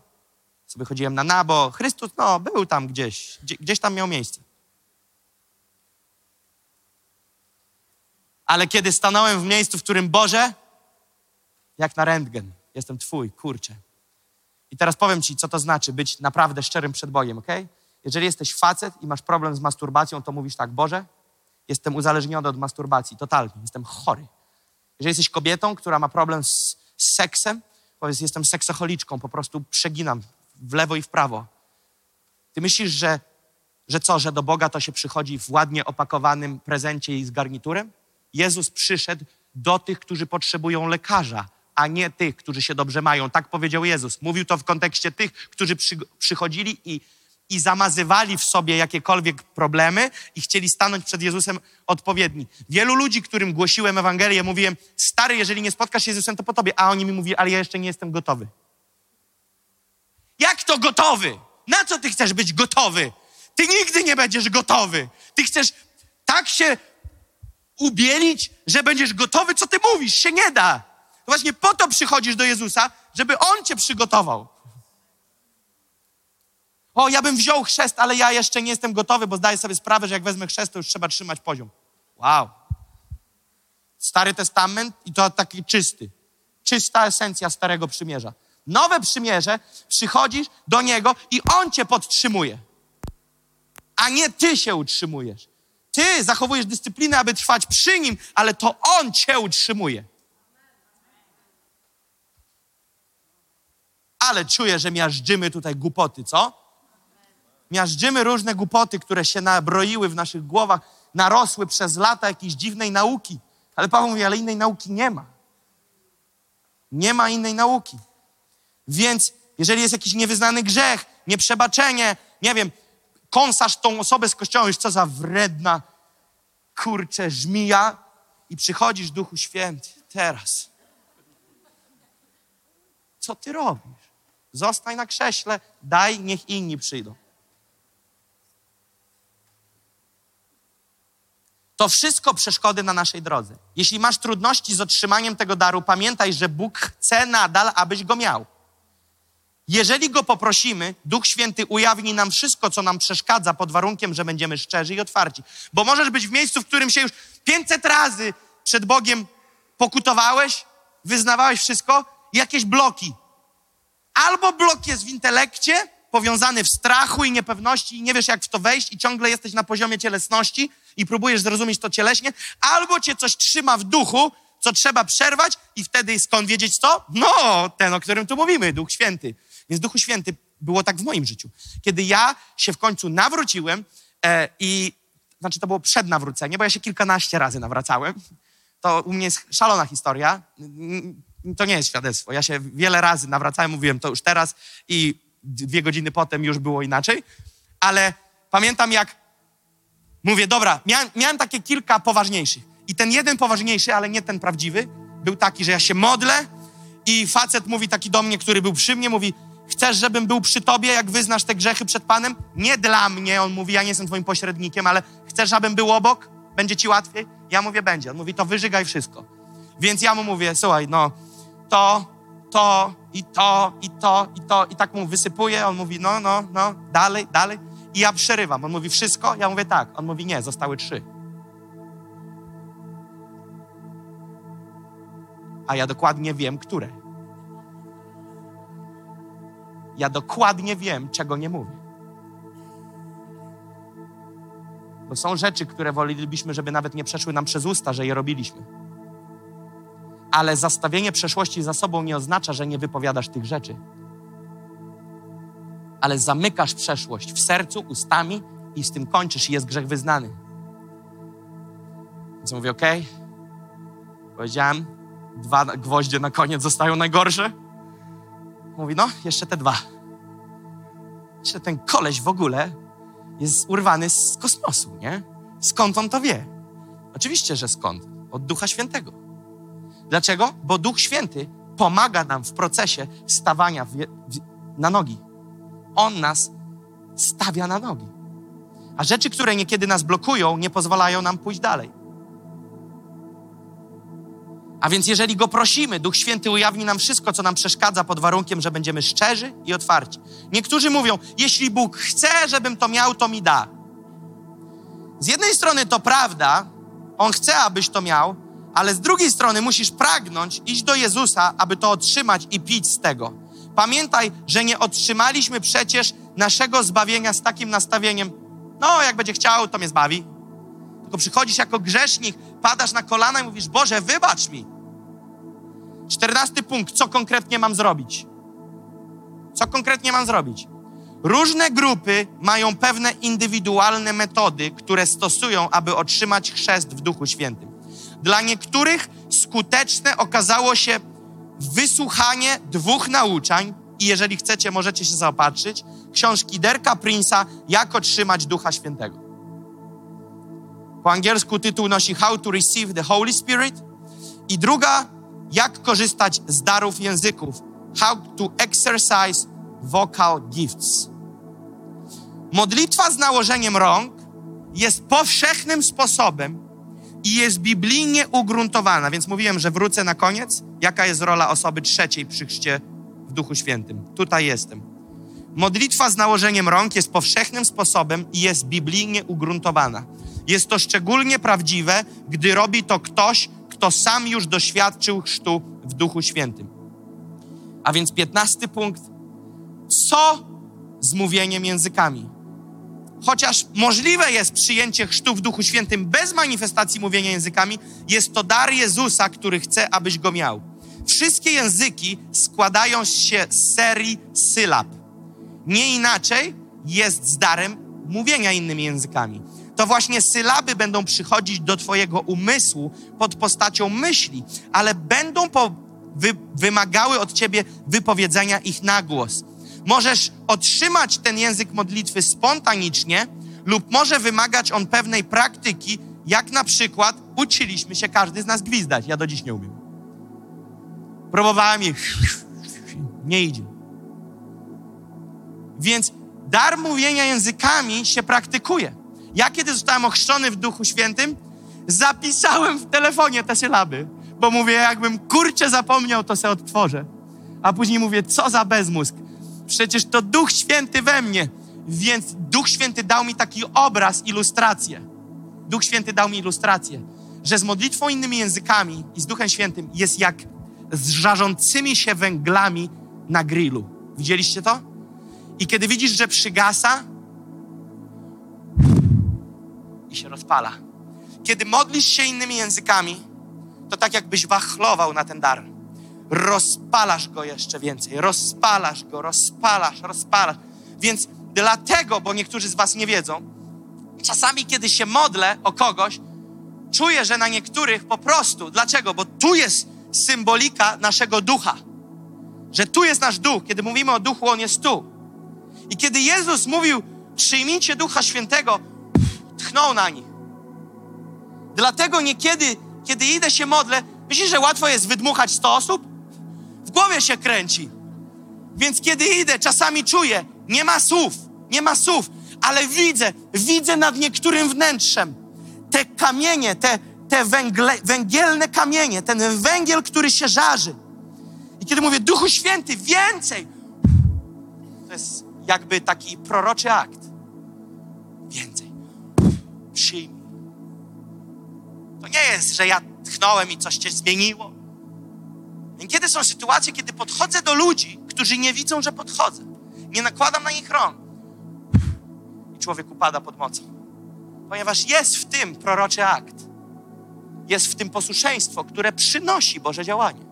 Sobie chodziłem na nabo. Chrystus, no, był tam gdzieś, gdzieś tam miał miejsce. Ale kiedy stanąłem w miejscu, w którym Boże, jak na rentgen, jestem Twój, kurczę. I teraz powiem Ci, co to znaczy być naprawdę szczerym przed Bogiem, ok? Jeżeli jesteś facet i masz problem z masturbacją, to mówisz tak, Boże, jestem uzależniony od masturbacji, totalnie, jestem chory. Jeżeli jesteś kobietą, która ma problem z, z seksem, powiedz, jestem seksocholiczką, po prostu przeginam w lewo i w prawo. Ty myślisz, że, że co, że do Boga to się przychodzi w ładnie opakowanym prezencie i z garniturem? Jezus przyszedł do tych, którzy potrzebują lekarza, a nie tych, którzy się dobrze mają. Tak powiedział Jezus. Mówił to w kontekście tych, którzy przy, przychodzili i, i zamazywali w sobie jakiekolwiek problemy i chcieli stanąć przed Jezusem odpowiedni. Wielu ludzi, którym głosiłem Ewangelię, mówiłem, stary, jeżeli nie spotkasz się z Jezusem, to po tobie. A oni mi mówili, ale ja jeszcze nie jestem gotowy. Jak to gotowy? Na co ty chcesz być gotowy? Ty nigdy nie będziesz gotowy. Ty chcesz tak się ubielić, że będziesz gotowy, co ty mówisz, się nie da. To właśnie po to przychodzisz do Jezusa, żeby On cię przygotował. O, ja bym wziął chrzest, ale ja jeszcze nie jestem gotowy, bo zdaję sobie sprawę, że jak wezmę chrzest, to już trzeba trzymać poziom. Wow. Stary Testament i to taki czysty. Czysta esencja Starego Przymierza. Nowe Przymierze, przychodzisz do Niego i On cię podtrzymuje. A nie ty się utrzymujesz. Ty zachowujesz dyscyplinę, aby trwać przy Nim, ale to On cię utrzymuje. Ale czuję, że miażdżymy tutaj głupoty, co? Miażdżymy różne głupoty, które się nabroiły w naszych głowach, narosły przez lata jakiejś dziwnej nauki. Ale Paweł mówi, ale innej nauki nie ma. Nie ma innej nauki. Więc jeżeli jest jakiś niewyznany grzech, nieprzebaczenie, nie wiem, kąsasz tą osobę z kościoła, już co za wredna, kurcze, żmija i przychodzisz Duchu Święty teraz. Co ty robisz? Zostań na krześle, daj, niech inni przyjdą. To wszystko przeszkody na naszej drodze. Jeśli masz trudności z otrzymaniem tego daru, pamiętaj, że Bóg chce nadal, abyś go miał. Jeżeli go poprosimy, Duch Święty ujawni nam wszystko, co nam przeszkadza, pod warunkiem, że będziemy szczerzy i otwarci. Bo możesz być w miejscu, w którym się już 500 razy przed Bogiem pokutowałeś, wyznawałeś wszystko, jakieś bloki. Albo blok jest w intelekcie, powiązany w strachu i niepewności, i nie wiesz, jak w to wejść, i ciągle jesteś na poziomie cielesności i próbujesz zrozumieć to cieleśnie, albo cię coś trzyma w duchu, co trzeba przerwać, i wtedy skąd wiedzieć co? No, ten, o którym tu mówimy, Duch Święty. Więc Duchu Święty było tak w moim życiu. Kiedy ja się w końcu nawróciłem e, i znaczy to było przed nawróceniem, bo ja się kilkanaście razy nawracałem. To u mnie jest szalona historia. To nie jest świadectwo. Ja się wiele razy nawracałem, mówiłem to już teraz i dwie godziny potem już było inaczej. Ale pamiętam jak mówię, dobra, miałem, miałem takie kilka poważniejszych. I ten jeden poważniejszy, ale nie ten prawdziwy, był taki, że ja się modlę i facet mówi taki do mnie, który był przy mnie, mówi, chcesz, żebym był przy tobie, jak wyznasz te grzechy przed Panem? Nie dla mnie, on mówi, ja nie jestem twoim pośrednikiem, ale chcesz, żebym był obok? Będzie ci łatwiej? Ja mówię, będzie. On mówi, to wyżygaj wszystko. Więc ja mu mówię, słuchaj, no, to, to, i to, i to, i to, i tak mu wysypuję. On mówi, no, no, no, dalej, dalej. I ja przerywam. On mówi, wszystko? Ja mówię, tak. On mówi, nie, zostały trzy. A ja dokładnie wiem, które. Ja dokładnie wiem, czego nie mówię. Bo są rzeczy, które wolelibyśmy, żeby nawet nie przeszły nam przez usta, że je robiliśmy. Ale zastawienie przeszłości za sobą nie oznacza, że nie wypowiadasz tych rzeczy. Ale zamykasz przeszłość w sercu, ustami i z tym kończysz i jest grzech wyznany. Więc mówię, ok, powiedziałem, dwa gwoździe na koniec zostają najgorsze. Mówi, no, jeszcze te dwa. Jeszcze ten koleś w ogóle jest urwany z kosmosu, nie? Skąd on to wie? Oczywiście, że skąd? Od Ducha Świętego. Dlaczego? Bo Duch Święty pomaga nam w procesie stawania w, w, na nogi. On nas stawia na nogi. A rzeczy, które niekiedy nas blokują, nie pozwalają nam pójść dalej. A więc jeżeli Go prosimy, Duch Święty ujawni nam wszystko, co nam przeszkadza pod warunkiem, że będziemy szczerzy i otwarci. Niektórzy mówią, jeśli Bóg chce, żebym to miał, to mi da. Z jednej strony to prawda, On chce, abyś to miał, ale z drugiej strony musisz pragnąć iść do Jezusa, aby to otrzymać i pić z tego. Pamiętaj, że nie otrzymaliśmy przecież naszego zbawienia z takim nastawieniem, no jak będzie chciał, to mnie zbawi. Tylko przychodzisz jako grzesznik, padasz na kolana i mówisz, Boże, wybacz mi. Czternasty punkt, co konkretnie mam zrobić? Co konkretnie mam zrobić? Różne grupy mają pewne indywidualne metody, które stosują, aby otrzymać chrzest w Duchu Świętym. Dla niektórych skuteczne okazało się wysłuchanie dwóch nauczań, i jeżeli chcecie, możecie się zaopatrzyć, książki Derka Prince'a Jak otrzymać Ducha Świętego. Po angielsku tytuł nosi How to Receive the Holy Spirit i druga Jak korzystać z darów języków How to Exercise Vocal Gifts. Modlitwa z nałożeniem rąk jest powszechnym sposobem i jest biblijnie ugruntowana, więc mówiłem, że wrócę na koniec. Jaka jest rola osoby trzeciej przy chrzcie w Duchu Świętym? Tutaj jestem. Modlitwa z nałożeniem rąk jest powszechnym sposobem i jest biblijnie ugruntowana. Jest to szczególnie prawdziwe, gdy robi to ktoś, kto sam już doświadczył chrztu w Duchu Świętym. A więc piętnasty punkt. Co z mówieniem językami? Chociaż możliwe jest przyjęcie chrztu w Duchu Świętym bez manifestacji mówienia językami, jest to dar Jezusa, który chce, abyś go miał. Wszystkie języki składają się z serii sylab. Nie inaczej jest z darem mówienia innymi językami to właśnie sylaby będą przychodzić do Twojego umysłu pod postacią myśli, ale będą po, wy, wymagały od Ciebie wypowiedzenia ich na głos. Możesz otrzymać ten język modlitwy spontanicznie, lub może wymagać on pewnej praktyki, jak na przykład uczyliśmy się każdy z nas gwizdać. Ja do dziś nie umiem. Próbowałem i nie idzie. Więc dar mówienia językami się praktykuje. Ja kiedy zostałem ochrzczony w Duchu Świętym, zapisałem w telefonie te sylaby, bo mówię, jakbym kurczę zapomniał, to se odtworzę. A później mówię, co za bezmózg. Przecież to Duch Święty we mnie. Więc Duch Święty dał mi taki obraz, ilustrację. Duch Święty dał mi ilustrację, że z modlitwą innymi językami i z Duchem Świętym jest jak z żarzącymi się węglami na grillu. Widzieliście to? I kiedy widzisz, że przygasa, się rozpala. Kiedy modlisz się innymi językami, to tak jakbyś wachlował na ten dar. Rozpalasz go jeszcze więcej, rozpalasz go, rozpalasz, rozpalasz. Więc dlatego, bo niektórzy z Was nie wiedzą, czasami, kiedy się modlę o kogoś, czuję, że na niektórych po prostu. Dlaczego? Bo tu jest symbolika naszego ducha. Że tu jest nasz duch. Kiedy mówimy o duchu, on jest tu. I kiedy Jezus mówił, przyjmijcie ducha świętego, tchnął na nich. Dlatego niekiedy, kiedy idę się modlę, myślisz, że łatwo jest wydmuchać 100 osób? W głowie się kręci. Więc kiedy idę, czasami czuję, nie ma słów, nie ma słów, ale widzę, widzę nad niektórym wnętrzem te kamienie, te, te węgle, węgielne kamienie, ten węgiel, który się żarzy. I kiedy mówię, Duchu Święty, więcej, to jest jakby taki proroczy akt. Więcej. Przyjmij. To nie jest, że ja tchnąłem i coś cię zmieniło. Kiedy są sytuacje, kiedy podchodzę do ludzi, którzy nie widzą, że podchodzę, nie nakładam na nich rąk i człowiek upada pod mocą. Ponieważ jest w tym proroczy akt. Jest w tym posłuszeństwo, które przynosi Boże działanie.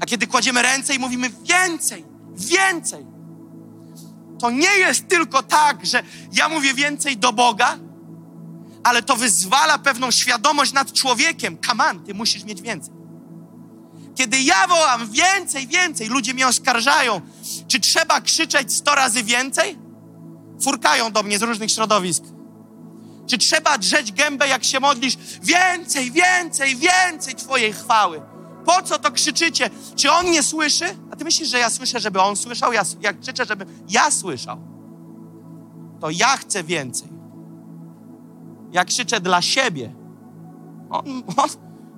A kiedy kładziemy ręce i mówimy więcej, więcej, to nie jest tylko tak, że ja mówię więcej do Boga, ale to wyzwala pewną świadomość nad człowiekiem. Kaman, ty musisz mieć więcej. Kiedy ja wołam więcej, więcej, ludzie mnie oskarżają, czy trzeba krzyczeć sto razy więcej? Furkają do mnie z różnych środowisk. Czy trzeba drzeć gębę, jak się modlisz? Więcej, więcej, więcej Twojej chwały. Po co to krzyczycie? Czy On nie słyszy? A Ty myślisz, że ja słyszę, żeby On słyszał? Ja, ja krzyczę, żeby ja słyszał. To ja chcę więcej. Ja krzyczę dla siebie. On, on,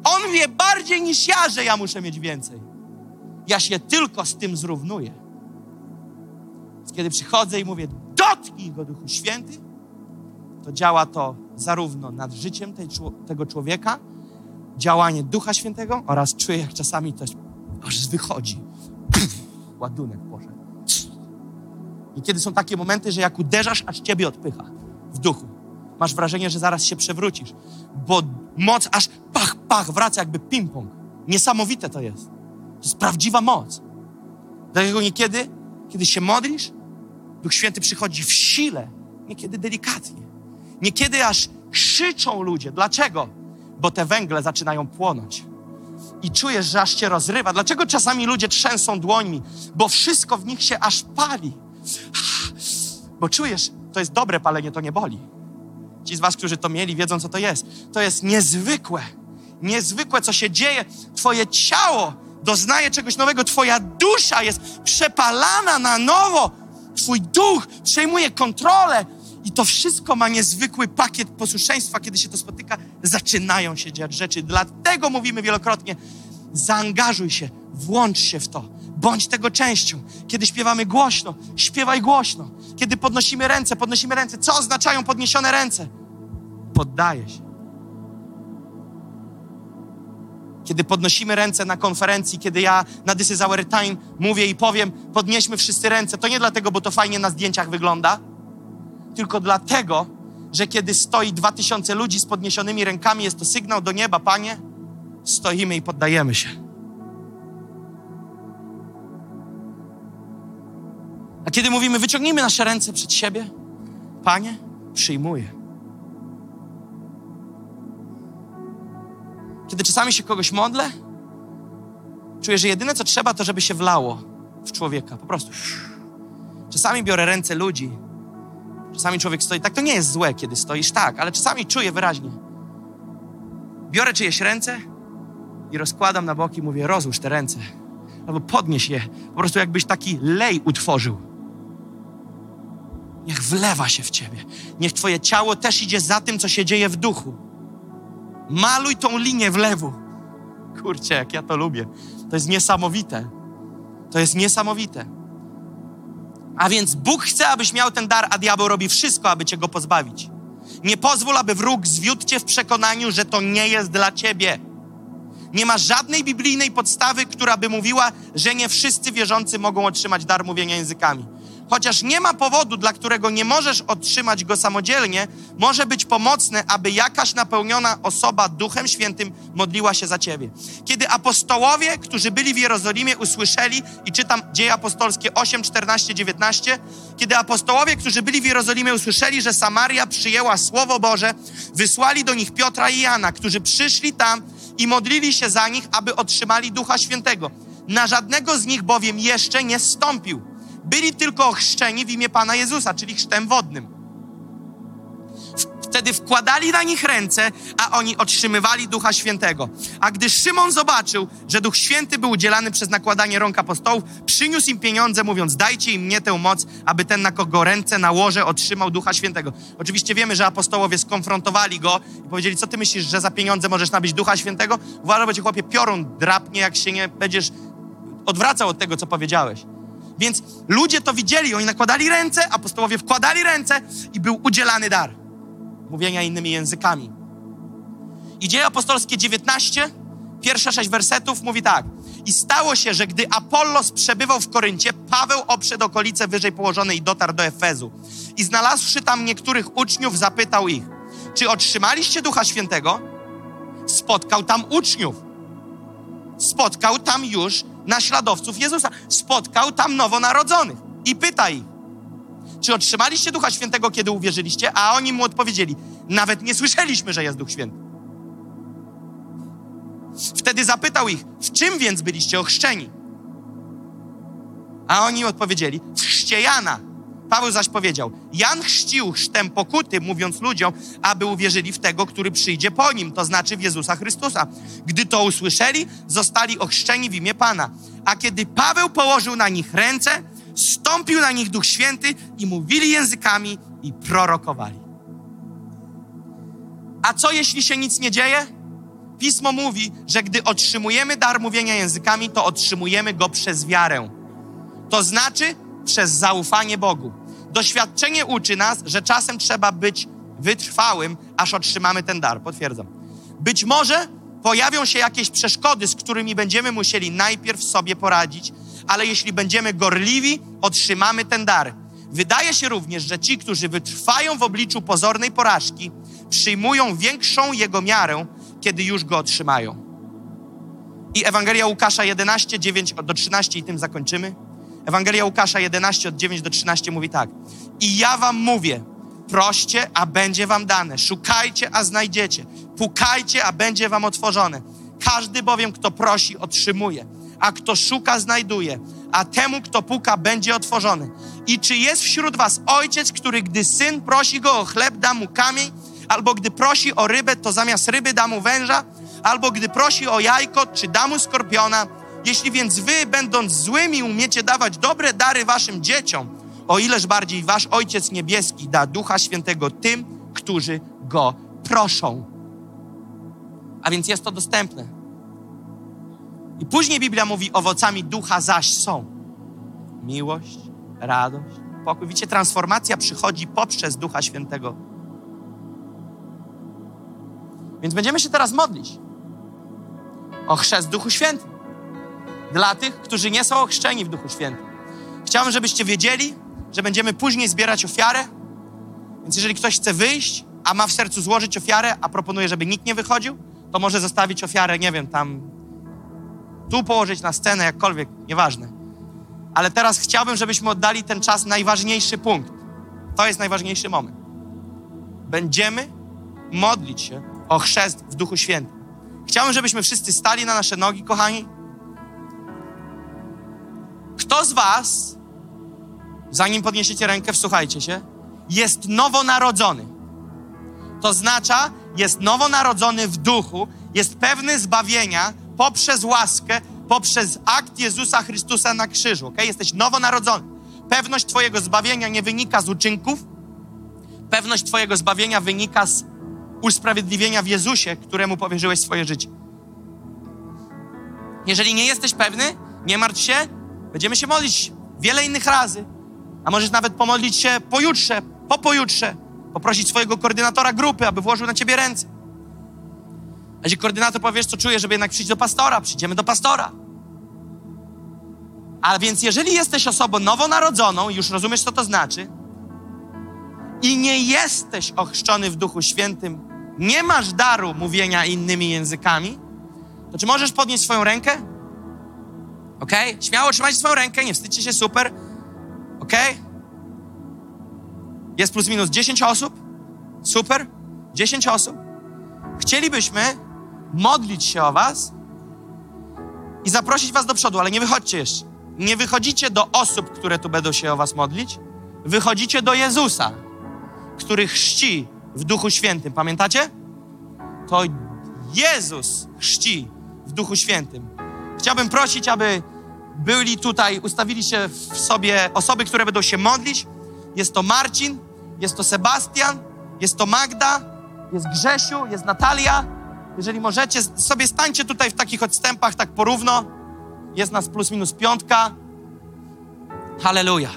on wie bardziej niż ja, że ja muszę mieć więcej. Ja się tylko z tym zrównuję. Więc kiedy przychodzę i mówię, dotknij go Duchu Święty, to działa to zarówno nad życiem tej, tego człowieka, działanie Ducha Świętego oraz czuję, jak czasami to aż wychodzi. Ładunek Boże. I kiedy są takie momenty, że jak uderzasz, aż ciebie odpycha w duchu. Masz wrażenie, że zaraz się przewrócisz, bo moc aż pach, pach, wraca jakby ping-pong. Niesamowite to jest. To jest prawdziwa moc. Dlatego niekiedy, kiedy się modlisz, Duch Święty przychodzi w sile, niekiedy delikatnie. Niekiedy aż krzyczą ludzie. Dlaczego? Bo te węgle zaczynają płonąć. I czujesz, że aż cię rozrywa. Dlaczego czasami ludzie trzęsą dłońmi? Bo wszystko w nich się aż pali. Bo czujesz, to jest dobre palenie, to nie boli. Ci z was, którzy to mieli, wiedzą, co to jest. To jest niezwykłe. Niezwykłe, co się dzieje. Twoje ciało doznaje czegoś nowego. Twoja dusza jest przepalana na nowo. Twój duch przejmuje kontrolę. I to wszystko ma niezwykły pakiet posłuszeństwa. Kiedy się to spotyka, zaczynają się dziać rzeczy. Dlatego mówimy wielokrotnie, zaangażuj się, włącz się w to. Bądź tego częścią. Kiedy śpiewamy głośno, śpiewaj głośno. Kiedy podnosimy ręce, podnosimy ręce. Co oznaczają podniesione ręce? Poddaję się. Kiedy podnosimy ręce na konferencji, kiedy ja na This is Our Time mówię i powiem, podnieśmy wszyscy ręce, to nie dlatego, bo to fajnie na zdjęciach wygląda, tylko dlatego, że kiedy stoi dwa tysiące ludzi z podniesionymi rękami, jest to sygnał do nieba, Panie, stoimy i poddajemy się. A kiedy mówimy, wyciągnijmy nasze ręce przed siebie, Panie, przyjmuję. Kiedy czasami się kogoś modlę, czuję, że jedyne co trzeba, to żeby się wlało w człowieka. Po prostu. Czasami biorę ręce ludzi. Czasami człowiek stoi. Tak to nie jest złe, kiedy stoisz, tak, ale czasami czuję wyraźnie. Biorę czyjeś ręce i rozkładam na boki, mówię, rozłóż te ręce. Albo podnieś je. Po prostu jakbyś taki lej utworzył. Niech wlewa się w ciebie. Niech twoje ciało też idzie za tym, co się dzieje w duchu. Maluj tą linię w lewo. Kurczę, jak ja to lubię. To jest niesamowite. To jest niesamowite. A więc Bóg chce, abyś miał ten dar, a diabeł robi wszystko, aby cię go pozbawić. Nie pozwól, aby wróg zwiódł cię w przekonaniu, że to nie jest dla ciebie. Nie ma żadnej biblijnej podstawy, która by mówiła, że nie wszyscy wierzący mogą otrzymać dar mówienia językami. Chociaż nie ma powodu, dla którego nie możesz otrzymać go samodzielnie, może być pomocne, aby jakaś napełniona osoba Duchem Świętym modliła się za ciebie. Kiedy apostołowie, którzy byli w Jerozolimie, usłyszeli, i czytam Dzieje Apostolskie 8, 14, 19, kiedy apostołowie, którzy byli w Jerozolimie, usłyszeli, że Samaria przyjęła Słowo Boże, wysłali do nich Piotra i Jana, którzy przyszli tam i modlili się za nich, aby otrzymali Ducha Świętego. Na żadnego z nich bowiem jeszcze nie stąpił. Byli tylko ochrzczeni w imię Pana Jezusa, czyli chrztem wodnym. Wtedy wkładali na nich ręce, a oni otrzymywali Ducha Świętego. A gdy Szymon zobaczył, że Duch Święty był udzielany przez nakładanie rąk apostołów, przyniósł im pieniądze, mówiąc: Dajcie im mnie tę moc, aby ten, na kogo ręce nałożę, otrzymał Ducha Świętego. Oczywiście wiemy, że apostołowie skonfrontowali go i powiedzieli: Co ty myślisz, że za pieniądze możesz nabyć Ducha Świętego? Uważaj, bo cię chłopie piorun drapnie, jak się nie będziesz odwracał od tego, co powiedziałeś. Więc ludzie to widzieli, oni nakładali ręce, apostołowie wkładali ręce i był udzielany dar mówienia innymi językami. I dzieje apostolskie 19, pierwsze sześć wersetów mówi tak. I stało się, że gdy Apollos przebywał w Koryncie, Paweł obszedł okolice wyżej położone i dotarł do Efezu. I znalazłszy tam niektórych uczniów, zapytał ich, czy otrzymaliście Ducha Świętego? Spotkał tam uczniów. Spotkał tam już naśladowców Jezusa. Spotkał tam nowonarodzonych. I pyta ich, czy otrzymaliście Ducha Świętego, kiedy uwierzyliście? A oni mu odpowiedzieli, nawet nie słyszeliśmy, że jest Duch Święty. Wtedy zapytał ich, w czym więc byliście ochrzczeni? A oni odpowiedzieli, w chrzcie Jana. Paweł zaś powiedział, Jan chrzcił chrztem pokuty, mówiąc ludziom, aby uwierzyli w tego, który przyjdzie po nim, to znaczy w Jezusa Chrystusa. Gdy to usłyszeli, zostali ochrzczeni w imię Pana. A kiedy Paweł położył na nich ręce, stąpił na nich Duch Święty i mówili językami i prorokowali. A co jeśli się nic nie dzieje? Pismo mówi, że gdy otrzymujemy dar mówienia językami, to otrzymujemy go przez wiarę. To znaczy przez zaufanie Bogu. Doświadczenie uczy nas, że czasem trzeba być wytrwałym, aż otrzymamy ten dar. Potwierdzam. Być może pojawią się jakieś przeszkody, z którymi będziemy musieli najpierw sobie poradzić, ale jeśli będziemy gorliwi, otrzymamy ten dar. Wydaje się również, że ci, którzy wytrwają w obliczu pozornej porażki, przyjmują większą jego miarę, kiedy już go otrzymają. I Ewangelia Łukasza 11, 9 do 13 i tym zakończymy. Ewangelia Łukasza 11 od 9 do 13 mówi tak. I ja wam mówię, proście, a będzie wam dane. Szukajcie, a znajdziecie. Pukajcie, a będzie wam otworzone. Każdy bowiem, kto prosi, otrzymuje a kto szuka, znajduje, a temu, kto puka, będzie otworzony. I czy jest wśród was ojciec, który gdy syn prosi go o chleb, da mu kamień, albo gdy prosi o rybę, to zamiast ryby da mu węża, albo gdy prosi o jajko, czy da mu skorpiona? Jeśli więc wy, będąc złymi, umiecie dawać dobre dary waszym dzieciom, o ileż bardziej wasz Ojciec Niebieski da Ducha Świętego tym, którzy Go proszą. A więc jest to dostępne. I później Biblia mówi, owocami ducha zaś są miłość, radość, pokój. Widzicie, transformacja przychodzi poprzez Ducha Świętego. Więc będziemy się teraz modlić o chrzest Duchu Świętym. Dla tych, którzy nie są ochrzczeni w Duchu Świętym. Chciałbym, żebyście wiedzieli, że będziemy później zbierać ofiarę. Więc jeżeli ktoś chce wyjść, a ma w sercu złożyć ofiarę, a proponuje, żeby nikt nie wychodził, to może zostawić ofiarę, nie wiem, tam tu położyć na scenę, jakkolwiek, nieważne. Ale teraz chciałbym, żebyśmy oddali ten czas najważniejszy punkt. To jest najważniejszy moment. Będziemy modlić się o chrzest w Duchu Świętym. Chciałbym, żebyśmy wszyscy stali na nasze nogi, kochani. Kto z Was, zanim podniesiecie rękę, wsłuchajcie się, jest nowonarodzony? To oznacza, jest nowonarodzony w duchu, jest pewny zbawienia, poprzez łaskę, poprzez akt Jezusa Chrystusa na krzyżu. Okay? Jesteś nowonarodzony. Pewność Twojego zbawienia nie wynika z uczynków. Pewność Twojego zbawienia wynika z usprawiedliwienia w Jezusie, któremu powierzyłeś swoje życie. Jeżeli nie jesteś pewny, nie martw się, będziemy się modlić wiele innych razy. A możesz nawet pomodlić się pojutrze, po pojutrze, poprosić swojego koordynatora grupy, aby włożył na ciebie ręce. A jeśli koordynator powiesz, co czuje, żeby jednak przyjść do pastora, przyjdziemy do pastora. A więc jeżeli jesteś osobą nowonarodzoną, już rozumiesz, co to znaczy, i nie jesteś ochrzczony w Duchu Świętym, nie masz daru mówienia innymi językami, to czy możesz podnieść swoją rękę? Ok? Śmiało trzymajcie swoją rękę, nie wstydźcie się, super. Ok? Jest plus minus 10 osób? Super. 10 osób. Chcielibyśmy modlić się o was i zaprosić was do przodu, ale nie wychodźcie jeszcze. Nie wychodzicie do osób, które tu będą się o was modlić. Wychodzicie do Jezusa, który chrzci w Duchu Świętym. Pamiętacie? To Jezus chrzci w Duchu Świętym. Chciałbym prosić, aby byli tutaj, ustawili się w sobie osoby, które będą się modlić. Jest to Marcin, jest to Sebastian, jest to Magda, jest Grzesiu, jest Natalia. Jeżeli możecie, sobie stańcie tutaj w takich odstępach, tak porówno. Jest nas plus minus piątka. Halleluja.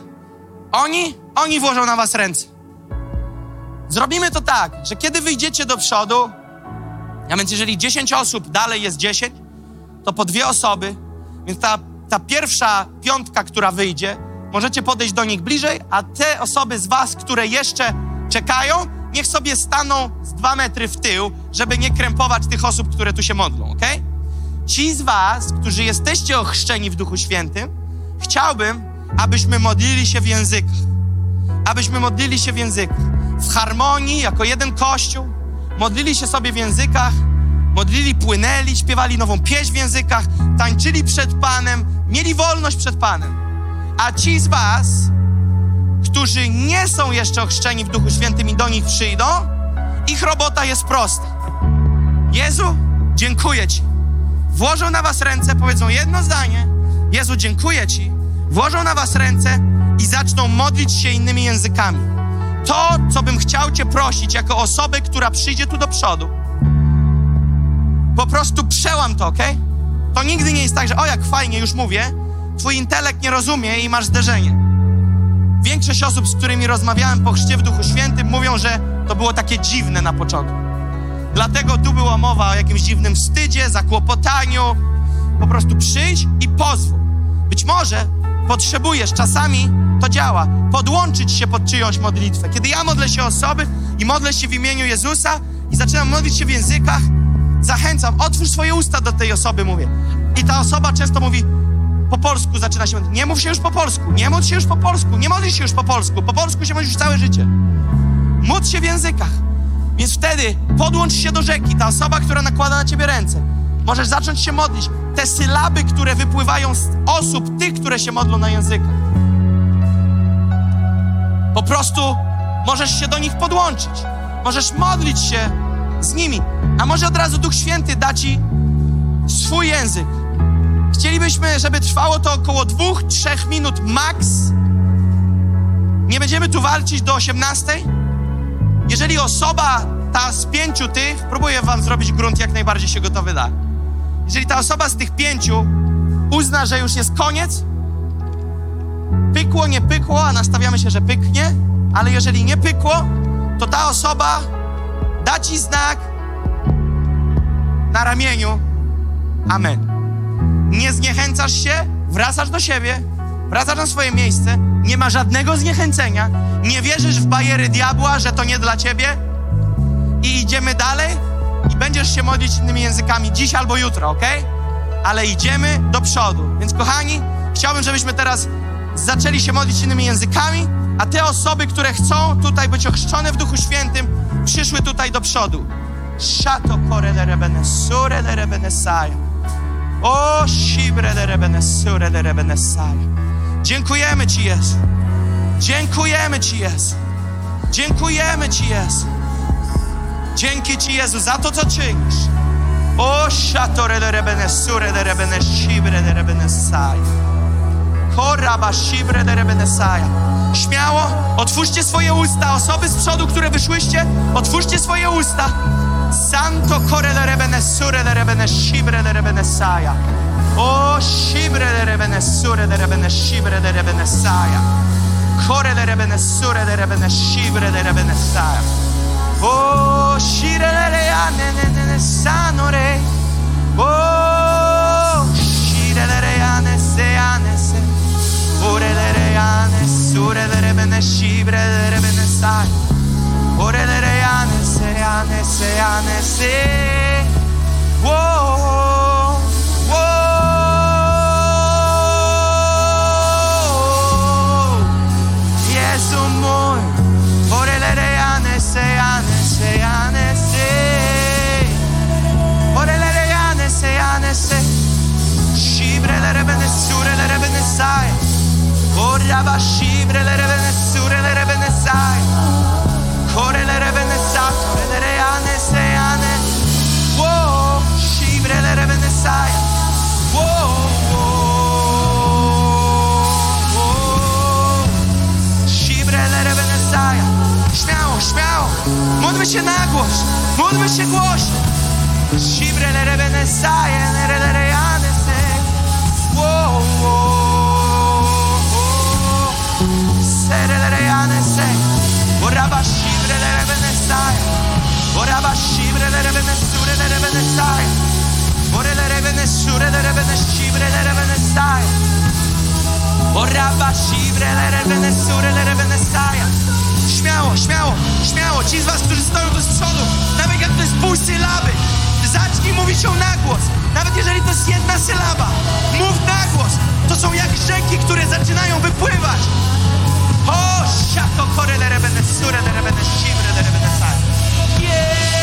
Oni, oni włożą na was ręce. Zrobimy to tak, że kiedy wyjdziecie do przodu, a więc jeżeli 10 osób, dalej jest 10, to po dwie osoby, więc ta, ta pierwsza piątka, która wyjdzie, możecie podejść do nich bliżej, a te osoby z was, które jeszcze czekają, niech sobie staną z dwa metry w tył, żeby nie krępować tych osób, które tu się modlą, ok? Ci z was, którzy jesteście ochrzczeni w Duchu Świętym, chciałbym, abyśmy modlili się w językach. Abyśmy modlili się w językach. W harmonii, jako jeden kościół, modlili się sobie w językach, modlili, płynęli, śpiewali nową pieśń w językach, tańczyli przed Panem, mieli wolność przed Panem. A ci z was, którzy nie są jeszcze ochrzczeni w Duchu Świętym i do nich przyjdą, ich robota jest prosta. Jezu, dziękuję Ci. Włożą na was ręce, powiedzą jedno zdanie. Jezu, dziękuję Ci. Włożą na was ręce i zaczną modlić się innymi językami. To, co bym chciał Cię prosić jako osobę, która przyjdzie tu do przodu, po prostu przełam to, ok? To nigdy nie jest tak, że o jak fajnie, już mówię, Twój intelekt nie rozumie i masz zderzenie. Większość osób, z którymi rozmawiałem po chrzcie w Duchu Świętym, mówią, że to było takie dziwne na początku. Dlatego tu była mowa o jakimś dziwnym wstydzie, zakłopotaniu. Po prostu przyjdź i pozwól. Być może potrzebujesz, czasami to działa, podłączyć się pod czyjąś modlitwę. Kiedy ja modlę się osoby i modlę się w imieniu Jezusa i zaczynam modlić się w językach, zachęcam, otwórz swoje usta do tej osoby, mówię. I ta osoba często mówi, po polsku zaczyna się. Nie mów się już po polsku, nie módl się już po polsku, nie modlisz się już po polsku. Po polsku się modlisz całe życie. Módl się w językach. Więc wtedy podłącz się do rzeki, ta osoba, która nakłada na ciebie ręce. Możesz zacząć się modlić. Te sylaby, które wypływają z osób, tych, które się modlą na językach. Po prostu możesz się do nich podłączyć. Możesz modlić się z nimi. A może od razu Duch Święty da ci swój język. Chcielibyśmy, żeby trwało to około dwóch, trzech minut max. Nie będziemy tu walczyć do 18. Jeżeli osoba ta z pięciu tych, próbuję wam zrobić grunt jak najbardziej się gotowy da. Jeżeli ta osoba z tych pięciu uzna, że już jest koniec, pykło, nie pykło, a nastawiamy się, że pyknie, ale jeżeli nie pykło, to ta osoba da ci znak na ramieniu. Amen. Nie zniechęcasz się, wracasz do siebie, wracasz na swoje miejsce, nie ma żadnego zniechęcenia, nie wierzysz w bajery diabła, że to nie dla ciebie i idziemy dalej i będziesz się modlić innymi językami dziś albo jutro, ok? Ale idziemy do przodu. Więc kochani, chciałbym, żebyśmy teraz zaczęli się modlić innymi językami, a te osoby, które chcą tutaj być ochrzczone w Duchu Świętym, przyszły tutaj do przodu. Shato kore de rebene sure. O shibre de rebene. Dziękujemy Ci, Jezu. Dziękujemy Ci, Jezu. Dziękujemy Ci, Jezu. Dzięki Ci, Jezu, za to, co czynisz. O shatore de rebene sure de rebene shibre saja. Koraba shibre de rebene. Śmiało, otwórzcie swoje usta. Osoby z przodu, które wyszłyście, otwórzcie swoje usta. Santo kore de rebene sure de rebene shibre de rebene saja. O shibre de rebene sure de rebene shibre de rebene rebene sure de rebene shibre de rebene. O shire de rea ne ne ne sanore. O shire de rea ne se ane se. yane sure lere bene shibre lere bene sai. Ore lere yane se yane se yane se. Whoa, whoa. Jesu mój. Ore lere yane se yane se yane se. Ore lere yane se yane se. Shibre lere bene sure lere bene sai. Się na głos. Módlmy się głośno. Shibre lere bene sai, Śmiało, śmiało, śmiało. Ci z was, którzy stoją tu przodu, nawet jak to jest pół sylaby, zacznij mówić ją na głos. Nawet jeżeli to jest jedna sylaba, mów na głos. To są jak rzeki, które zaczynają wypływać. O, siako kore lere bene sure lere bene shibre lere bene sai. Yeah.